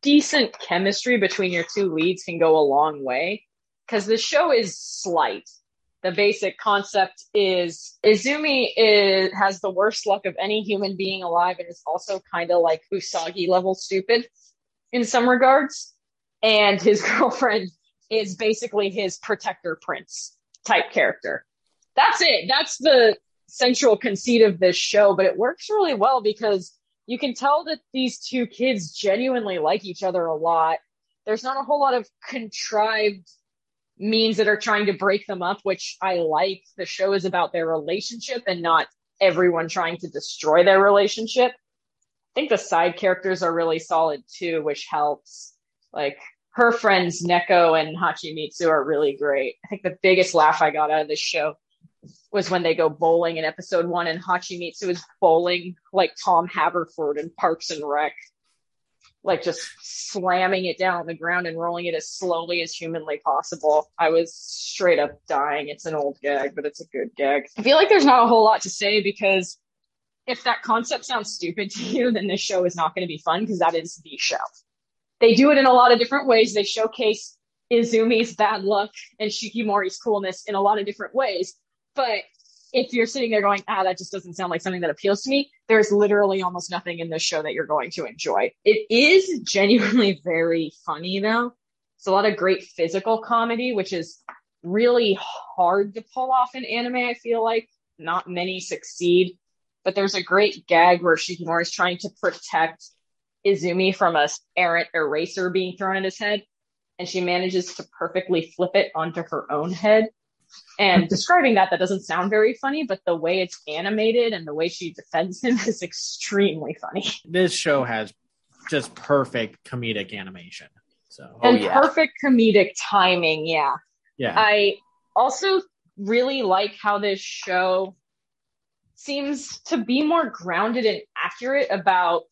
decent chemistry between your two leads can go a long way. Because the show is slight. The basic concept is Izumi is, has the worst luck of any human being alive and is also kind of like Usagi level stupid in some regards. And his girlfriend is basically his protector prince type character that's it. That's the central conceit of this show, but it works really well because you can tell that these two kids genuinely like each other a lot. There's not a whole lot of contrived means that are trying to break them up, which I like. The show is about their relationship and not everyone trying to destroy their relationship. I think the side characters are really solid too, which helps. Like her friends Neko and Hachimitsu are really great. I think the biggest laugh I got out of this show was when they go bowling in episode one and Hachimitsu is bowling like Tom Haverford in Parks and Rec. Like just slamming it down on the ground and rolling it as slowly as humanly possible. I was straight up dying. It's an old gag, but it's a good gag. I feel like there's not a whole lot to say because if that concept sounds stupid to you, then this show is not going to be fun because that is the show. They do it in a lot of different ways. They showcase Izumi's bad luck and Shikimori's coolness in a lot of different ways. But if you're sitting there going, ah, that just doesn't sound like something that appeals to me, there's literally almost nothing in this show that you're going to enjoy. It is genuinely very funny though. It's a lot of great physical comedy, which is really hard to pull off in anime, I feel like. Not many succeed. But there's a great gag where Shikimori is trying to protect Izumi from a errant eraser being thrown at his head. And she manages to perfectly flip it onto her own head and describing that, that doesn't sound very funny, but the way it's animated and the way she defends him is extremely funny. This show has just perfect comedic animation. So and oh, yeah. perfect comedic timing. Yeah. Yeah. I also really like how this show seems to be more grounded and accurate about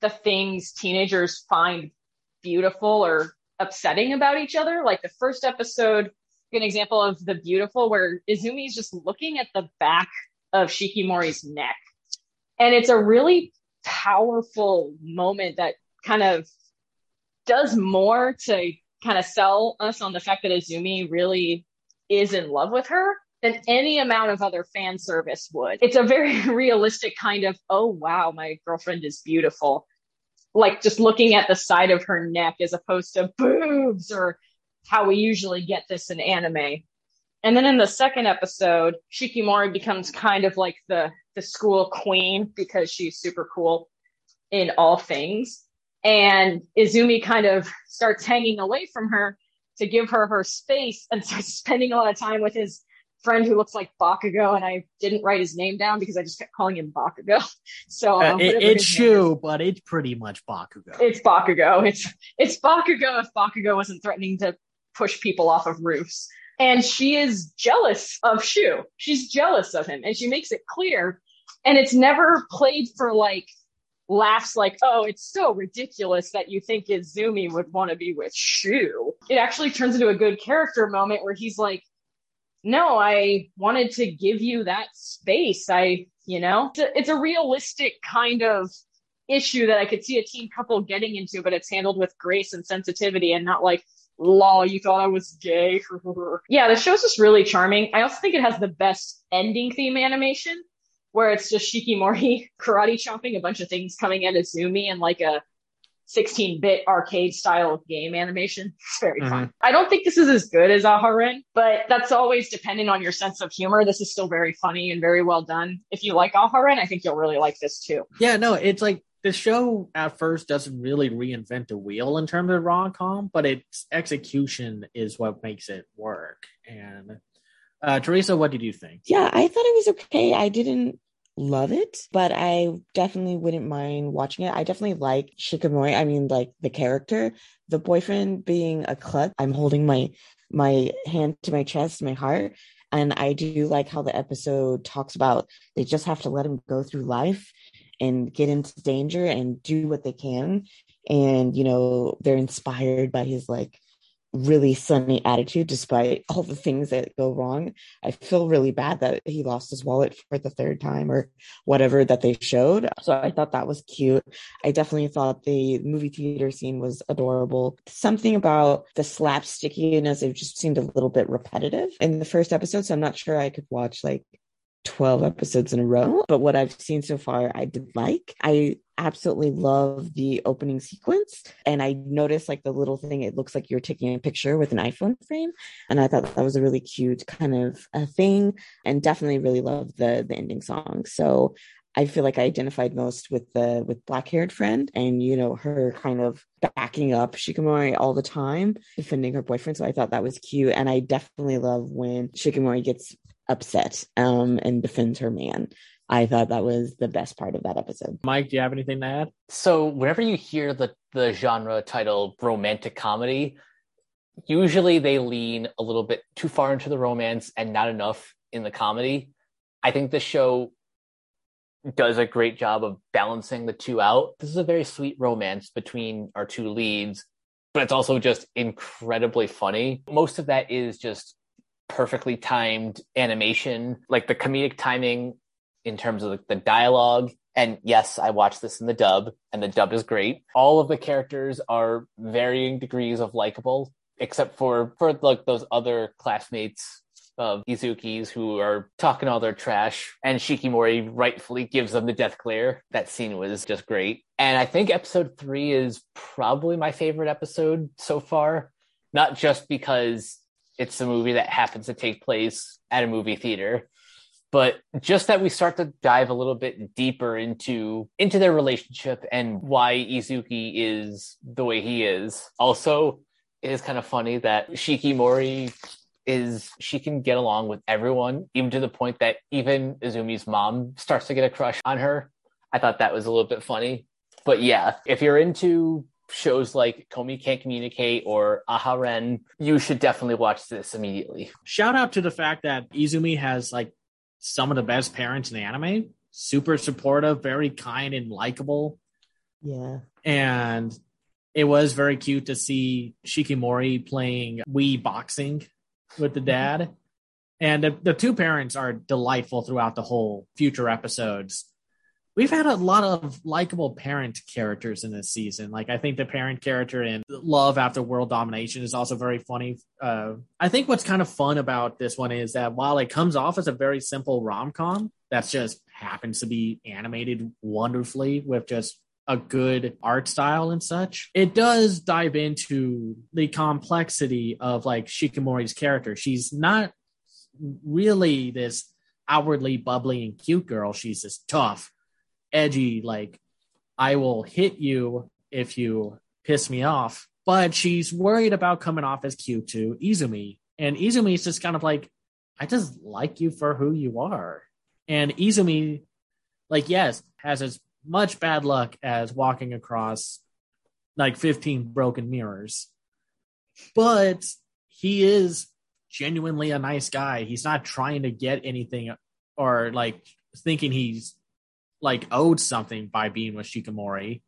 the things teenagers find beautiful or upsetting about each other. Like the first episode an example of the beautiful where Izumi is just looking at the back of Shikimori's neck. And it's a really powerful moment that kind of does more to kind of sell us on the fact that Izumi really is in love with her than any amount of other fan service would. It's a very realistic kind of, oh wow, my girlfriend is beautiful. Like just looking at the side of her neck as opposed to boobs or how we usually get this in anime. And then in the second episode, Shikimori becomes kind of like the the school queen because she's super cool in all things. And Izumi kind of starts hanging away from her to give her her space and starts spending a lot of time with his friend who looks like Bakugo, and I didn't write his name down because I just kept calling him Bakugo. So uh, it, it's Shu, but it's pretty much Bakugo. It's Bakugo. It's it's Bakugo if Bakugo wasn't threatening to push people off of roofs. And she is jealous of Shu. She's jealous of him and she makes it clear. And it's never played for like laughs like, oh, it's so ridiculous that you think Izumi would want to be with Shu. It actually turns into a good character moment where he's like, no, I wanted to give you that space. I, you know, it's a, it's a realistic kind of issue that I could see a teen couple getting into, but it's handled with grace and sensitivity and not like, lol, you thought I was gay. yeah, the show's just really charming. I also think it has the best ending theme animation where it's just Shikimori karate chopping a bunch of things coming in at Izumi and like a 16-bit arcade style game animation. It's very mm-hmm. fun. I don't think this is as good as Aharen, but that's always dependent on your sense of humor. This is still very funny and very well done. If you like Aharen, I think you'll really like this too. Yeah, no, it's like the show at first doesn't really reinvent the wheel in terms of rom com, but its execution is what makes it work. And uh, Teresa, what did you think? Yeah, I thought it was okay. I didn't love it, but I definitely wouldn't mind watching it. I definitely like Shikimori. I mean, like the character, the boyfriend being a klutz. I'm holding my my hand to my chest, my heart. And I do like how the episode talks about they just have to let him go through life and get into danger and do what they can. And you know they're inspired by his like really sunny attitude despite all the things that go wrong. I feel really bad that he lost his wallet for the third time or whatever that they showed. So i thought that was cute. I definitely thought the movie theater scene was adorable. Something about the slapstickiness it just seemed a little bit repetitive in the first episode so i'm not sure i could watch like 12 episodes in a row, oh. but what I've seen so far, I did like. I absolutely love the opening sequence. And I noticed like the little thing, it looks like you're taking a picture with an iPhone frame. And I thought that was a really cute kind of a thing and definitely really love the, the ending song. So I feel like I identified most with the with black haired friend and you know her kind of backing up Shikimori all the time, defending her boyfriend. So I thought that was cute, and I definitely love when Shikimori gets upset um, and defends her man. I thought that was the best part of that episode. Mike, do you have anything to add? So, whenever you hear the the genre title romantic comedy, usually they lean a little bit too far into the romance and not enough in the comedy. I think the show does a great job of balancing the two out. This is a very sweet romance between our two leads, but it's also just incredibly funny. Most of that is just perfectly timed animation. Like the comedic timing in terms of the dialogue. And yes, I watched this in the dub, and the dub is great. All of the characters are varying degrees of likable, except for for like those other classmates of Izuki's who are talking all their trash, and Shikimori rightfully gives them the death glare. That scene was just great. And I think episode three is probably my favorite episode so far, not just because it's a movie that happens to take place at a movie theater, but just that we start to dive a little bit deeper into into their relationship and why Izuki is the way he is. Also, it is kind of funny that Shikimori is she can get along with everyone, even to the point that even Izumi's mom starts to get a crush on her. I thought that was a little bit funny. But yeah, if you're into shows like Komi Can't Communicate or Aha-Ren, you should definitely watch this immediately. Shout out to the fact that Izumi has like some of the best parents in the anime. Super supportive, very kind and likable. Yeah. And it was very cute to see Shikimori playing Wii boxing with the dad. And the, the two parents are delightful throughout the whole future episodes. We've had a lot of likable parent characters in this season. Like I think the parent character in Love After World Domination is also very funny. Uh, I think what's kind of fun about this one is that while it comes off as a very simple rom com, that's just happens to be animated wonderfully with just a good art style and such. It does dive into the complexity of like Shikimori's character. She's not really this outwardly bubbly and cute girl. She's this tough, edgy, like, I will hit you if you piss me off. But she's worried about coming off as cute to Izumi. And Izumi is just kind of like, I just like you for who you are. And Izumi, like, yes, has as much bad luck as walking across like 15 broken mirrors. But he is genuinely a nice guy. He's not trying to get anything or like thinking he's like owed something by being with Shikimori.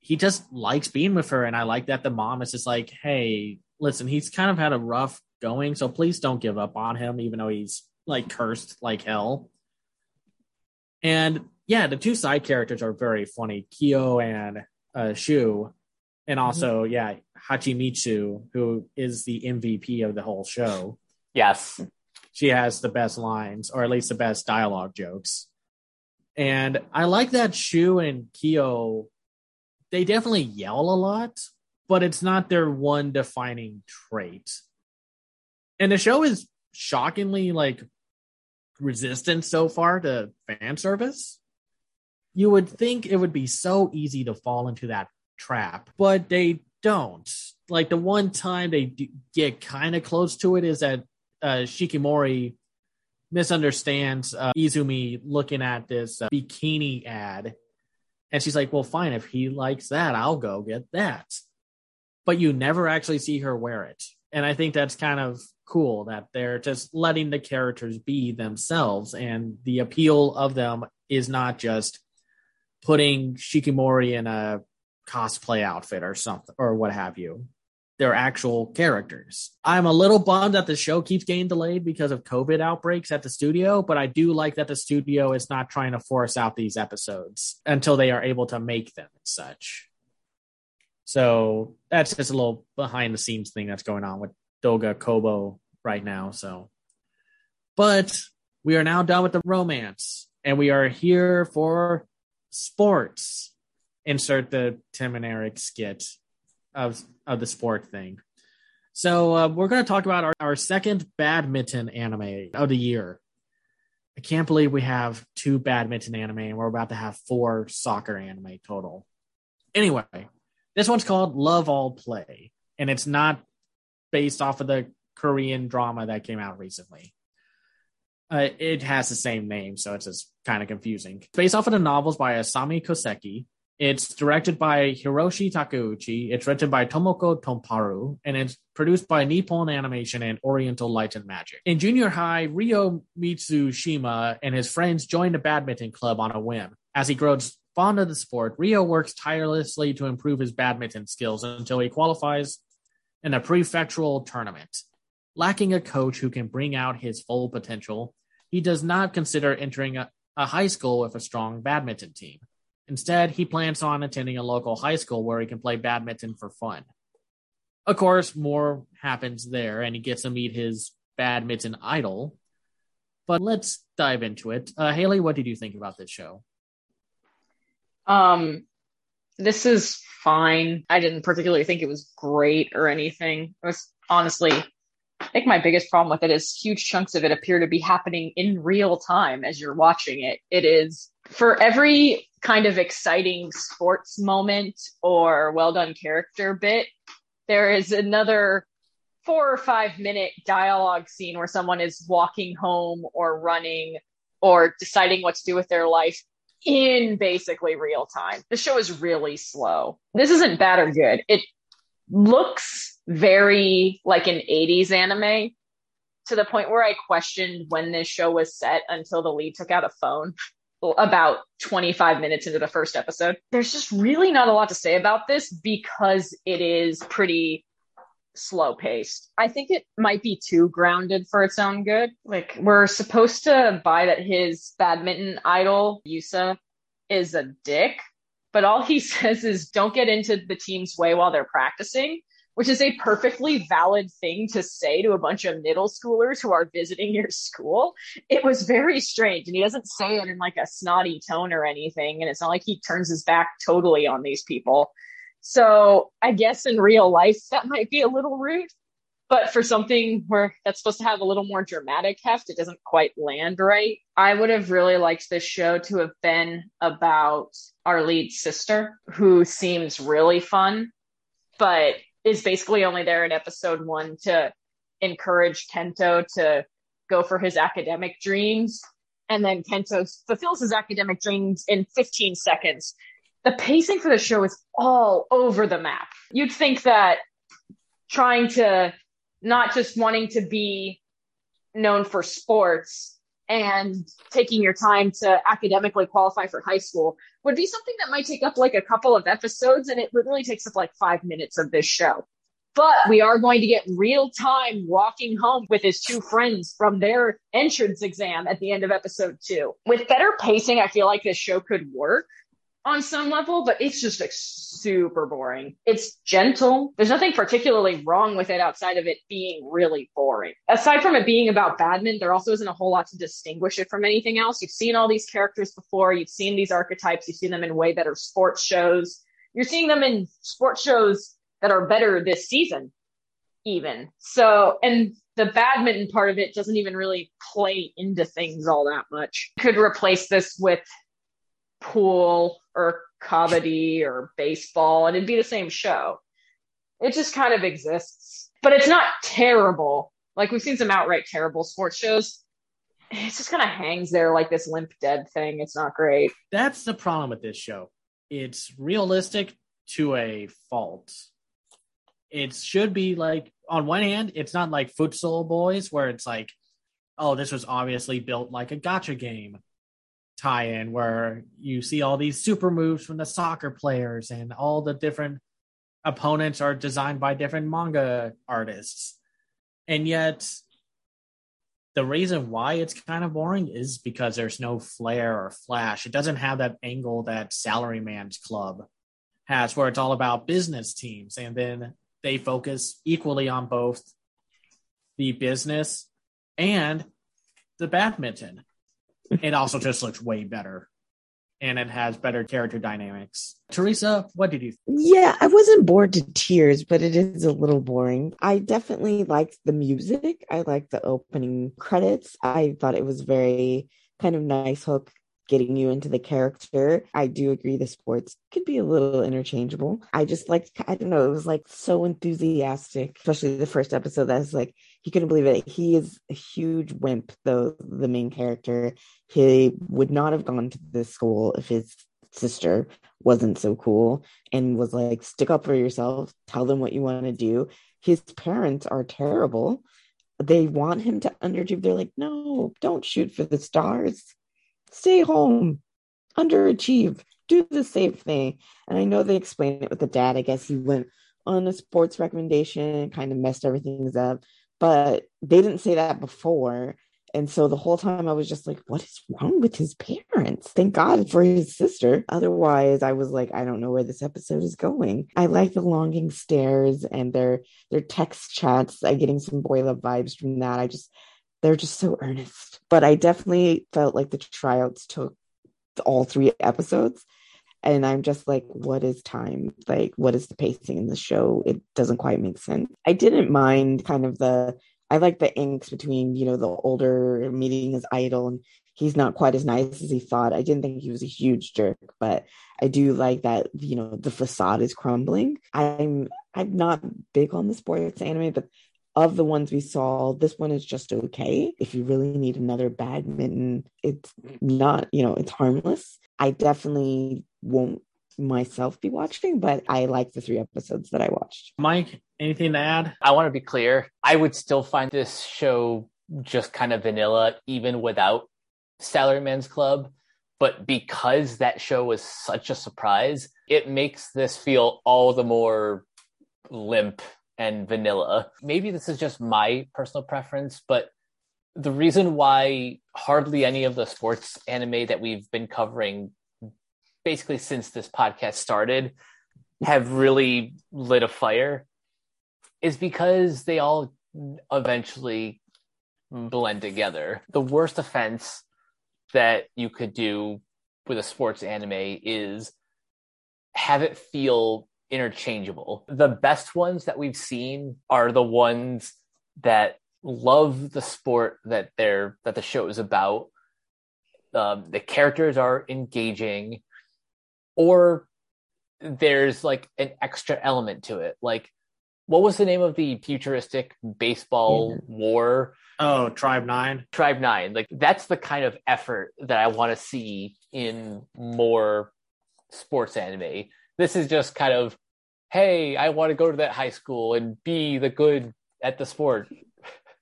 He just likes being with her. And I like that the mom is just like, hey, listen, he's kind of had a rough going, so please don't give up on him, even though he's like cursed like hell. And yeah, the two side characters are very funny, Kyo and uh, Shu, and mm-hmm. also mm-hmm. yeah, Hachimitsu, who is the MVP of the whole show. Yes, she has the best lines, or at least the best dialogue jokes. And I like that Shu and Kyo, they definitely yell a lot, but it's not their one defining trait. And the show is shockingly like resistant so far to fan service you would think it would be so easy to fall into that trap, but they don't. Like the one time they get kind of close to it is that uh, Shikimori misunderstands uh, Izumi looking at this uh, bikini ad. And she's like, well, fine, if he likes that, I'll go get that. But you never actually see her wear it. And I think that's kind of cool that they're just letting the characters be themselves. And the appeal of them is not just putting Shikimori in a cosplay outfit or something or what have you. They're actual characters. I'm a little bummed that the show keeps getting delayed because of COVID outbreaks at the studio, but I do like that the studio is not trying to force out these episodes until they are able to make them and such. So that's just a little behind the scenes thing that's going on with Doga Kobo right now. So, but we are now done with the romance and we are here for sports. Insert the Tim and Eric skit of of the sport thing. So uh, we're going to talk about our, our second badminton anime of the year. I can't believe we have two badminton anime and we're about to have four soccer anime total. Anyway, this one's called Love All Play, and it's not based off of the Korean drama that came out recently. Uh, it has the same name, so it's just kind of confusing. Based off of the novels by Asami Koseki, it's directed by Hiroshi Takeuchi. It's written by Tomoko Konparu, and it's produced by Nippon Animation and Oriental Light and Magic. In junior high, Ryo Mizushima and his friends join a badminton club on a whim. As he grows fond of the sport, Ryo works tirelessly to improve his badminton skills until he qualifies in a prefectural tournament. Lacking a coach who can bring out his full potential, he does not consider entering a, a high school with a strong badminton team. Instead, he plans on attending a local high school where he can play badminton for fun. Of course, more happens there, and he gets to meet his badminton idol. But let's dive into it. Uh, Haley, what did you think about this show? Um, this is fine. I didn't particularly think it was great or anything. It was honestly, I think my biggest problem with it is huge chunks of it appear to be happening in real time as you're watching it. It is for every kind of exciting sports moment or well done character bit, there is another four or five minute dialogue scene where someone is walking home or running or deciding what to do with their life in basically real time. The show is really slow. This isn't bad or good. It looks very like an 80s anime to the point where I questioned when this show was set until the lead took out a phone about 25 minutes into the first episode. There's just really not a lot to say about this because it is pretty slow paced. I think it might be too grounded for its own good. Like we're supposed to buy that his badminton idol, Yusa, is a dick, but all he says is don't get into the team's way while they're practicing, which is a perfectly valid thing to say to a bunch of middle schoolers who are visiting your school. It was very strange. And he doesn't say it in like a snotty tone or anything. And it's not like he turns his back totally on these people. So I guess in real life, that might be a little rude. But for something where that's supposed to have a little more dramatic heft, it doesn't quite land right. I would have really liked this show to have been about our lead sister, who seems really fun, but is basically only there in episode one to encourage Kento to go for his academic dreams. And then Kento fulfills his academic dreams in 15 seconds the pacing for the show is all over the map. You'd think that trying to not just wanting to be known for sports and taking your time to academically qualify for high school would be something that might take up like a couple of episodes and it literally takes up like five minutes of this show. But we are going to get real time walking home with his two friends from their entrance exam at the end of episode two. With better pacing, I feel like this show could work on some level, but it's just like super boring. It's gentle. There's nothing particularly wrong with it outside of it being really boring. Aside from it being about badminton, there also isn't a whole lot to distinguish it from anything else. You've seen all these characters before. You've seen these archetypes. You've seen them in way better sports shows. You're seeing them in sports shows that are better this season, even. So, and the badminton part of it doesn't even really play into things all that much. Could replace this with pool or comedy or baseball and it'd be the same show. It just kind of exists. But it's not terrible. Like we've seen some outright terrible sports shows. It just kind of hangs there like this limp dead thing. It's not great. That's the problem with this show. It's realistic to a fault. It should be like on one hand, it's not like futsal boys where it's like, oh, this was obviously built like a gacha game tie-in where you see all these super moves from the soccer players and all the different opponents are designed by different manga artists. And yet the reason why it's kind of boring is because there's no flair or flash. It doesn't have that angle that Salaryman's Club has where it's all about business teams and then they focus equally on both the business and the badminton it also just looks way better and it has better character dynamics. Teresa, what did you think? Yeah, I wasn't bored to tears, but it is a little boring. I definitely liked the music. I liked the opening credits. I thought it was very kind of nice hook getting you into the character. I do agree the sports could be a little interchangeable. I just like I don't know, it was like so enthusiastic, especially the first episode that's like he couldn't believe it. He is a huge wimp, though the main character. He would not have gone to this school if his sister wasn't so cool and was like, stick up for yourself, tell them what you want to do. His parents are terrible. They want him to underachieve. They're like, no, don't shoot for the stars stay home, underachieve, do the safe thing. And I know they explained it with the dad. I guess he went on a sports recommendation and kind of messed everything up. But they didn't say that before. And so the whole time I was just like, what is wrong with his parents? Thank God for his sister. Otherwise, I was like, I don't know where this episode is going. I like the longing stares and their their text chats. I getting some boy love vibes from that. I just they're just so earnest. But I definitely felt like the tryouts took all three episodes. And i'm just like what is time? Like what is the pacing in the show? It doesn't quite make sense. I didn't mind kind of the i like the inks between you know the older meeting his idol and he's not quite as nice as he thought. I didn't think he was a huge jerk but i do like that you know the facade is crumbling. I'm i'm not big on the sports anime but of the ones we saw, this one is just okay. If you really need another badminton, it's not, you know, it's harmless. I definitely won't myself be watching, but I like the three episodes that I watched. Mike, anything to add? I want to be clear. I would still find this show just kind of vanilla, even without Salaryman's Club. But because that show was such a surprise, it makes this feel all the more limp and vanilla. Maybe this is just my personal preference, but the reason why hardly any of the sports anime that we've been covering basically since this podcast started have really lit a fire is because they all eventually blend together. The worst offense that you could do with a sports anime is have it feel interchangeable. The best ones that we've seen are the ones that love the sport that they're that the show is about. Um, the characters are engaging, or there's like an extra element to it. Like, what was the name of the futuristic baseball yeah. war? Oh, Tribe Nine. Tribe Nine. Like that's the kind of effort that I want to see in more sports anime this is just kind of, hey, I want to go to that high school and be the good at the sport.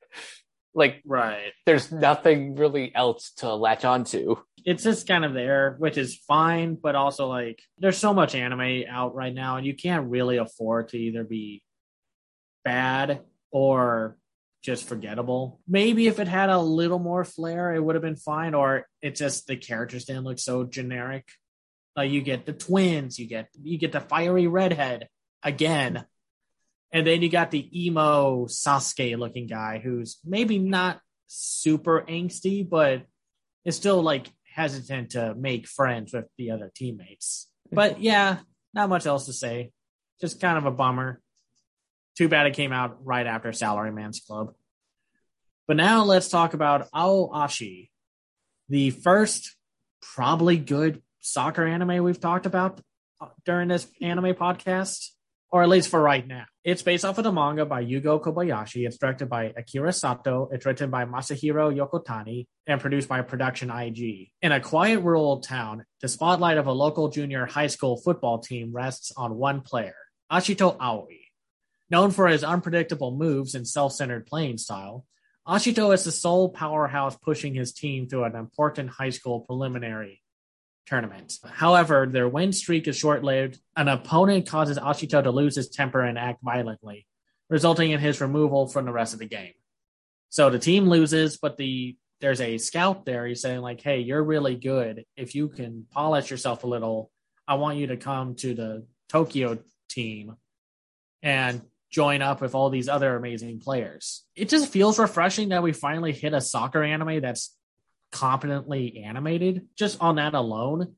like, right. There's nothing really else to latch onto. It's just kind of there, which is fine, but also like there's so much anime out right now, and you can't really afford to either be bad or just forgettable. Maybe if it had a little more flair, it would have been fine. Or it just the characters didn't look so generic. Uh, you get the twins, you get you get the fiery redhead again, and then you got the emo Sasuke looking guy who's maybe not super angsty, but is still like hesitant to make friends with the other teammates. But yeah, not much else to say. Just kind of a bummer. Too bad it came out right after Salaryman's Club. But now let's talk about Aoashi, the first probably good soccer anime we've talked about uh, during this anime podcast, or at least for right now. It's based off of the manga by Yugo Kobayashi. It's directed by Akira Sato. It's written by Masahiro Yokotani and produced by Production IG. In a quiet rural town, the spotlight of a local junior high school football team rests on one player, Ashito Aoi. Known for his unpredictable moves and self centered playing style, Ashito is the sole powerhouse pushing his team through an important high school preliminary tournament. However, their win streak is short lived. An opponent causes Ashito to lose his temper and act violently, resulting in his removal from the rest of the game. So the team loses, but the there's a scout there. He's saying like, "Hey, you're really good. If you can polish yourself a little, I want you to come to the Tokyo team and join up with all these other amazing players." It just feels refreshing that we finally hit a soccer anime that's competently animated, just on that alone,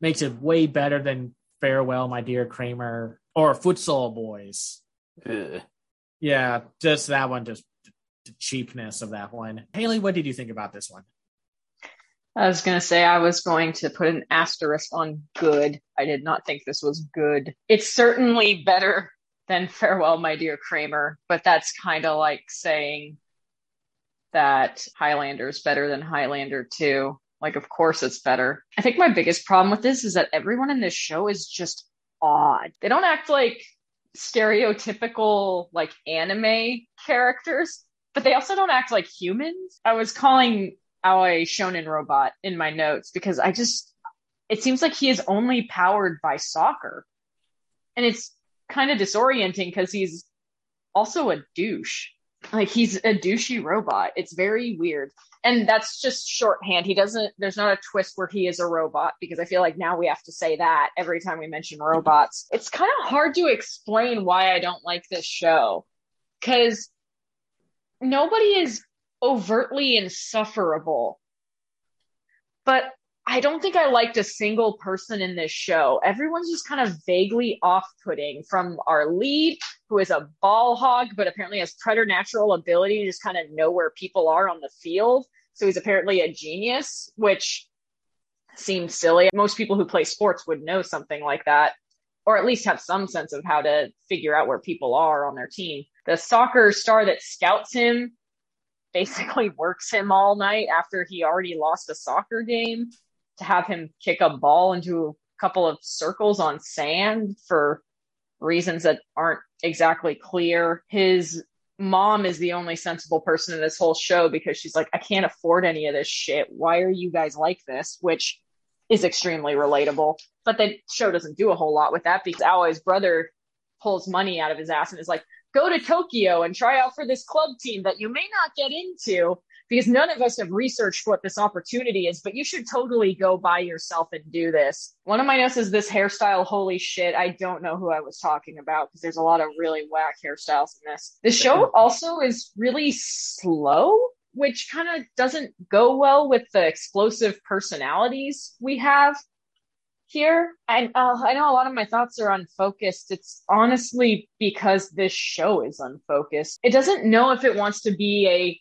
makes it way better than Farewell, My Dear Cramer or Futsal Boys. Ugh. Yeah, just that one, just the cheapness of that one. Haley, what did you think about this one? I was going to say I was going to put an asterisk on good. I did not think this was good. It's certainly better than Farewell, My Dear Cramer, but that's kind of like saying that Highlander is better than Highlander 2. Like, of course it's better. I think my biggest problem with this is that everyone in this show is just odd. They don't act like stereotypical, like, anime characters, but they also don't act like humans. I was calling Aoi Shonen Robot in my notes because I just, it seems like he is only powered by soccer. And it's kind of disorienting because he's also a douche. Like he's a douchey robot. It's very weird. And that's just shorthand. He doesn't there's not a twist where he is a robot because I feel like now we have to say that every time we mention robots. It's kind of hard to explain why I don't like this show cuz nobody is overtly insufferable. But I don't think I liked a single person in this show. Everyone's just kind of vaguely off putting from our lead, who is a ball hog, but apparently has preternatural ability to just kind of know where people are on the field. So he's apparently a genius, which seems silly. Most people who play sports would know something like that, or at least have some sense of how to figure out where people are on their team. The soccer star that scouts him basically works him all night after he already lost a soccer game to have him kick a ball into a couple of circles on sand for reasons that aren't exactly clear. His mom is the only sensible person in this whole show because she's like, I can't afford any of this shit. Why are you guys like this? Which is extremely relatable. But the show doesn't do a whole lot with that because Aoi's brother pulls money out of his ass and is like, go to Tokyo and try out for this club team that you may not get into because none of us have researched what this opportunity is, but you should totally go by yourself and do this. One of my notes is this hairstyle. Holy shit. I don't know who I was talking about because there's a lot of really whack hairstyles in this. The show also is really slow, which kind of doesn't go well with the explosive personalities we have here. And uh, I know a lot of my thoughts are unfocused. It's honestly because this show is unfocused. It doesn't know if it wants to be a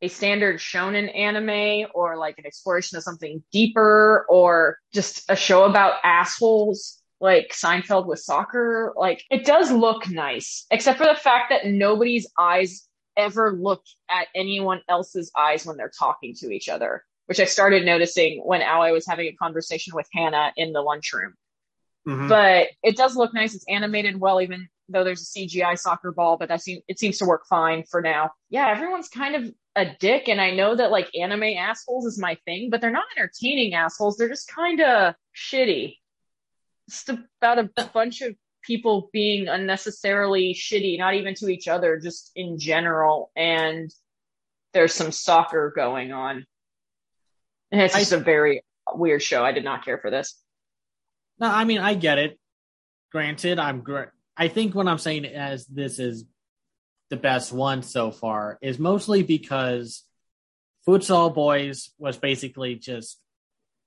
a standard shonen anime or like an exploration of something deeper or just a show about assholes like Seinfeld with soccer. Like it does look nice, except for the fact that nobody's eyes ever look at anyone else's eyes when they're talking to each other, which I started noticing when Aoi was having a conversation with Hannah in the lunchroom. Mm-hmm. But it does look nice. It's animated well, even though there's a CGI soccer ball, but that seems it seems to work fine for now. Yeah, everyone's kind of a dick and I know that like anime assholes is my thing, but they're not entertaining assholes. They're just kind of shitty. It's about a bunch of people being unnecessarily shitty, not even to each other, just in general. And there's some soccer going on. And it's just I, a very weird show. I did not care for this. No, I mean, I get it. Granted, I'm great. I think what I'm saying as this is the best one so far is mostly because Futsal Boys was basically just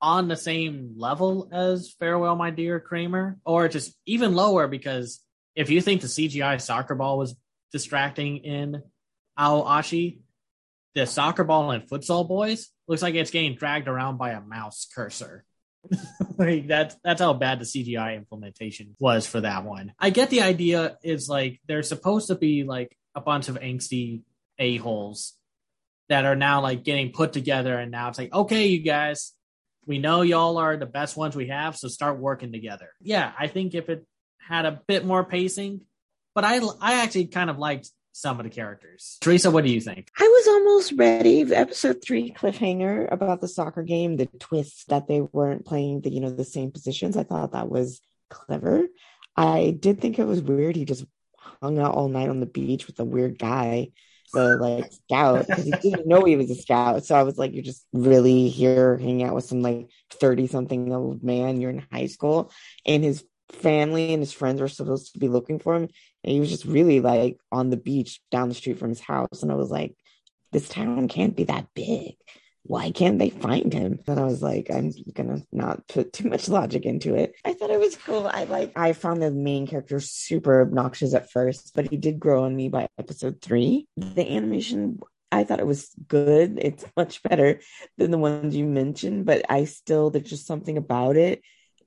on the same level as Farewell My Dear Cramer, or just even lower because if you think the CGI soccer ball was distracting in Aoashi, the soccer ball in Futsal Boys looks like it's getting dragged around by a mouse cursor. like that's that's how bad the CGI implementation was for that one. I get the idea is like they're supposed to be like a bunch of angsty a holes that are now like getting put together, and now it's like, okay, you guys, we know y'all are the best ones we have, so start working together. Yeah, I think if it had a bit more pacing, but I I actually kind of liked some of the characters. Teresa, what do you think? I was almost ready. Episode three cliffhanger about the soccer game, the twist that they weren't playing the you know the same positions. I thought that was clever. I did think it was weird. He just hung out all night on the beach with a weird guy, the like scout, because he didn't know he was a scout. So I was like, you're just really here hanging out with some like 30 something old man. You're in high school. And his family and his friends were supposed to be looking for him. And he was just really like on the beach down the street from his house. And I was like, this town can't be that big why can't they find him? And I was like, I'm gonna not put too much logic into it. I thought it was cool. I like I found the main character super obnoxious at first, but he did grow on me by episode three. The animation I thought it was good. It's much better than the ones you mentioned, but I still there's just something about it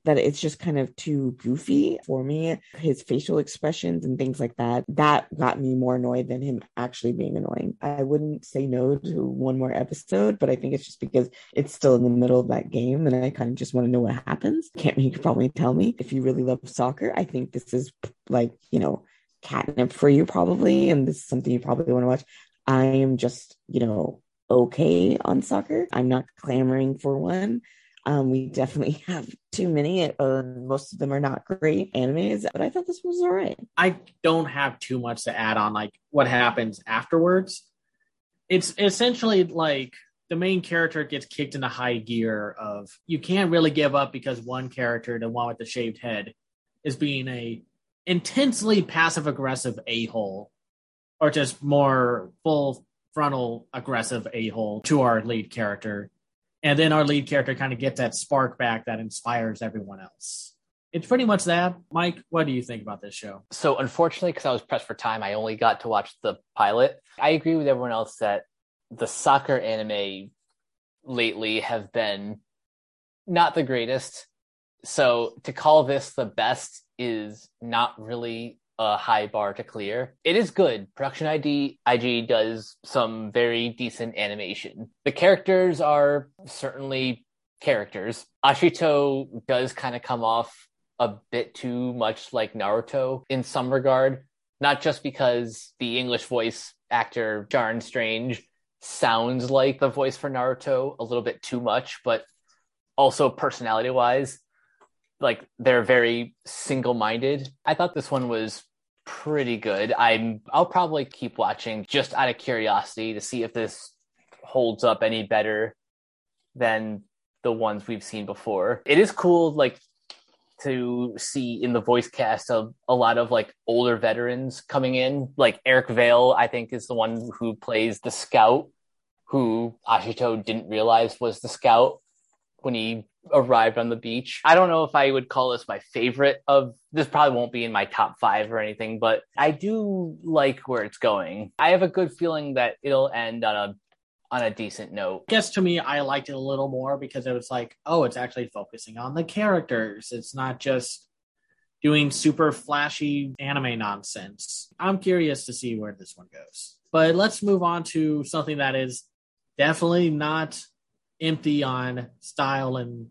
that it's just kind of too goofy for me. His facial expressions and things like that, that got me more annoyed than him actually being annoying. I wouldn't say no to one more episode, but I think it's just because it's still in the middle of that game and I kind of just want to know what happens. Can't you could probably tell me if you really love soccer? I think this is like, you know, catnip for you probably, and this is something you probably want to watch. I am just, you know, okay on soccer. I'm not clamoring for one. Um, we definitely have too many. Uh, most of them are not great animes, but I thought this was all right. I don't have too much to add on like what happens afterwards. It's essentially like the main character gets kicked into high gear of you can't really give up because one character, the one with the shaved head, is being a intensely passive aggressive a hole, or just more full frontal aggressive a hole to our lead character, and then our lead character kind of gets that spark back that inspires everyone else. It's pretty much that. Mike, what do you think about this show? So, unfortunately, because I was pressed for time, I only got to watch the pilot. I agree with everyone else that the soccer anime lately have been not the greatest. So to call this the best is not really a high bar to clear. It is good. Production ID IG does some very decent animation. The characters are certainly characters. Ashito does kind of come off a bit too much like Naruto in some regard, not just because the English voice actor Jaron Strange sounds like the voice for Naruto a little bit too much, but also personality wise, like they're very single minded. I thought this one was pretty good. I'm I'll probably keep watching just out of curiosity to see if this holds up any better than the ones we've seen before. It is cool like to see in the voice cast of a lot of like older veterans coming in. Like Eric Vale, I think, is the one who plays the scout who Ashito didn't realize was the scout when he arrived on the beach. I don't know if I would call this my favorite of this probably won't be in my top 5 or anything, but I do like where it's going. I have a good feeling that it'll end on a on a decent note. I guess to me I liked it a little more because it was like, oh, it's actually focusing on the characters. It's not just doing super flashy anime nonsense. I'm curious to see where this one goes. But let's move on to something that is definitely not empty on style and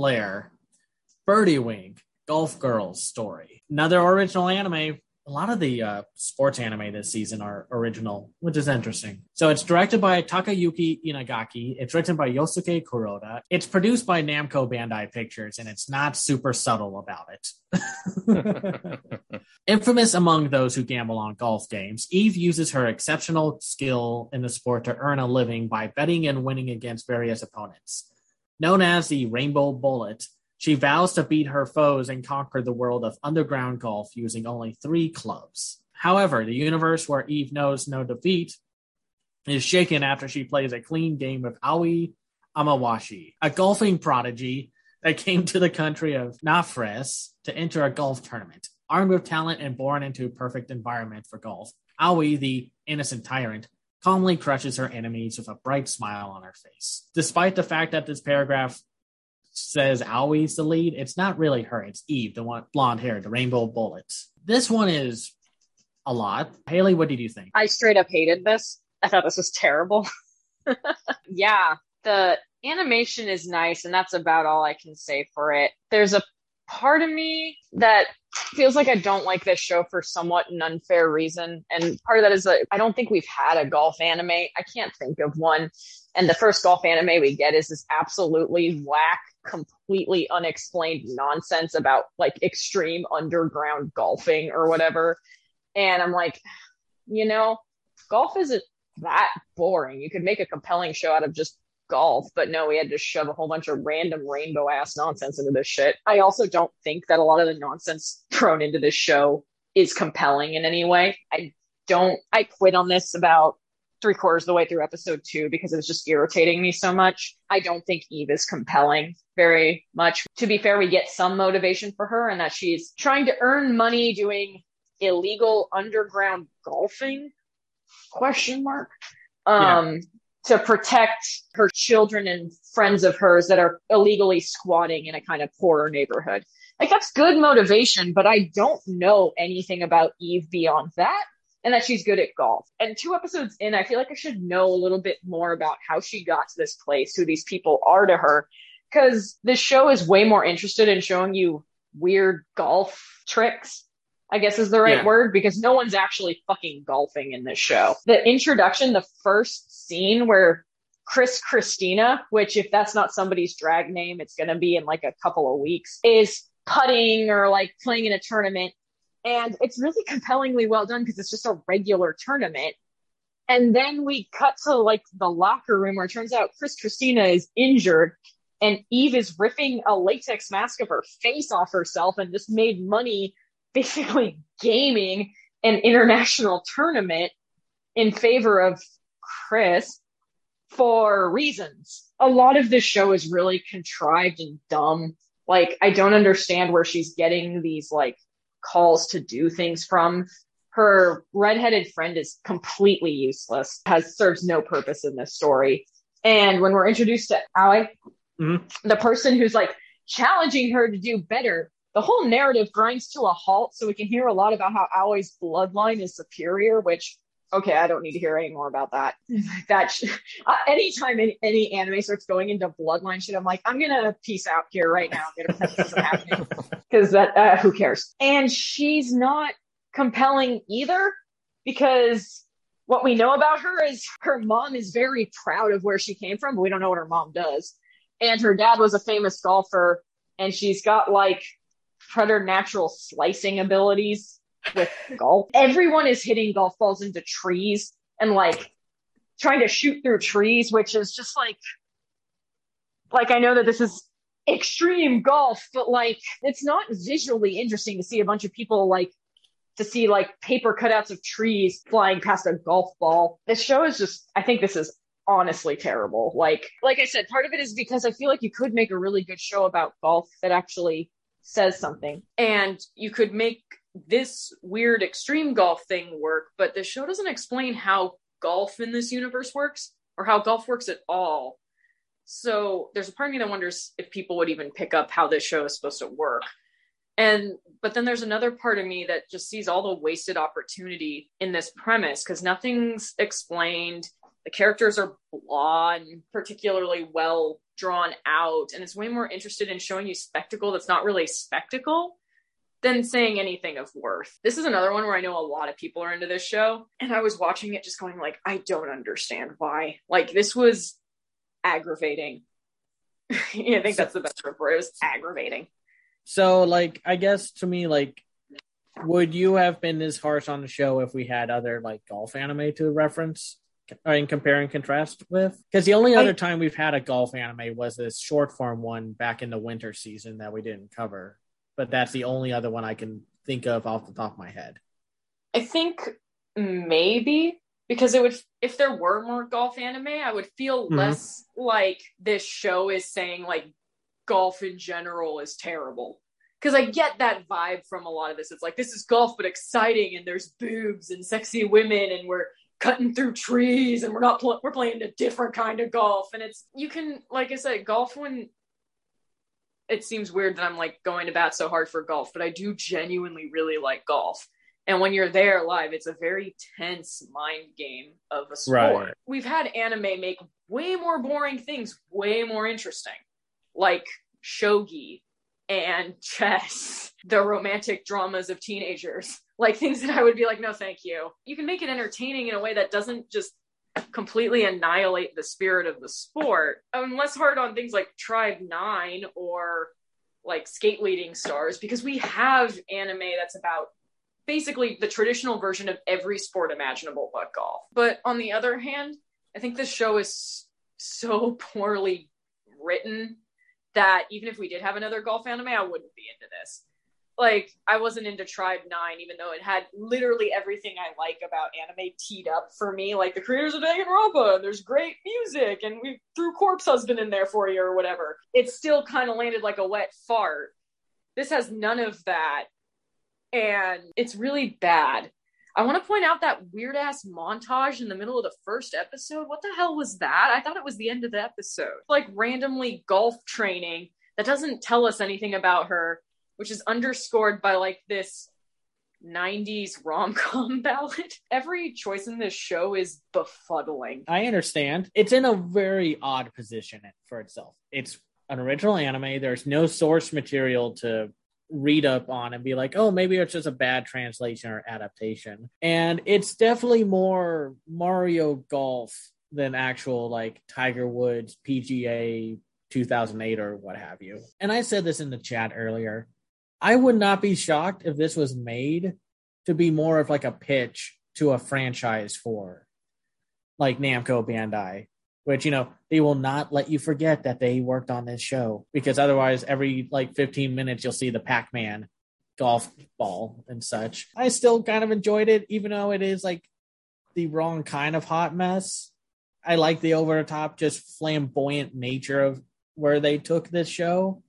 flair. Birdie Wing, Golf Girls story. Another original anime a lot of the uh, sports anime this season are original, which is interesting. So it's directed by Takayuki Inagaki. It's written by Yosuke Kuroda. It's produced by Namco Bandai Pictures, and it's not super subtle about it. Infamous among those who gamble on golf games, Eve uses her exceptional skill in the sport to earn a living by betting and winning against various opponents. Known as the Rainbow Bullet, she vows to beat her foes and conquer the world of underground golf using only three clubs. However, the universe where Eve knows no defeat is shaken after she plays a clean game with Aoi Amawashi, a golfing prodigy that came to the country of Nafres to enter a golf tournament. Armed with talent and born into a perfect environment for golf, Aoi, the innocent tyrant, calmly crushes her enemies with a bright smile on her face. Despite the fact that this paragraph says Aoi's the lead. It's not really her. It's Eve, the one blonde hair, the rainbow bullets. This one is a lot. Haley, what did you think? I straight up hated this. I thought this was terrible. yeah, the animation is nice, and that's about all I can say for it. There's a part of me that feels like I don't like this show for somewhat an unfair reason. And part of that is that I don't think we've had a golf anime. I can't think of one. And the first golf anime we get is this absolutely whack completely unexplained nonsense about like extreme underground golfing or whatever. And I'm like, you know, golf isn't that boring. You could make a compelling show out of just golf, but no, we had to shove a whole bunch of random rainbow ass nonsense into this shit. I also don't think that a lot of the nonsense thrown into this show is compelling in any way. I don't, I quit on this about three quarters of the way through episode two because it was just irritating me so much. I don't think Eve is compelling very much. To be fair, we get some motivation for her and that she's trying to earn money doing illegal underground golfing question mark um yeah. To protect her children and friends of hers that are illegally squatting in a kind of poorer neighborhood like that's good motivation but i don't know anything about eve beyond that and that she's good at golf. And two episodes in, I feel like I should know a little bit more about how she got to this place, who these people are to her, because this show is way more interested in showing you weird golf tricks. I guess is the right yeah. word because no one's actually fucking golfing in this show. The introduction, the first scene where Chris Christina, which if that's not somebody's drag name, it's going to be in like a couple of weeks, is putting or like playing in a tournament. And it's really compellingly well done because it's just a regular tournament. And then we cut to like the locker room where it turns out Chris Christina is injured and Eve is ripping a latex mask of her face off herself and just made money basically gaming an international tournament in favor of Chris for reasons. A lot of this show is really contrived and dumb. Like, I don't understand where she's getting these like calls to do things from. Her redheaded friend is completely useless, has serves no purpose in this story. And when we're introduced to Aoi, mm-hmm. the person who's like challenging her to do better, the whole narrative grinds to a halt. So we can hear a lot about how Aoi's bloodline is superior, which okay, I don't need to hear any more about that. that sh- uh, anytime any, any, anime starts going into bloodline shit, I'm like, I'm gonna peace out here right now. Get a this happening because that uh, who cares? And she's not compelling either because what we know about her is her mom is very proud of where she came from, but we don't know what her mom does. And her dad was a famous golfer, and she's got like preternatural slicing abilities with golf. Everyone is hitting golf balls into trees and like trying to shoot through trees, which is just like, like I know that this is extreme golf, but like it's not visually interesting to see a bunch of people like to see like paper cutouts of trees flying past a golf ball. This show is just, I think this is honestly terrible. Like, like I said, part of it is because I feel like you could make a really good show about golf that actually says something and you could make this weird extreme golf thing work, but the show doesn't explain how golf in this universe works or how golf works at all. So there's a part of me that wonders if people would even pick up how this show is supposed to work. And but then there's another part of me that just sees all the wasted opportunity in this premise because nothing's explained. The characters are blah and particularly well drawn out, and it's way more interested in showing you spectacle that's not really spectacle than saying anything of worth. This is another one where I know a lot of people are into this show, and I was watching it just going like, I don't understand why. Like this was aggravating. yeah, I think that's the best word for it. It was aggravating. So, like, I guess to me, like, would you have been as harsh on the show if we had other like golf anime to reference? Or in compare and contrast with because the only other I, time we've had a golf anime was this short form one back in the winter season that we didn't cover but that's the only other one I can think of off the top of my head. I think maybe because it would if there were more golf anime, I would feel mm-hmm. less like this show is saying like golf in general is terrible. Because I get that vibe from a lot of this. It's like this is golf, but exciting, and there's boobs and sexy women, and we're cutting through trees, and we're not pl- we're playing a different kind of golf. And it's you can like I said, golf when it seems weird that I'm like going to bat so hard for golf, but I do genuinely really like golf. And when you're there live, it's a very tense mind game of a sport. Right. We've had anime make way more boring things way more interesting, like shogi and chess, the romantic dramas of teenagers, like things that I would be like, no, thank you. You can make it entertaining in a way that doesn't just completely annihilate the spirit of the sport. I'm less hard on things like Tribe 9 or like skate leading stars because we have anime that's about basically the traditional version of every sport imaginable but golf. But on the other hand, I think this show is so poorly written that even if we did have another golf anime, I wouldn't be into this like I wasn't into Tribe Nine, even though it had literally everything I like about anime teed up for me. Like the creators of Danganronpa, and there's great music, and we threw Corpse Husband in there for you or whatever. It still kind of landed like a wet fart. This has none of that, and it's really bad. I want to point out that weird ass montage in the middle of the first episode. What the hell was that? I thought it was the end of the episode. Like randomly golf training that doesn't tell us anything about her which is underscored by like this 90s rom-com ballad. Every choice in this show is befuddling. I understand. It's in a very odd position for itself. It's an original anime. There's no source material to read up on and be like, oh, maybe it's just a bad translation or adaptation. And it's definitely more Mario Golf than actual like Tiger Woods PGA 2008 or what have you. And I said this in the chat earlier. I would not be shocked if this was made to be more of like a pitch to a franchise for like Namco Bandai, which you know they will not let you forget that they worked on this show because otherwise every like 15 minutes you'll see the Pac-Man golf ball and such. I still kind of enjoyed it even though it is like the wrong kind of hot mess. I like the over the top just flamboyant nature of where they took this show.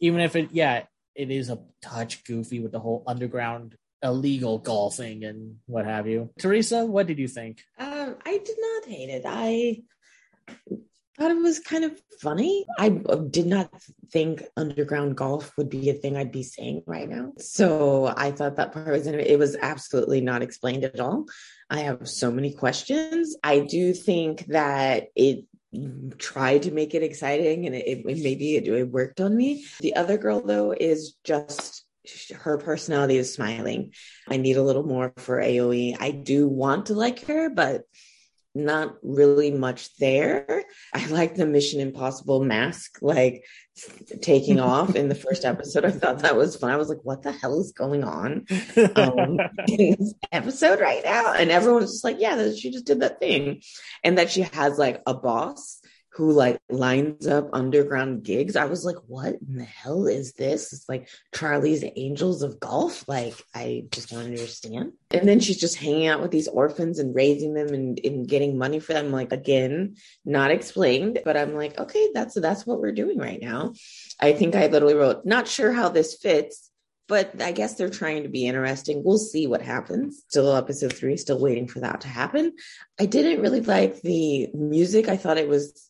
Even if it yeah, it is a touch goofy with the whole underground illegal golfing and what have you. Teresa, what did you think? Um, I did not hate it. I thought it was kind of funny. I did not think underground golf would be a thing I'd be saying right now. So I thought that part was it was absolutely not explained at all. I have so many questions. I do think that it tried to make it exciting and it, it maybe it, it worked on me. The other girl though is just her personality is smiling. I need a little more for Aoi. I do want to like her, but not really much there. I like the Mission Impossible mask, like taking off in the first episode. I thought that was fun. I was like, what the hell is going on um, in this episode right now? And everyone was just like, yeah, she just did that thing. And that she has like a boss who like lines up underground gigs. I was like, what in the hell is this? It's like Charlie's Angels of Golf. Like, I just don't understand. And then she's just hanging out with these orphans and raising them and, and getting money for them. Like, again, not explained, but I'm like, okay, that's that's what we're doing right now. I think I literally wrote, not sure how this fits. But I guess they're trying to be interesting. We'll see what happens. Still episode three, still waiting for that to happen. I didn't really like the music. I thought it was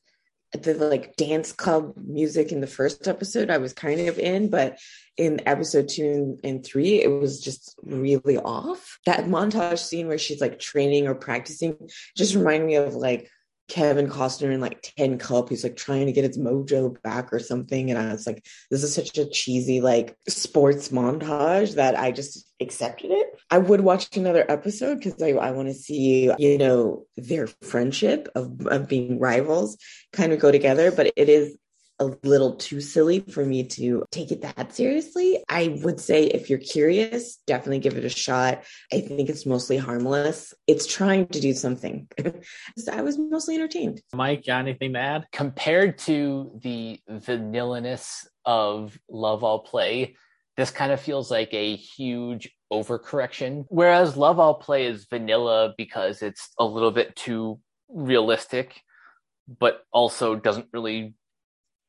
the like dance club music in the first episode I was kind of in, but in episode two and three, it was just really off. That montage scene where she's like training or practicing just reminded me of like Kevin Costner in like Tin Cup. He's like trying to get his mojo back or something. And I was like, this is such a cheesy like sports montage that I just accepted it. I would watch another episode because I, I want to see, you know, their friendship of, of being rivals kind of go together. But it is a little too silly for me to take it that seriously. I would say if you're curious, definitely give it a shot. I think it's mostly harmless. It's trying to do something. I was mostly entertained. Mike, got anything to add? Compared to the vanillaness of Love All Play, this kind of feels like a huge overcorrection. Whereas Love All Play is vanilla because it's a little bit too realistic, but also doesn't really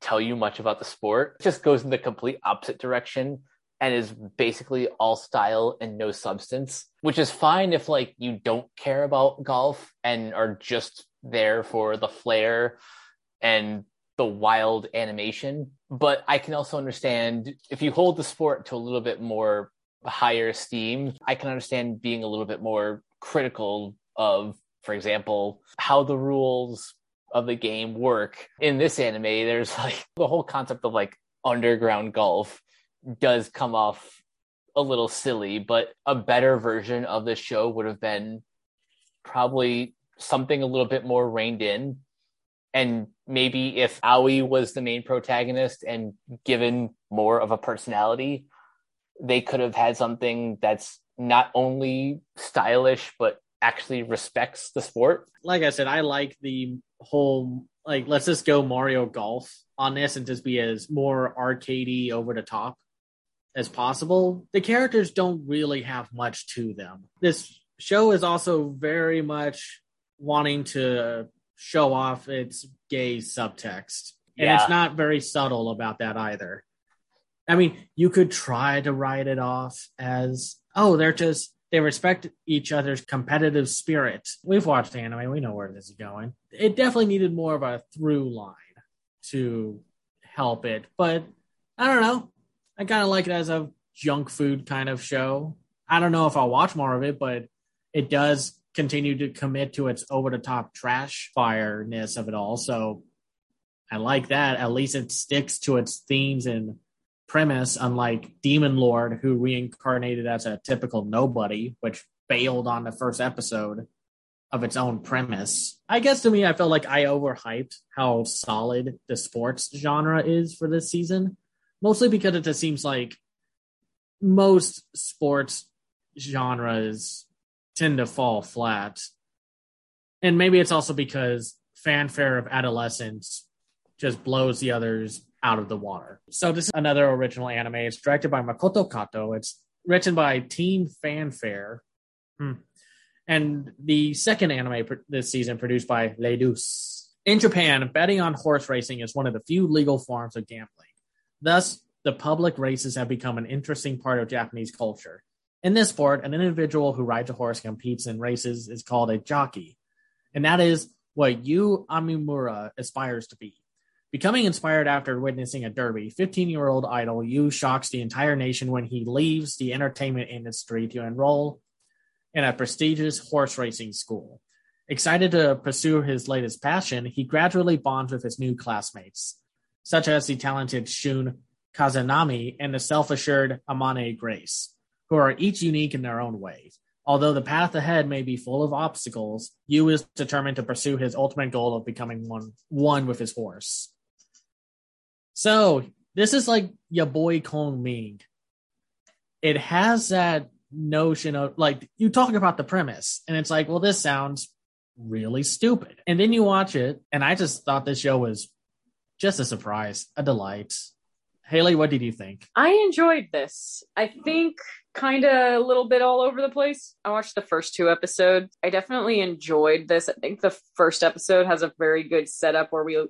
tell you much about the sport. It just goes in the complete opposite direction and is basically all style and no substance, which is fine if like you don't care about golf and are just there for the flair and the wild animation. But I can also understand if you hold the sport to a little bit more higher esteem, I can understand being a little bit more critical of, for example, how the rules of the game work. In this anime, there's like the whole concept of like underground golf does come off a little silly, but a better version of the show would have been probably something a little bit more reined in. And maybe if Aoi was the main protagonist and given more of a personality, they could have had something that's not only stylish, but actually respects the sport. Like I said, I like the whole like let's just go Mario Golf on this and just be as more arcadey over the top as possible. The characters don't really have much to them. This show is also very much wanting to show off its gay subtext. And yeah. it's not very subtle about that either. I mean, you could try to write it off as, oh, they're just they respect each other's competitive spirit. We've watched anime, we know where this is going. It definitely needed more of a through line to help it, but I don't know. I kind of like it as a junk food kind of show. I don't know if I'll watch more of it, but it does continue to commit to its over the top trash fireness of it all. So I like that. At least it sticks to its themes and premise, unlike Demon Lord, who reincarnated as a typical nobody, which failed on the first episode. of its own premise. I guess to me, I felt like I overhyped how solid the sports genre is for this season, mostly because it just seems like most sports genres tend to fall flat. And maybe it's also because fanfare of adolescence just blows the others out of the water. So this is another original anime. It's directed by Makoto Kato. It's written by Team Fanfare. Hmm. And the second anime this season produced by Lay-duce. In Japan, betting on horse racing is one of the few legal forms of gambling. Thus, the public races have become an interesting part of Japanese culture. In this sport, an individual who rides a horse competes in races is called a jockey. And that is what Yu Arimura aspires to be. Becoming inspired after witnessing a derby, 15 year old idol Yu shocks the entire nation when he leaves the entertainment industry to enroll in a prestigious horse racing school. Excited to pursue his latest passion, he gradually bonds with his new classmates, such as the talented Shun Kazanami and the self assured Amane Grace, who are each unique in their own ways. Although the path ahead may be full of obstacles, Yu is determined to pursue his ultimate goal of becoming one one with his horse. So this is like your boy Kong Ming. It has that notion of like you talk about the premise, and it's like, well, this sounds really stupid. And then you watch it, and I just thought this show was just a surprise, a delight. Haley, what did you think? I enjoyed this. I think kind of a little bit all over the place. I watched the first two episodes. I definitely enjoyed this. I think the first episode has a very good setup where we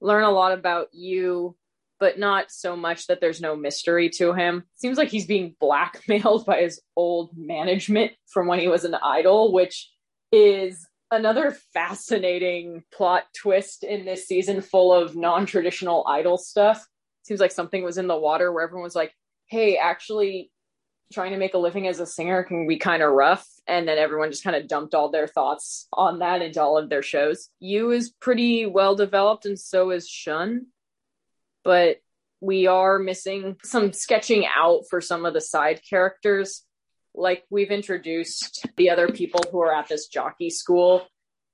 learn a lot about Yu, but not so much that there's no mystery to him. Seems like he's being blackmailed by his old management from when he was an idol, which is another fascinating plot twist in this season full of non-traditional idol stuff. Seems like something was in the water where everyone was like, "Hey, actually trying to make a living as a singer can be kind of rough and then everyone just kind of dumped all their thoughts on that into all of their shows. Yu is pretty well developed and so is Shun. But we are missing some sketching out for some of the side characters. Like we've introduced the other people who are at this jockey school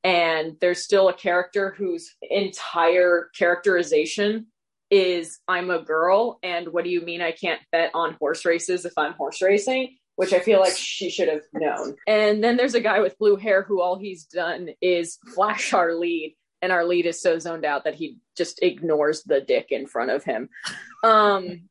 and there's still a character whose entire characterization is I'm a girl, and what do you mean I can't bet on horse races if I'm horse racing? Which I feel like she should have known. And then there's a guy with blue hair who all he's done is flash our lead, and our lead is so zoned out that he just ignores the dick in front of him. Um,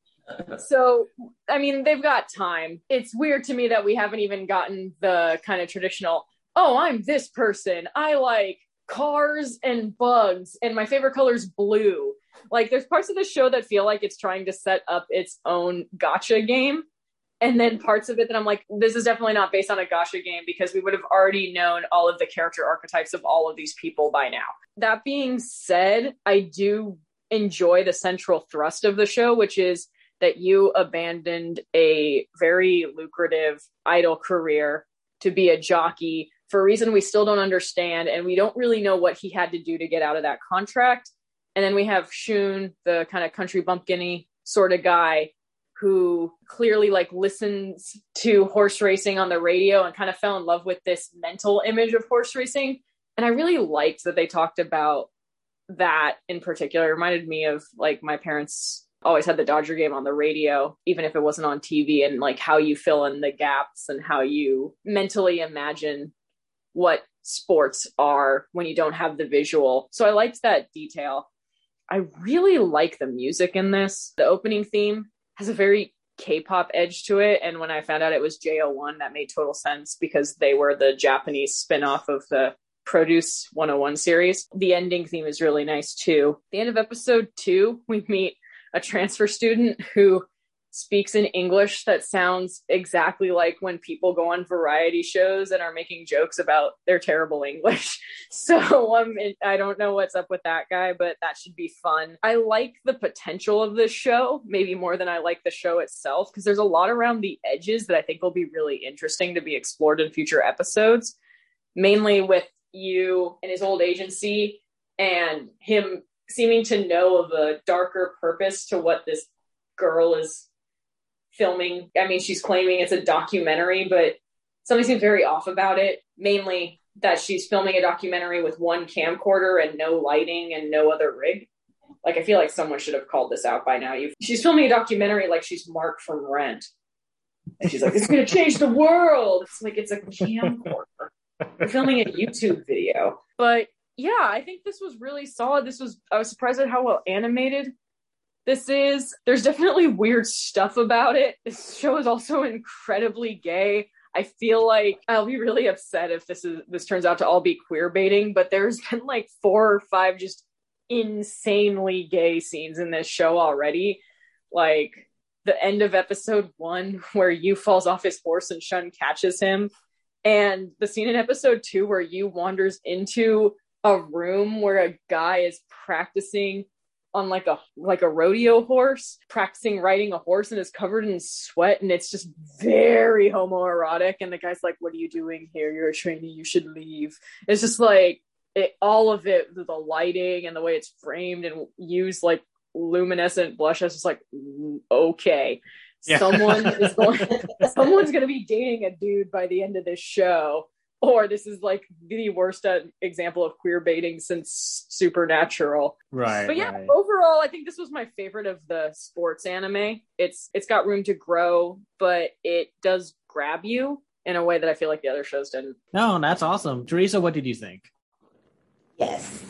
so I mean, they've got time. It's weird to me that we haven't even gotten the kind of traditional. Oh, I'm this person. I like cars and bugs, and my favorite color is blue like there's parts of the show that feel like it's trying to set up its own gotcha game. And then parts of it that I'm like, this is definitely not based on a gotcha game because we would have already known all of the character archetypes of all of these people by now. That being said, I do enjoy the central thrust of the show, which is that Yu abandoned a very lucrative idol career to be a jockey for a reason we still don't understand. And we don't really know what he had to do to get out of that contract. And then we have Shun, the kind of country bumpkiny sort of guy who clearly like listens to horse racing on the radio and kind of fell in love with this mental image of horse racing. And I really liked that they talked about that in particular. It reminded me of like my parents always had the Dodger game on the radio, even if it wasn't on TV, and like how you fill in the gaps and how you mentally imagine what sports are when you don't have the visual. So I liked that detail. I really like the music in this. The opening theme has a very K-pop edge to it, and when I found out it was JO1, that made total sense because they were the Japanese spin-off of the Produce 101 series. The ending theme is really nice too. the end of episode 2, we meet a transfer student who speaks in English that sounds exactly like when people go on variety shows and are making jokes about their terrible English. So um, I don't know what's up with that guy, but that should be fun. I like the potential of this show, maybe more than I like the show itself, because there's a lot around the edges that I think will be really interesting to be explored in future episodes, mainly with Yu and his old agency and him seeming to know of a darker purpose to what this girl is filming. I mean, she's claiming it's a documentary, but something seems very off about it. Mainly that she's filming a documentary with one camcorder and no lighting and no other rig. Like I feel like someone should have called this out by now. You she's filming a documentary like she's Mark from Rent. And she's like, it's gonna change the world. It's like it's a camcorder. We're filming a YouTube video. But yeah, I think this was really solid. This was I was surprised at how well animated this is. There's definitely weird stuff about it. This show is also incredibly gay. I feel like I'll be really upset if this is this turns out to all be queer baiting, but there's been like four or five just insanely gay scenes in this show already. Like the end of episode one where Yu falls off his horse and Shun catches him. And the scene in episode two where Yu wanders into a room where a guy is practicing on like a like a rodeo horse practicing riding a horse and is covered in sweat and it's just very homoerotic. And the guy's like what are you doing here? You're a trainee. You should leave. It's just like it, all of it the lighting and the way it's framed and used like luminescent blush is just like okay. Yeah. someone is going someone's going to be dating a dude by the end of this show or this is like the worst uh, example of queer baiting since Supernatural. Right. But yeah, right. overall, I think this was my favorite of the sports anime. It's it's got room to grow, but it does grab you in a way that I feel like the other shows didn't. No, that's awesome. Teresa, what did you think? Yes,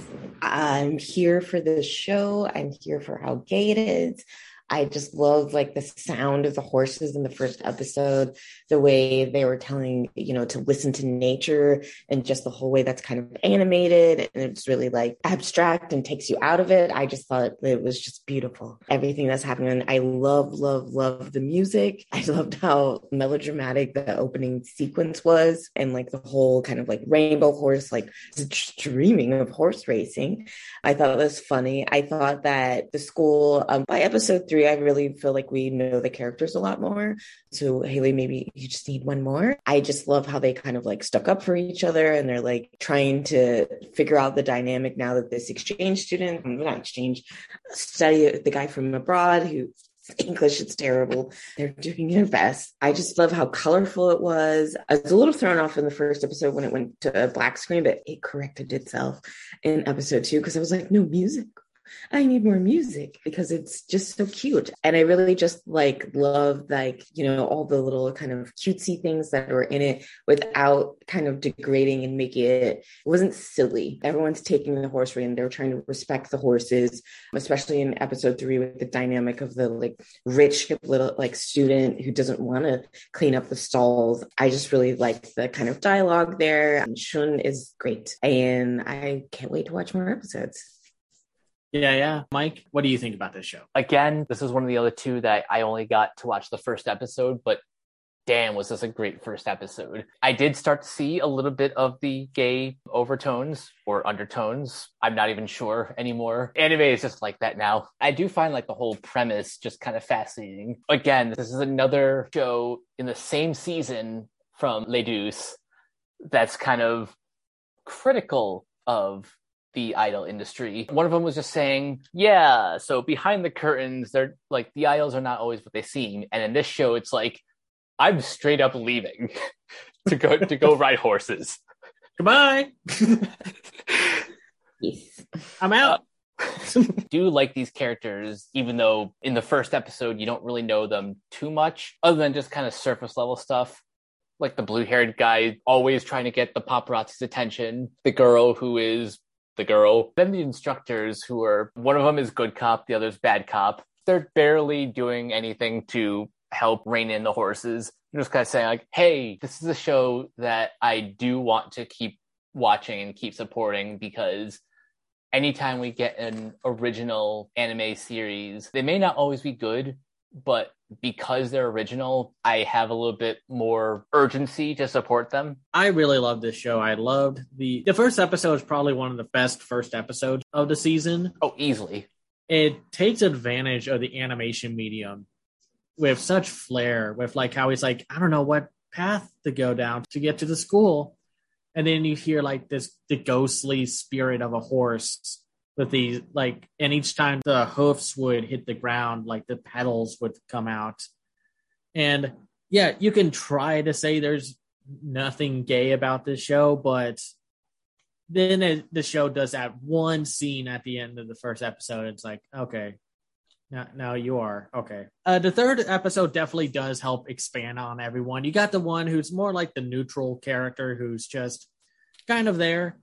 I'm here for the show. I'm here for how gay it is. I just love like the sound of the horses in the first episode, the way they were telling, you know, to listen to nature and just the whole way that's kind of animated and it's really like abstract and takes you out of it. I just thought it was just beautiful. Everything that's happening. I love, love, love the music. I loved how melodramatic the opening sequence was and like the whole kind of like rainbow horse, like streaming of horse racing. I thought it was funny. I thought that the school um, by episode three, three, I really feel like we know the characters a lot more. So Haley, maybe you just need one more. I just love how they kind of like stuck up for each other and they're like trying to figure out the dynamic now that this exchange student, um, not exchange, study the guy from abroad who English it's terrible. They're doing their best. I just love how colorful it was. I was a little thrown off in the first episode when it went to a black screen, but it corrected itself in episode two because I was like, no music. I need more music because it's just so cute. And I really just like love like, you know, all the little kind of cutesy things that were in it without kind of degrading and making it, it wasn't silly. Everyone's taking the horse ring. They're trying to respect the horses, especially in episode three with the dynamic of the like rich little like student who doesn't want to clean up the stalls. I just really like the kind of dialogue there. Shun is great. And I can't wait to watch more episodes. Yeah, yeah. Mike, what do you think about this show? Again, this is one of the other two that I only got to watch the first episode, but damn, was this a great first episode. I did start to see a little bit of the gay overtones or undertones. I'm not even sure anymore. Anime is just like that now. I do find like the whole premise just kind of fascinating. Again, this is another show in the same season from Lay-duce that's kind of critical of the idol industry. One of them was just saying, yeah, so behind the curtains, they're like the idols are not always what they seem. And in this show, it's like, I'm straight up leaving to go to go ride horses. Goodbye. yes. I'm out. Uh, do like these characters, even though in the first episode you don't really know them too much, other than just kind of surface level stuff like the blue haired guy always trying to get the paparazzi's attention, the girl who is the girl. Then the instructors, who are one of them is good cop, the other's bad cop. They're barely doing anything to help rein in the horses. They're just kind of saying like, "Hey, this is a show that I do want to keep watching and keep supporting because." Anytime we get an original anime series, they may not always be good, but because they're original, I have a little bit more urgency to support them. I really love this show. I loved the the first episode is probably one of the best first episodes of the season. Oh, easily. It takes advantage of the animation medium with such flair, with like how he's like, I don't know what path to go down to get to the school. And then you hear like this the ghostly spirit of a horse with these like and each time the hoofs would hit the ground like the pedals would come out and yeah you can try to say there's nothing gay about this show but then it, the show does that one scene at the end of the first episode. It's like, okay, now, now you are okay. Uh, the third episode definitely does help expand on everyone. You got the one who's more like the neutral character, who's just kind of there.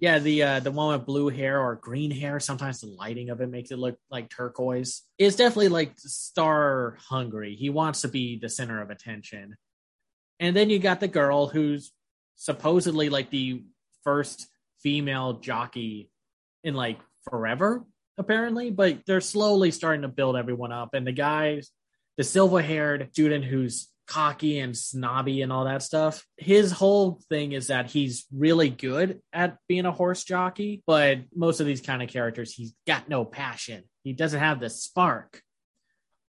Yeah, the uh, the one with blue hair or green hair. Sometimes the lighting of it makes it look like turquoise. Is definitely like star hungry. He wants to be the center of attention. And then you got the girl who's supposedly like the first female jockey in like forever, apparently. But they're slowly starting to build everyone up. And the guys, the silver haired student who's cocky and snobby and all that stuff. His whole thing is that he's really good at being a horse jockey, but most of these kind of characters, he's got no passion. He doesn't have the spark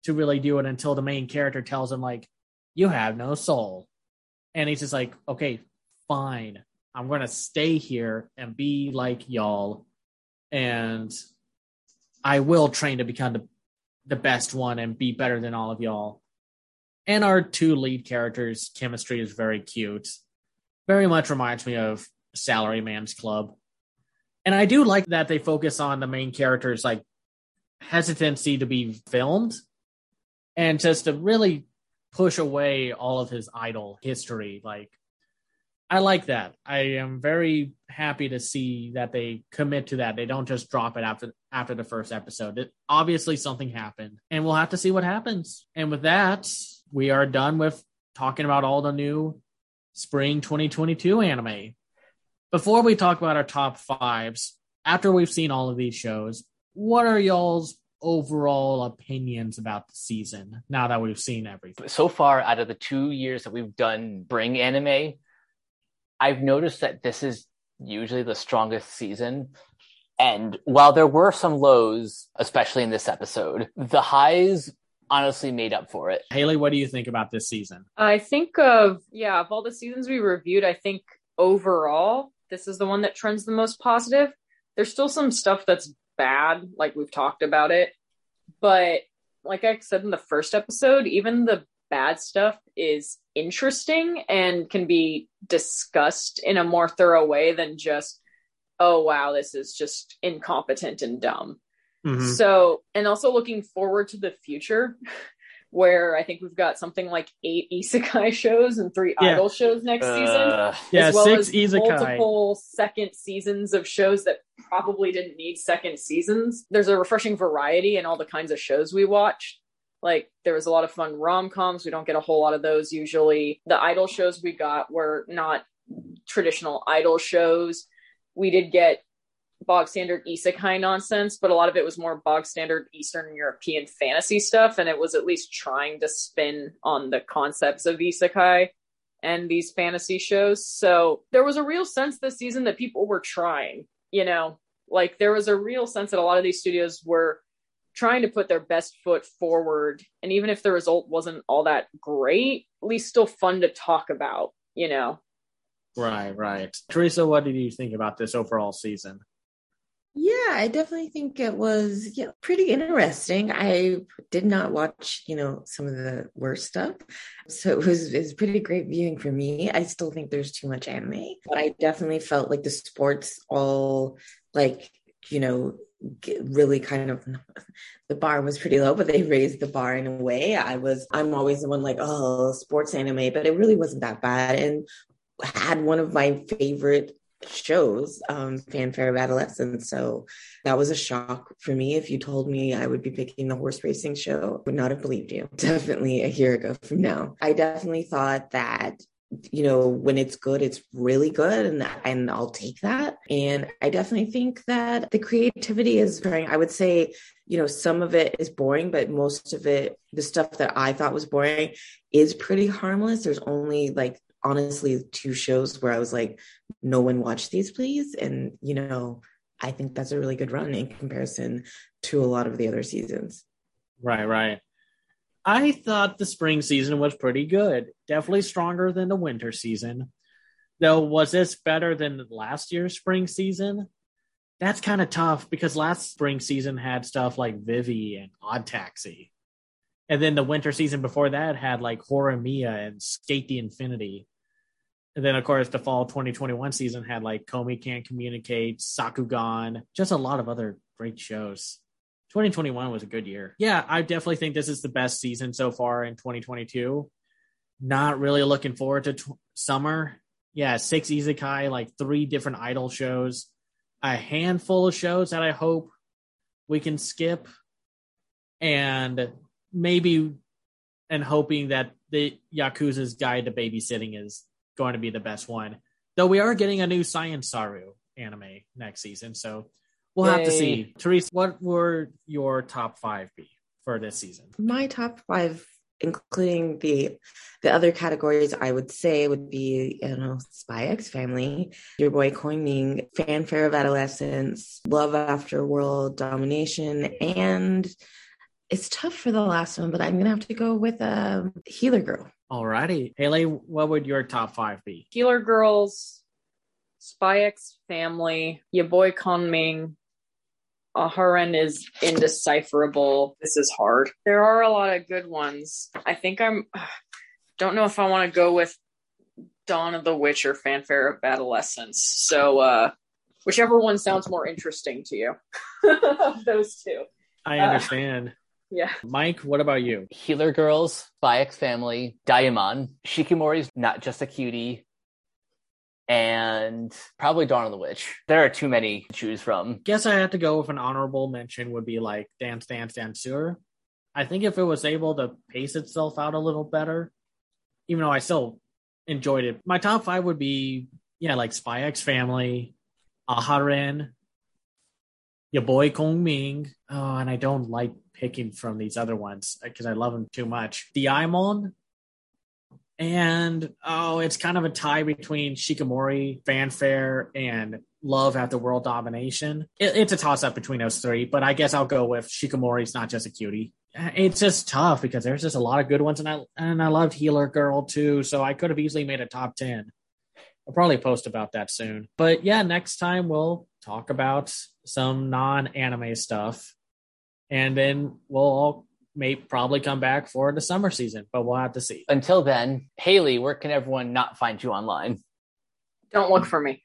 to really do it until the main character tells him, like, you have no soul. And he's just like, okay, fine. I'm going to stay here and be like y'all. And I will train to become the, the best one and be better than all of y'all and our two lead characters' chemistry is very cute. Very much reminds me of Salaryman's Club. And I do like that they focus on the main character's like hesitancy to be filmed and just to really push away all of his idol history. Like, I like that. I am very happy to see that they commit to that. They don't just drop it after after the first episode. It, obviously, something happened, and we'll have to see what happens. And with that, we are done with talking about all the new spring 2022 anime. Before we talk about our top fives, after we've seen all of these shows, what are y'all's overall opinions about the season now that we've seen everything? So far, out of the two years that we've done Bring anime, I've noticed that this is usually the strongest season. And while there were some lows, especially in this episode, the highs honestly made up for it. Haley, what do you think about this season? I think of yeah, of all the seasons we reviewed, I think overall this is the one that trends the most positive. There's still some stuff that's bad, like we've talked about it, but like I said in the first episode, even the bad stuff is interesting and can be discussed in a more thorough way than just oh wow this is just incompetent and dumb Mm-hmm. So, and also looking forward to the future, where I think we've got something like eight isekai shows and three yeah. idol shows next uh, season. Yeah, as well six as isekai. multiple second seasons of shows that probably didn't need second seasons. There's a refreshing variety in all the kinds of shows we watch. Like there was a lot of fun rom coms. We don't get a whole lot of those usually. The idol shows we got were not traditional idol shows. We did get bog standard isekai nonsense, but a lot of it was more bog standard Eastern European fantasy stuff, and it was at least trying to spin on the concepts of isekai and these fantasy shows. So there was a real sense this season that people were trying, you know, like there was a real sense that a lot of these studios were trying to put their best foot forward. And even if the result wasn't all that great, at least still fun to talk about, you know. Right, right. Teresa, what did you think about this overall season? Yeah, I definitely think it was pretty interesting. I did not watch, you know, some of the worst stuff. So it was, it was pretty great viewing for me. I still think there's too much anime, but I definitely felt like the sports all like, you know, really kind of the bar was pretty low but they raised the bar in a way i was i'm always the one like oh sports anime but it really wasn't that bad and had one of my favorite shows, um, Fanfare of Adolescence. So that was a shock for me. If you told me I would be picking the horse racing show, I would not have believed you. Definitely a year ago from now. I definitely thought that you know when it's good it's really good and and I'll take that and I definitely think that the creativity is very I would say you know some of it is boring but most of it the stuff that I thought was boring is pretty harmless there's only like honestly two shows where I was like, no one watch these, please. And, you know, I think that's a really good run in comparison to a lot of the other seasons. Right, right. I thought the spring season was pretty good. Definitely stronger than the winter season. Though, was this better than last year's spring season? That's kind of tough because last spring season had stuff like Vivy and Odd Taxi. And then the winter season before that had like Horimiya and Skate the Infinity. And then, of course, the fall 2021 season had like Komi Can't Communicate, Sakugan, just a lot of other great shows. 2021 was a good year. Yeah, I definitely think this is the best season so far in 2022. Not really looking forward to t- summer. Yeah, six isekai, like three different idol shows, a handful of shows that I hope we can skip, and maybe and hoping that the Yakuza's Guide to Babysitting is going to be the best one. Though we are getting a new Science Saru anime next season, so we'll Yay. have to see. Teresa, what were your top five be for this season? My top five, including the the other categories, I would say would be you know Spy X Family, Your Boy Kong Ming, Fanfare of Adolescence, Love After World Domination, and it's tough for the last one, but I'm gonna have to go with a um, Healer Girl. Alrighty, Haley, what would your top five be? Healer Girls, Spy X Family, Your Boy Kong Ming. Aharen is indecipherable. This is hard. There are a lot of good ones. I think I'm. Don't know if I want to go with Dawn of the Witch or Fanfare of Adolescence. So, uh, whichever one sounds more interesting to you. Those two. I understand. Yeah. Mike, what about you? Healer Girls, Spy X Family, Diamond, Shikimori's not just a cutie, and probably Dawn of the Witch. There are too many to choose from. Guess I have to go with an honorable mention would be like Dance Dance Danseur. I think if it was able to pace itself out a little better, even though I still enjoyed it, my top five would be yeah, like Spy X Family, Aharen, your boy Kong Ming. Oh, and I don't like picking from these other ones uh, because I love them too much. The Diamond, and oh, it's kind of a tie between Shikimori, Fanfare, and Love After World Domination. It, it's a toss up between those three, but I guess I'll go with Shikimori's not just a cutie. Uh, it's just tough because there's just a lot of good ones, and I and I loved Healer Girl too, so I could have easily made a top ten. I'll probably post about that soon. But yeah, next time we'll talk about some non anime stuff and then we'll all may probably come back for the summer season, but we'll have to see. Until then, Haley, where can everyone not find you online? Don't look for me.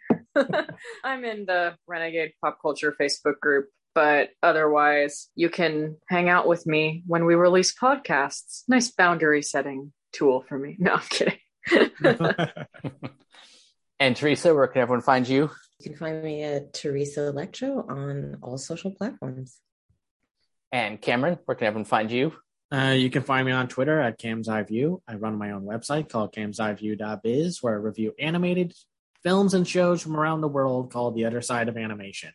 I'm in the Renegade Pop Culture Facebook group, but otherwise, you can hang out with me when we release podcasts. Nice boundary setting tool for me. No, I'm kidding. and Teresa, where can everyone find you? You can find me at Teresa Electro on all social platforms. And Cameron, where can everyone find you? Uh, you can find me on Twitter at Cam's Eye View. I run my own website called camseyeview.biz where I review animated films and shows from around the world called The Other Side of Animation.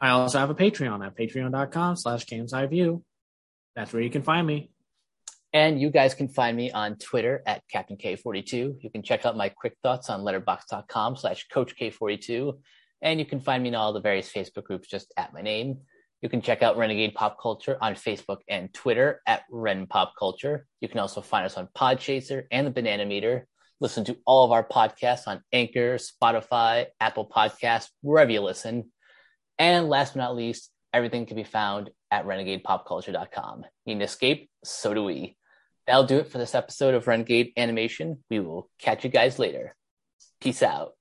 I also have a Patreon at patreon.com slash Cam's Eye View. That's where you can find me. And you guys can find me on Twitter at Captain K42. You can check out my quick thoughts on letterboxd.com slash Coach K42. And you can find me in all the various Facebook groups just at my name. You can check out Renegade Pop Culture on Facebook and Twitter at Ren Pop Culture. You can also find us on Podchaser and the Banana Meter. Listen to all of our podcasts on Anchor, Spotify, Apple Podcasts, wherever you listen. And last but not least, everything can be found at renegadepopculture.com. You need escape? So do we. That'll do it for this episode of Renegade Animation. We will catch you guys later. Peace out.